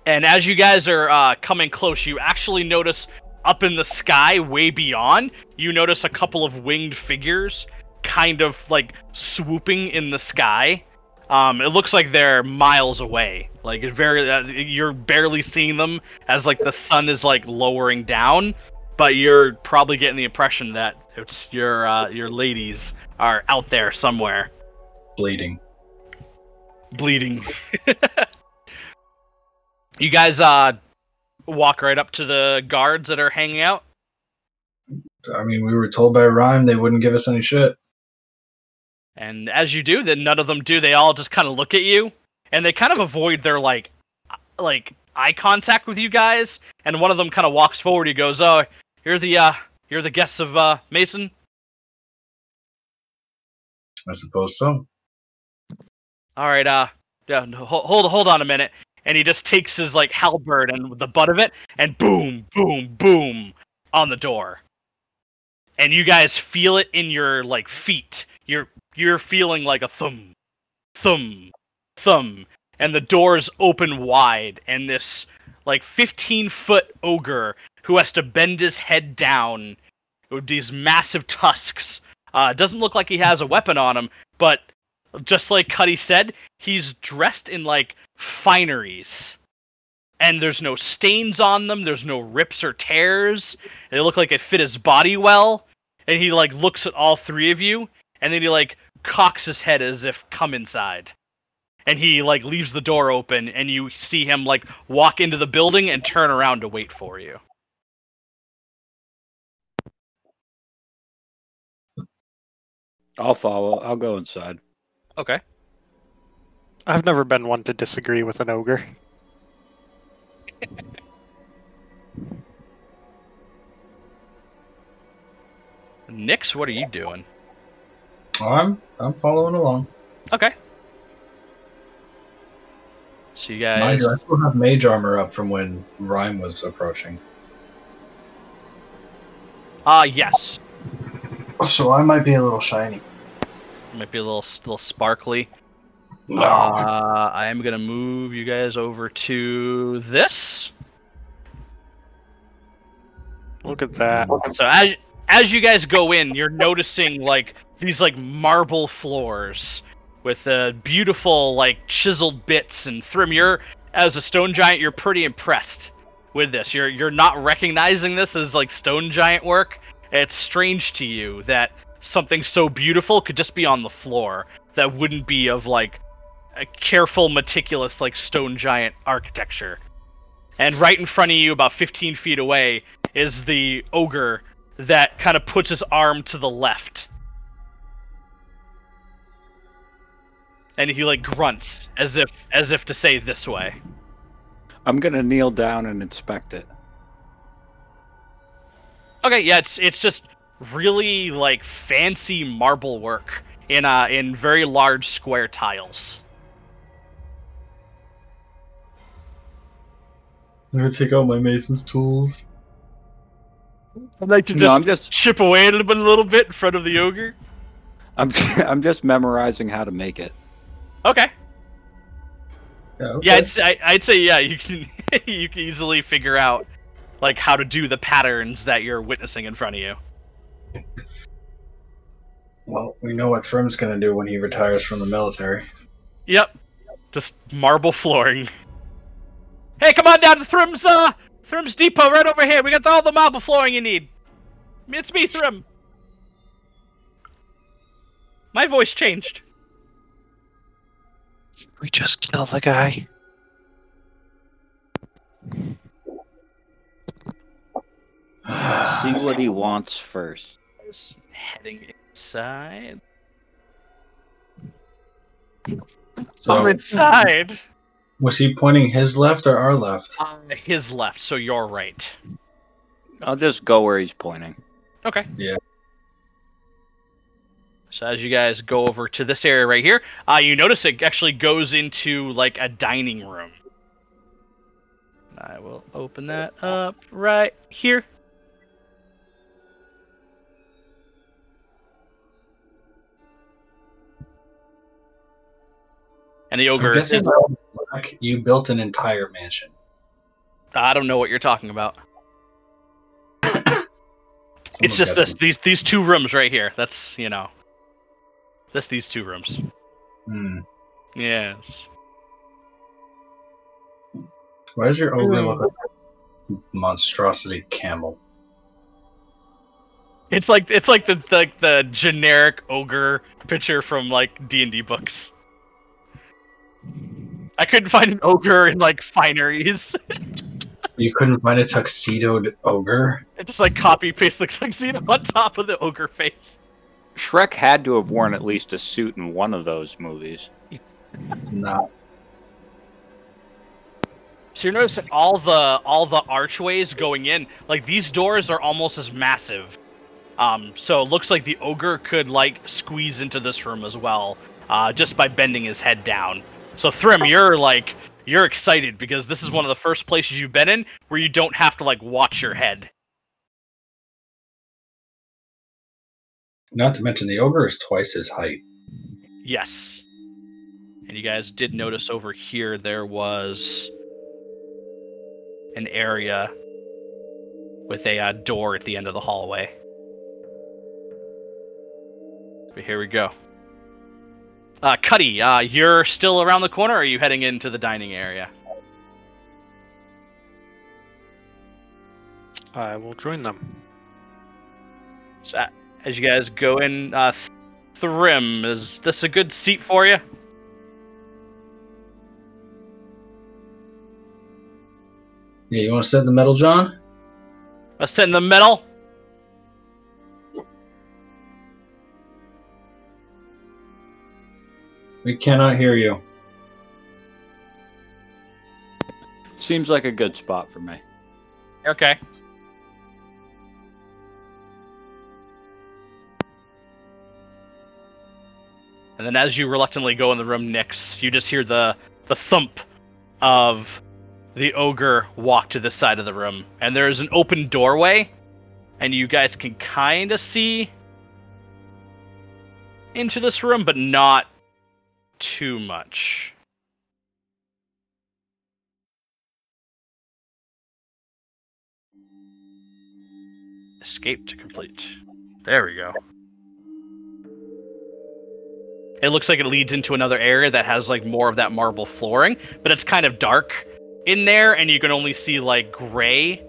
And as you guys are uh, coming close, you actually notice up in the sky, way beyond, you notice a couple of winged figures kind of like swooping in the sky. Um, it looks like they're miles away. Like it's very, uh, you're barely seeing them as like the sun is like lowering down, but you're probably getting the impression that it's your uh, your ladies are out there somewhere Bleeding. bleeding. you guys uh walk right up to the guards that are hanging out. I mean, we were told by Rhyme they wouldn't give us any shit. And as you do, then none of them do. They all just kind of look at you, and they kind of avoid their like, like eye contact with you guys. And one of them kind of walks forward. He goes, "Oh, you're the uh, you're the guests of uh, Mason." I suppose so. All right, uh, yeah, hold hold hold on a minute. And he just takes his like halberd and the butt of it, and boom, boom, boom on the door. And you guys feel it in your like feet. You're you're feeling like a thumb, thumb, thumb, and the doors open wide, and this like 15 foot ogre who has to bend his head down with these massive tusks. Uh, doesn't look like he has a weapon on him, but just like Cuddy said, he's dressed in like fineries. And there's no stains on them, there's no rips or tears. They look like it fit his body well. And he like looks at all three of you, and then he like cocks his head as if come inside. And he like leaves the door open and you see him like walk into the building and turn around to wait for you. I'll follow. I'll go inside. Okay. I've never been one to disagree with an ogre. Nyx, what are you doing? I'm I'm following along. Okay. So you guys Mind you, I still have mage armor up from when Rhyme was approaching. Ah, yes. So I might be a little shiny. Might be a little little sparkly. No. Uh, I am gonna move you guys over to this. Look at that. So as as you guys go in, you're noticing like these like marble floors with uh, beautiful like chiseled bits and Thrym. You're as a stone giant, you're pretty impressed with this. You're you're not recognizing this as like stone giant work. It's strange to you that something so beautiful could just be on the floor that wouldn't be of like a careful, meticulous like stone giant architecture. And right in front of you, about 15 feet away, is the ogre that kind of puts his arm to the left. And he like grunts as if as if to say this way. I'm gonna kneel down and inspect it. Okay, yeah, it's it's just really like fancy marble work in uh in very large square tiles. I'm gonna take out my mason's tools. I'd like to just No, I'm just chip away a little bit, a little bit in front of the ogre. I'm I'm just memorizing how to make it. Okay. Yeah, okay. Yeah, it's, I, I'd say yeah. You can you can easily figure out like how to do the patterns that you're witnessing in front of you. Well, we know what Thrym's gonna do when he retires from the military. Yep, just marble flooring. Hey, come on down to Thrym's uh Thrym's Depot right over here. We got all the marble flooring you need. It's me, Thrym. My voice changed. We just killed the guy. See what he wants first. Just heading inside. So, I'm inside. Was he pointing his left or our left? Uh, his left, so you're right. I'll just go where he's pointing. Okay. Yeah. So as you guys go over to this area right here, uh, you notice it actually goes into like a dining room. I will open that up right here. And the I'm ogre. guessing by all the black, you built an entire mansion. I don't know what you're talking about. It's just this these these two rooms right here. That's you know. Just these two rooms. Hmm. Yes. Why is your ogre look like a monstrosity camel? It's like it's like the like the generic ogre picture from like D and D books. I couldn't find an ogre in like fineries. You couldn't find a tuxedoed ogre? it just like copy paste the tuxedo on top of the ogre face. Shrek had to have worn at least a suit in one of those movies. Nah. So you're noticing all the all the archways going in, like these doors are almost as massive. Um, so it looks like the ogre could like squeeze into this room as well, uh, just by bending his head down. So Thrym, you're like you're excited because this is one of the first places you've been in where you don't have to like watch your head. Not to mention the ogre is twice his height. Yes. And you guys did notice over here there was an area with a uh, door at the end of the hallway. But here we go. Uh, Cuddy, uh, you're still around the corner, or are you heading into the dining area? I will join them. So, uh, as you guys go in, uh, Thrym, is this a good seat for you? Yeah, you want to sit in the middle, John? Let's sit in the middle. We cannot hear you. Seems like a good spot for me. Okay. And then as you reluctantly go in the room, Nyx, you just hear the the thump of the ogre walk to the side of the room. And there's an open doorway, and you guys can kind of see into this room, but not too much. Escape to complete. There we go. It looks like it leads into another area that has like more of that marble flooring, but it's kind of dark in there and you can only see like gray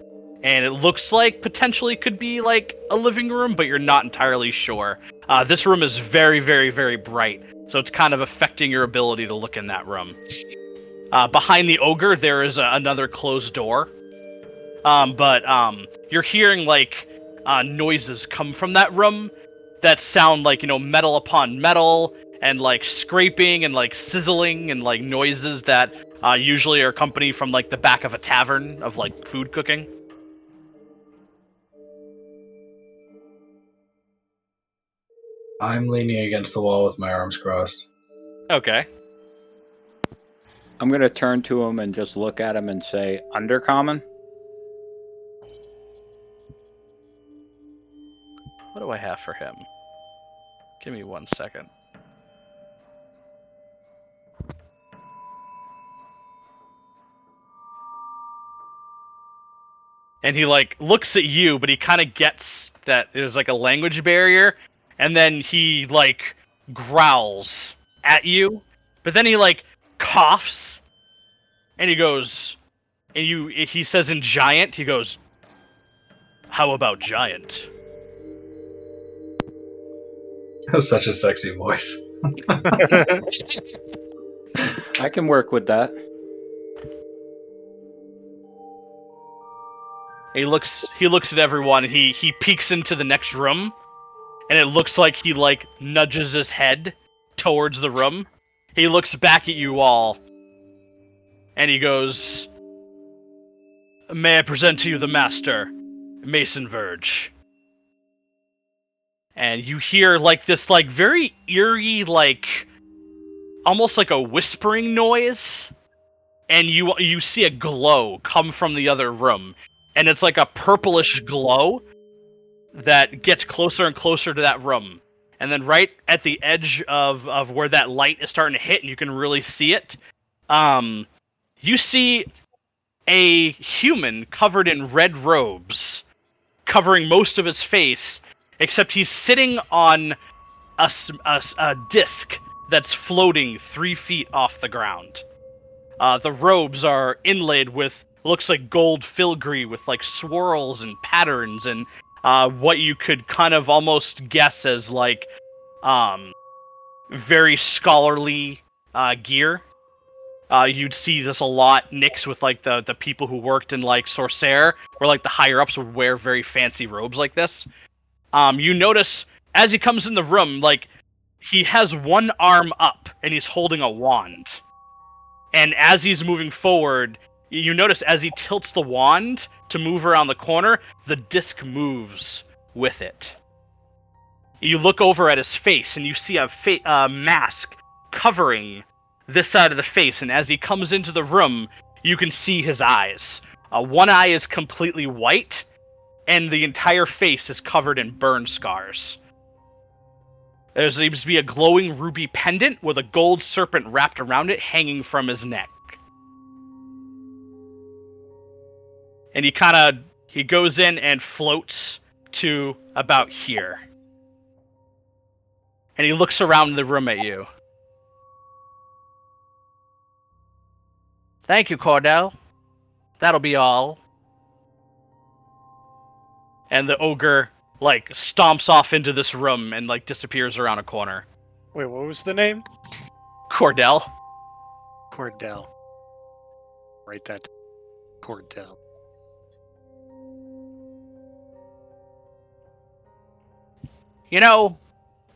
and it looks like potentially could be like a living room, but you're not entirely sure. Uh, this room is very, very, very bright, so it's kind of affecting your ability to look in that room. Uh, behind the ogre, there is a, another closed door, um, but um, you're hearing like uh, noises come from that room that sound like you know metal upon metal and like scraping and like sizzling and like noises that uh, usually are accompanied from like the back of a tavern of like food cooking. I'm leaning against the wall with my arms crossed. Okay. I'm gonna turn to him and just look at him and say, "Undercommon." What do I have for him? Give me one second. And he like looks at you, but he kind of gets that there's like a language barrier, and then he like growls at you, but then he like coughs, and he goes, and you he says in giant, he goes, "How about giant?" That was such a sexy voice. I can work with that. He looks he looks at everyone he he peeks into the next room and it looks like he like nudges his head towards the room. He looks back at you all and he goes May I present to you the master, Mason Verge. And you hear like this like very eerie like almost like a whispering noise and you you see a glow come from the other room and it's like a purplish glow that gets closer and closer to that room. And then right at the edge of, of where that light is starting to hit and you can really see it, um, you see a human covered in red robes, covering most of his face, except he's sitting on a, a a disc that's floating three feet off the ground. Uh, the robes are inlaid with looks like gold filigree with like swirls and patterns and uh, what you could kind of almost guess as like um, very scholarly uh, gear. Uh, you'd see this a lot Nyx with like the the people who worked in like Sorcere, where like the higher ups would wear very fancy robes like this. Um, you notice as he comes in the room, like he has one arm up and he's holding a wand. And as he's moving forward, you notice as he tilts the wand to move around the corner, the disc moves with it. You look over at his face and you see a fa- uh, mask covering this side of the face, and as he comes into the room, you can see his eyes. Uh, one eye is completely white, and the entire face is covered in burn scars. There seems to be a glowing ruby pendant with a gold serpent wrapped around it hanging from his neck. And he kind of he goes in and floats to about here and he looks around the room at you thank you cordell that'll be all and the ogre like stomps off into this room and like disappears around a corner Wait, what was the name? cordell Cordell. Write that. Cordell. You know,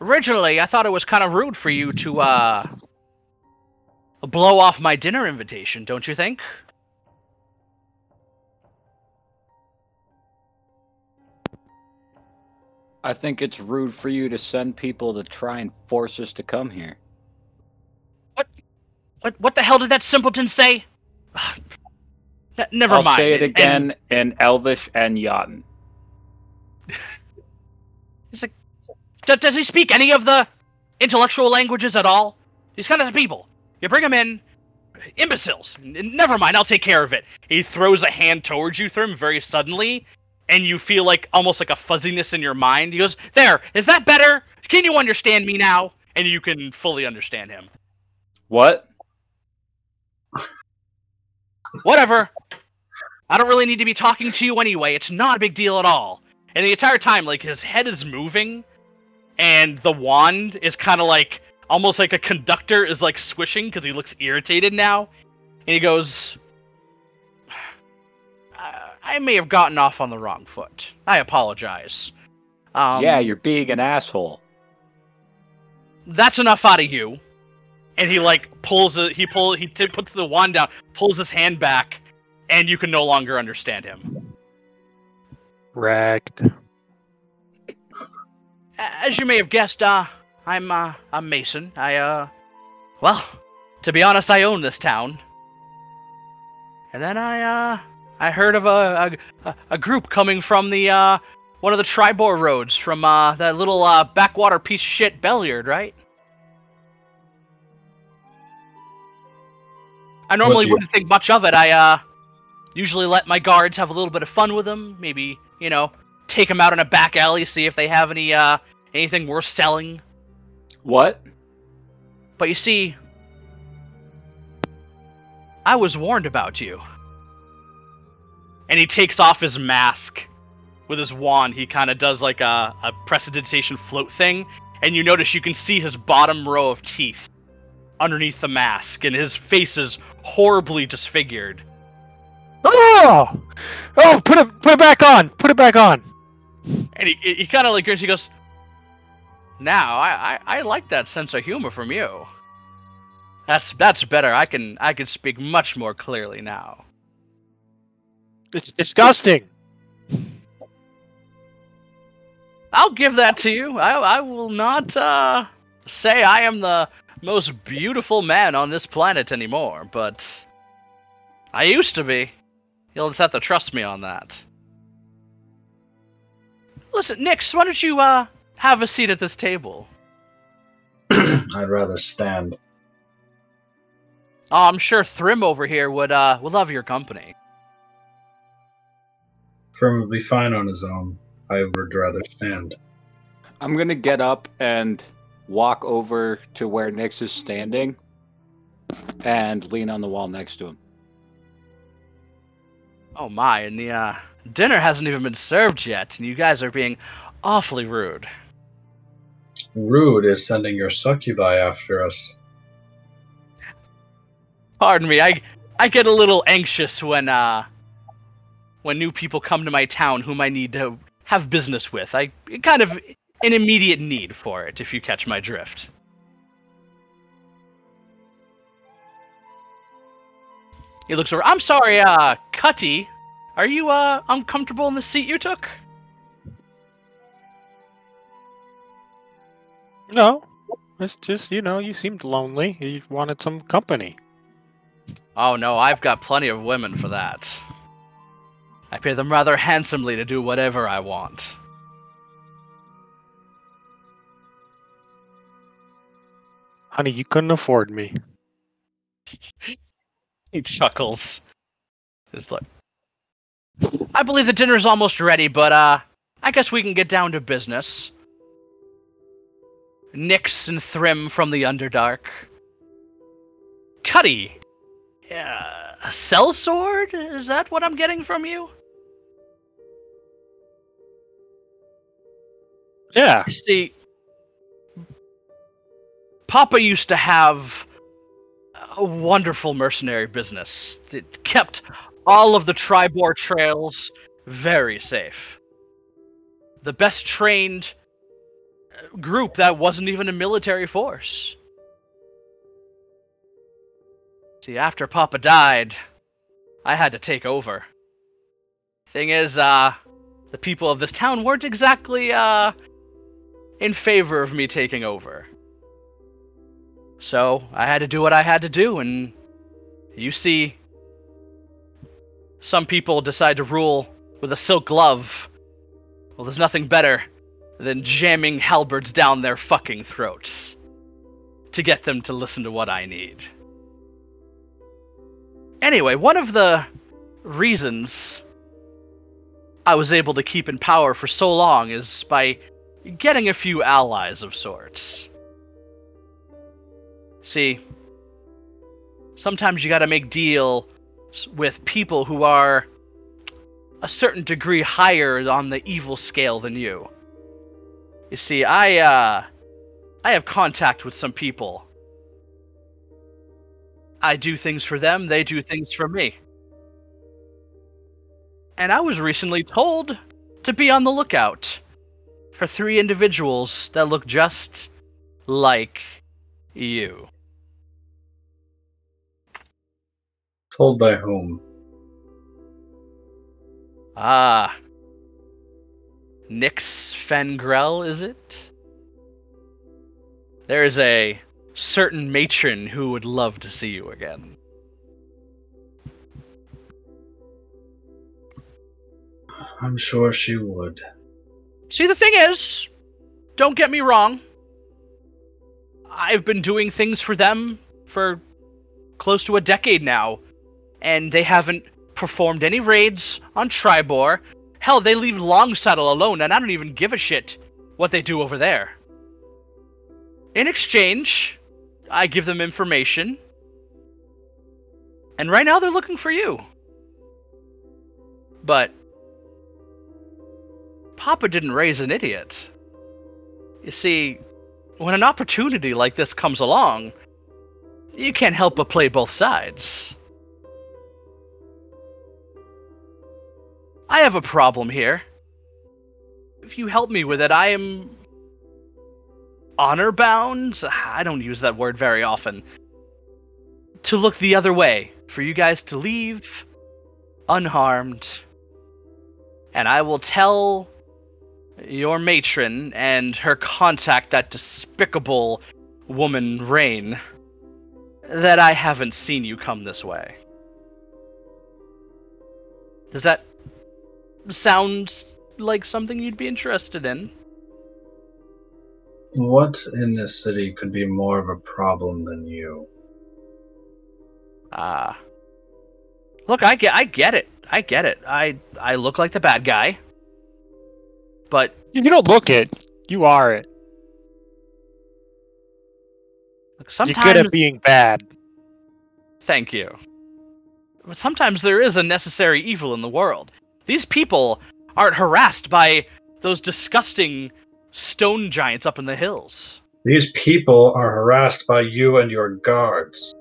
originally I thought it was kind of rude for you to uh blow off my dinner invitation, don't you think? I think it's rude for you to send people to try and force us to come here. What what What the hell did that simpleton say? N- never I'll mind. say it And- again in Elvish and Jotun. He's like, "D- does he speak any of the intellectual languages at all? These kind of people. You bring him in, imbeciles. Never mind, I'll take care of it. He throws a hand towards you, Thrym, very suddenly, and you feel like almost like a fuzziness in your mind. He goes, "There, is that better? Can you understand me now?" And you can fully understand him. What? Whatever. I don't really need to be talking to you anyway. It's not a big deal at all. And the entire time, like his head is moving, and the wand is kind of like almost like a conductor is like swishing because he looks irritated now. And he goes, "Uh, I may have gotten off on the wrong foot. I apologize. Um, yeah, you're being an asshole. that's enough out of you. And he like pulls a, he pull he t- puts the wand down, pulls his hand back, and you can no longer understand him. Wrecked. A- As you may have guessed, uh, I'm uh, I'm Mason. I uh, well, to be honest, I own this town. And then I uh, I heard of a a, a group coming from the uh, one of the Triboar roads from uh, that little uh, backwater piece of shit Belliard, right? I normally you- wouldn't think much of it. I uh, usually let my guards have a little bit of fun with them. Maybe you know, take them out in a back alley, see if they have any uh, anything worth selling. What? But you see, I was warned about you. And he takes off his mask with his wand. He kind of does like a, a prestidigitation float thing. And you notice you can see his bottom row of teeth underneath the mask. And his face is horribly disfigured. Oh! Oh, put it put it back on. Put it back on. And he, he kind of like grins. He goes, "Now I, I I like that sense of humor from you. That's that's better. I can I can speak much more clearly now." It's disgusting. I'll give that to you. I I will not uh, say I am the most beautiful man on this planet anymore, but I used to be. You'll just have to trust me on that. Listen, Nyx, why don't you uh have a seat at this table? I'd rather stand. Oh, I'm sure Thrym over here would uh would love your company. Thrym would be fine on his own. I would rather stand. I'm gonna get up and walk over to where Nyx is standing and lean on the wall next to him. Oh my, and the uh dinner hasn't even been served yet, and you guys are being awfully rude. Rude is sending your succubi after us. Pardon me, I I get a little anxious when uh when new people come to my town whom I need to have business with. I kind of an immediate need for it, if you catch my drift. He looks over. I'm sorry, uh, Cutty. Are you uh uncomfortable in the seat you took? No. It's just, you know, you seemed lonely. You wanted some company. Oh no, I've got plenty of women for that. I pay them rather handsomely to do whatever I want. Honey, you couldn't afford me. He chuckles. It's like, I believe the dinner's almost ready, but uh, I guess we can get down to business. Nyx and Thrym from the Underdark. Cuddy, uh, a sellsword? Is that what I'm getting from you? Yeah. You see, Papa used to have a wonderful mercenary business. It kept all of the Triboar trails very safe. The best trained uh, group that wasn't even a military force. See, after Papa died, I had to take over. Thing is, uh, the people of this town weren't exactly, uh, in favor of me taking over. So I had to do what I had to do, and you see, some people decide to rule with a silk glove. Well, there's nothing better than jamming halberds down their fucking throats to get them to listen to what I need. Anyway, one of the reasons I was able to keep in power for so long is by getting a few allies of sorts. See, sometimes you gotta make deals with people who are a certain degree higher on the evil scale than you. You see, I, uh, I have contact with some people. I do things for them, they do things for me. And I was recently told to be on the lookout for three individuals that look just like you. Told by whom? Ah. Nyx Fengrel, is it? There is a certain matron who would love to see you again. I'm sure she would. See, the thing is, don't get me wrong. I've been doing things for them for close to a decade now, and they haven't performed any raids on Triboar. Hell, they leave Longsaddle alone, and I don't even give a shit what they do over there. In exchange, I give them information, and right now they're looking for you. But Papa didn't raise an idiot. You see, when an opportunity like this comes along, you can't help but play both sides. I have a problem here. If you help me with it, I am honor bound. I don't use that word very often. To look the other way, for you guys to leave unharmed. And I will tell your matron and her contact, that despicable woman, Rain, that I haven't seen you come this way. Does that sound like something you'd be interested in? What in this city could be more of a problem than you? Ah. look, I get I get it. I get it. I I look like the bad guy. But You don't look it. You are it. look, sometimes You're good at being bad. Thank you. But sometimes there is a necessary evil in the world. These people aren't harassed by those disgusting stone giants up in the hills. These people are harassed by you and your guards.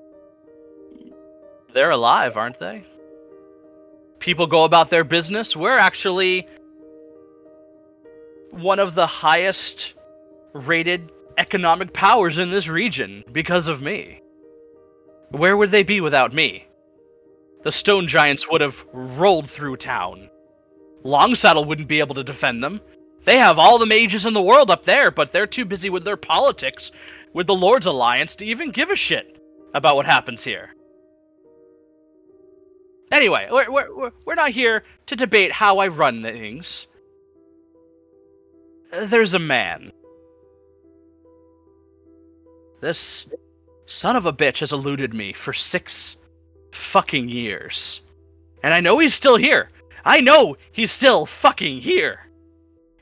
They're alive, aren't they? People go about their business. We're actually one of the highest rated economic powers in this region because of me. Where would they be without me? The stone giants would have rolled through town. Longsaddle wouldn't be able to defend them. They have all the mages in the world up there, but they're too busy with their politics with the Lord's Alliance to even give a shit about what happens here. Anyway, we're, we're, we're- not here to debate how I run things. There's a man. This son of a bitch has eluded me for six fucking years. And I know he's still here. I know he's still fucking here.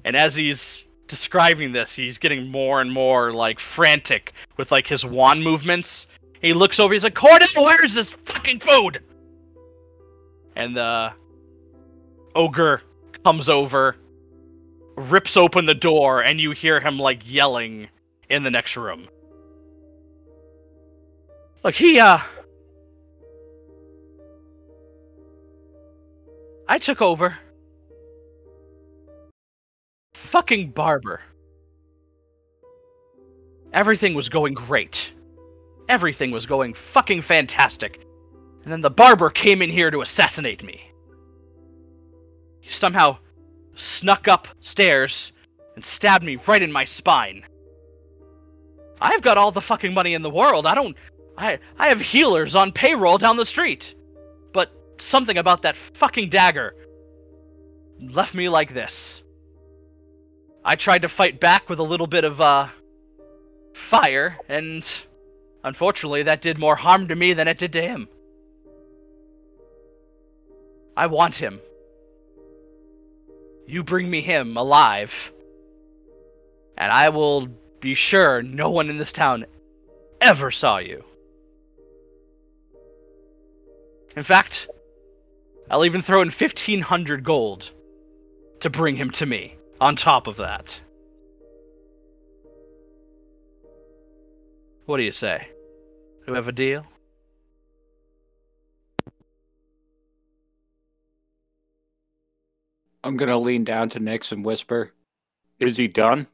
And as he's describing this, he's getting more and more like frantic with like his wand movements. He looks over, he's like, Cordell, where's this fucking food? And the ogre comes over, rips open the door, and you hear him like yelling in the next room. Look, he, uh. I took over. Fucking barber. Everything was going great. Everything was going fucking fantastic. And then the barber came in here to assassinate me. He somehow snuck upstairs and stabbed me right in my spine. I've got all the fucking money in the world. I don't. I I have healers on payroll down the street. Something about that fucking dagger left me like this. I tried to fight back with a little bit of uh fire, and unfortunately that did more harm to me than it did to him. I want him. You bring me him alive, and I will be sure no one in this town ever saw you. In fact, I'll even throw in 1500 gold to bring him to me on top of that. What do you say? Do we have a deal? I'm gonna lean down to Nyx and whisper, "Is he done?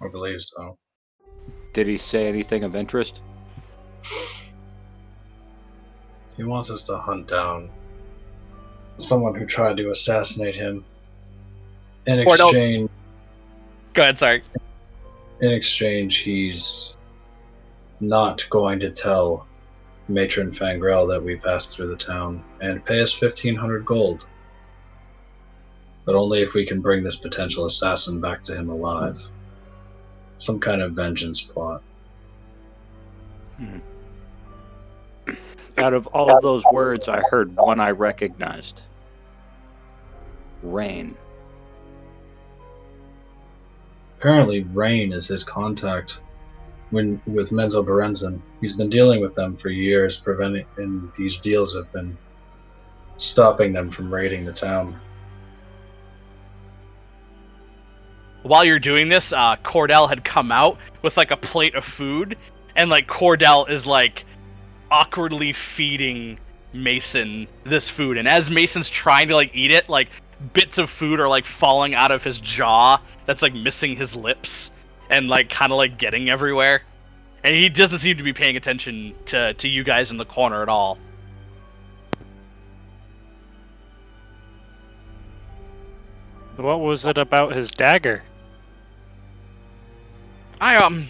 I believe so. Did he say anything of interest?" He wants us to hunt down someone who tried to assassinate him. In exchange, Go ahead, sorry. in exchange, he's not going to tell Matron Fangrel that we passed through the town and pay us fifteen hundred gold. But only if we can bring this potential assassin back to him alive. Some kind of vengeance plot. Hmm. Out of all of those words, I heard one I recognized. Rain. Apparently, Rain is his contact when with Menzoberranzan. He's been dealing with them for years, preventing, and these deals have been stopping them from raiding the town. While you're doing this, uh, Cordell had come out with like a plate of food, and like Cordell is like awkwardly feeding Mason this food, and as Mason's trying to like eat it, like bits of food are like falling out of his jaw that's like missing his lips and like kind of like getting everywhere. And he doesn't seem to be paying attention to to you guys in the corner at all. What was it about his dagger? I um,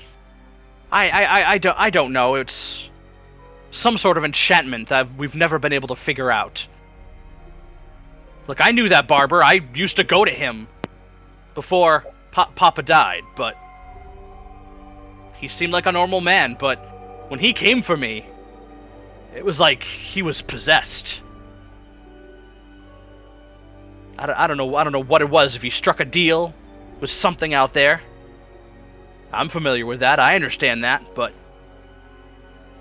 I I I, I don't I don't know. It's some sort of enchantment that we've never been able to figure out. Look, I knew that barber. I used to go to him before pa- Papa died, but he seemed like a normal man. But when he came for me, it was like he was possessed. I don't, I don't know I don't know what it was. If he struck a deal with something out there. I'm familiar with that. I understand that, but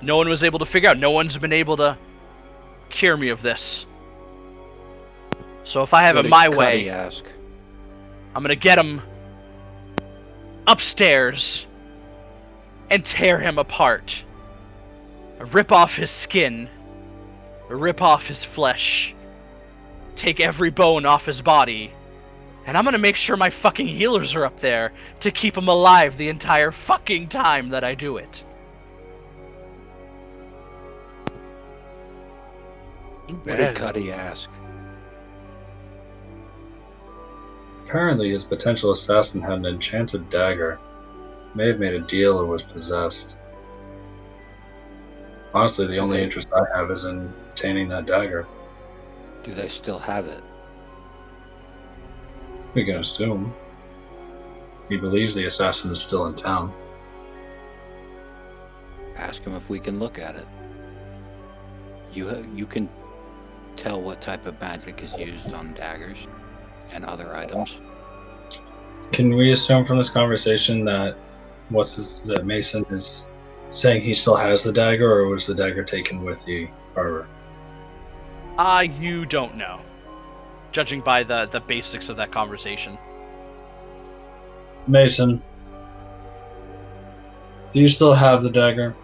no one was able to figure out. No one's been able to cure me of this. So if I have What it my way, ask. I'm gonna get him upstairs and tear him apart. Rip off his skin, rip off his flesh, take every bone off his body, and I'm gonna make sure my fucking healers are up there to keep him alive the entire fucking time that I do it. What did Cuddy ask? Apparently, his potential assassin had an enchanted dagger. May have made a deal or was possessed. Honestly, the only interest I have is in obtaining that dagger. Do they still have it? We can assume. He believes the assassin is still in town. Ask him if we can look at it. You ha- you can tell what type of magic is used on daggers and other items. Can we assume from this conversation that what's his, that Mason is saying he still has the dagger, or was the dagger taken with the barber? Ah, you don't know. Judging by the the basics of that conversation. Mason, do you still have the dagger?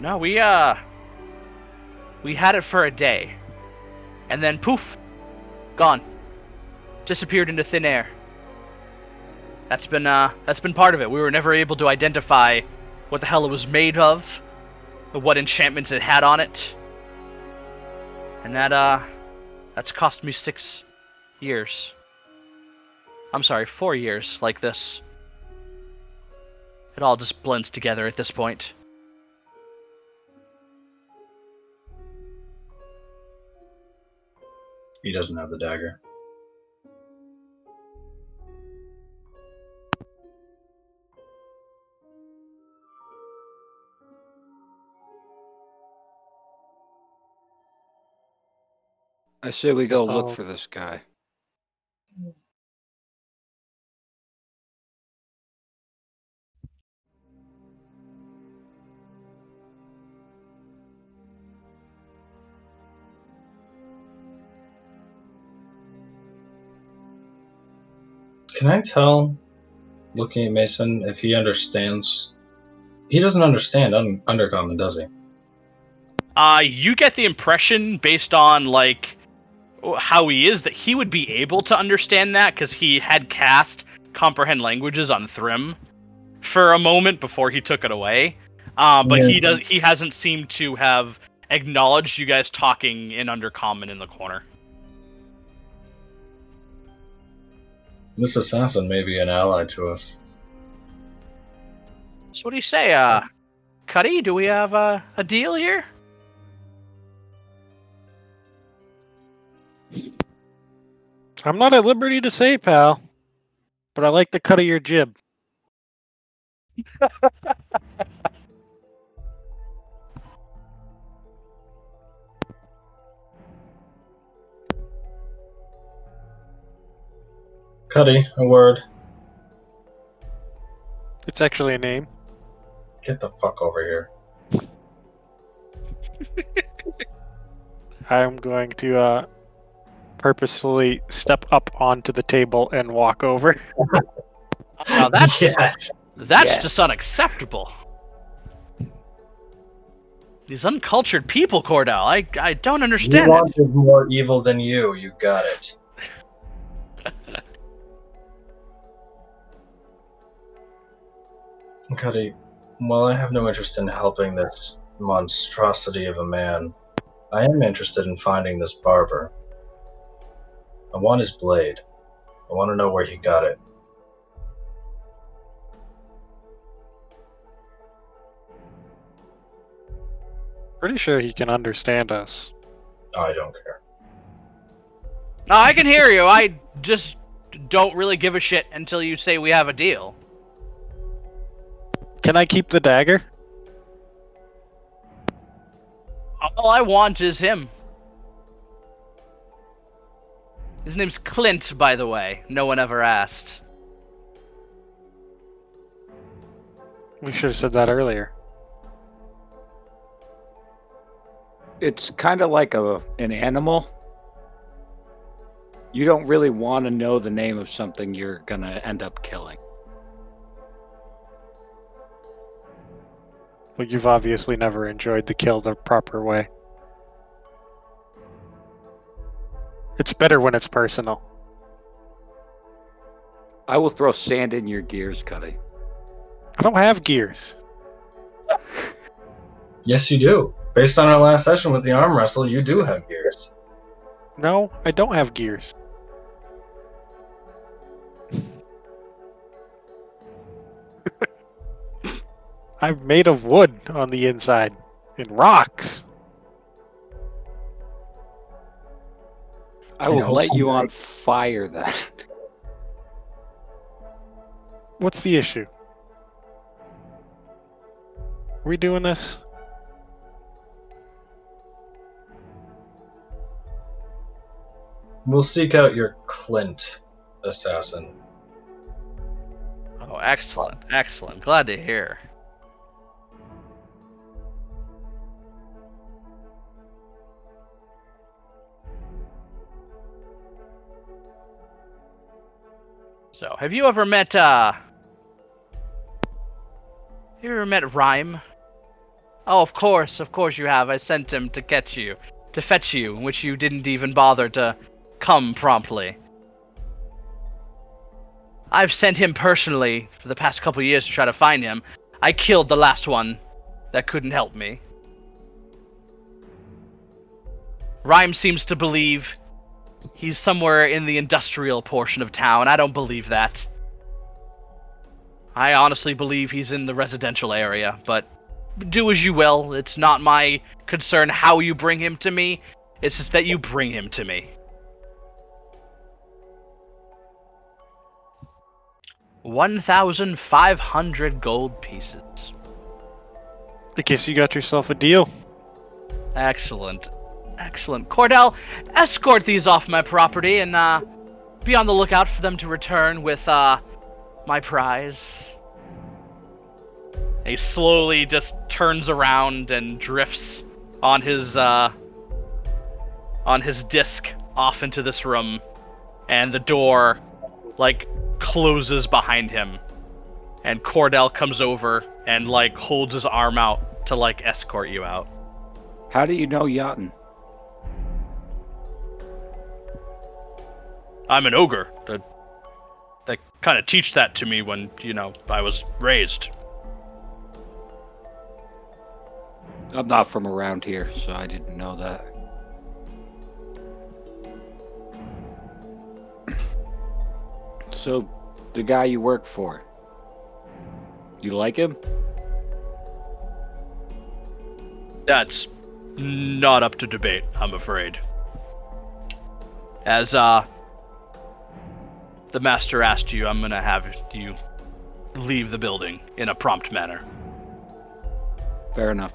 No, we uh we had it for a day. And then poof, gone. Disappeared into thin air. That's been uh that's been part of it. We were never able to identify what the hell it was made of, or what enchantments it had on it. And that uh that's cost me 6 years. I'm sorry, 4 years like this. It all just blends together at this point. He doesn't have the dagger. I say we go look for this guy. Can I tell, looking at Mason, if he understands? He doesn't understand un- Undercommon, does he? Uh, you get the impression based on like how he is that he would be able to understand that because he had cast comprehend languages on Thrym for a moment before he took it away. Uh, but he Yeah. does he hasn't seemed to have acknowledged you guys talking in undercommon in the corner. This assassin may be an ally to us. So what do you say, uh, Cuddy? Do we have uh, a deal here? I'm not at liberty to say, pal, but I like the cut of your jib. Cuddy, a word. It's actually a name. Get the fuck over here. I'm going to uh, purposefully step up onto the table and walk over. Now that's yes. that's Yes. just unacceptable. These uncultured people, Cordell. I I don't understand it. wanted more evil than you. You got it. Cuddy, while I have no interest in helping this monstrosity of a man, I am interested in finding this barber. I want his blade. I want to know where he got it. Pretty sure he can understand us. I don't care. No, I can hear you. I just don't really give a shit until you say we have a deal. Can I keep the dagger? All I want is him. His name's Clint, by the way. No one ever asked. We should have said that earlier. It's kind of like a an animal. You don't really want to know the name of something you're gonna end up killing. But you've obviously never enjoyed the kill the proper way. It's better when it's personal. I will throw sand in your gears, Cuddy. I don't have gears. Yes, you do. Based on our last session with the arm wrestle, you do have gears. No, I don't have gears. I'm made of wood on the inside and rocks. I I will know, light you on fire then. What's the issue? Are we doing this? We'll seek out your Clint assassin. Oh, excellent, excellent. Glad to hear. So, have you ever met, uh. You ever met Rhyme? Oh, of course, of course you have. I sent him to catch you, to fetch you, which you didn't even bother to come promptly. I've sent him personally for the past couple years to try to find him. I killed the last one that couldn't help me. Rhyme seems to believe he's somewhere in the industrial portion of town. I don't believe that. I honestly believe he's in the residential area, but do as you will. It's not my concern how you bring him to me. It's just that you bring him to me. One thousand five hundred gold pieces. I guess you got yourself a deal. Excellent. Excellent. Cordell, escort these off my property and uh, be on the lookout for them to return with uh, my prize. He slowly just turns around and drifts on his uh, on his disc off into this room, and the door like closes behind him. And Cordell comes over and like holds his arm out to like escort you out. How do you know Yachtin? I'm an ogre. They, they kind of teach that to me when, you know, I was raised. I'm not from around here, so I didn't know that. So, the guy you work for, you like him? That's not up to debate, I'm afraid. As, uh, the master asked you, I'm gonna have you leave the building in a prompt manner. Fair enough.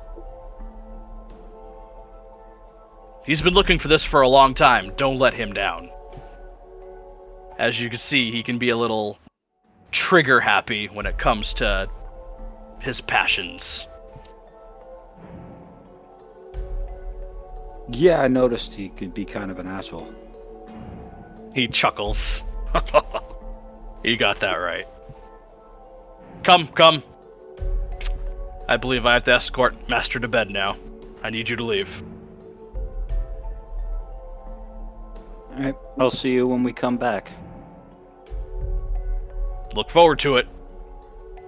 He's been looking for this for a long time. Don't let him down. As you can see, he can be a little trigger happy when it comes to his passions. Yeah, I noticed he could be kind of an asshole. He chuckles. you got that right. Come, come. I believe I have to escort Master to bed now. I need you to leave. Alright, I'll see you when we come back. Look forward to it.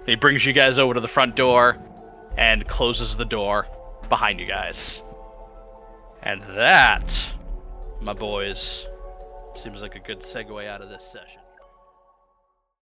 He brings you guys over to the front door and closes the door behind you guys. And that, my boys, seems like a good segue out of this session.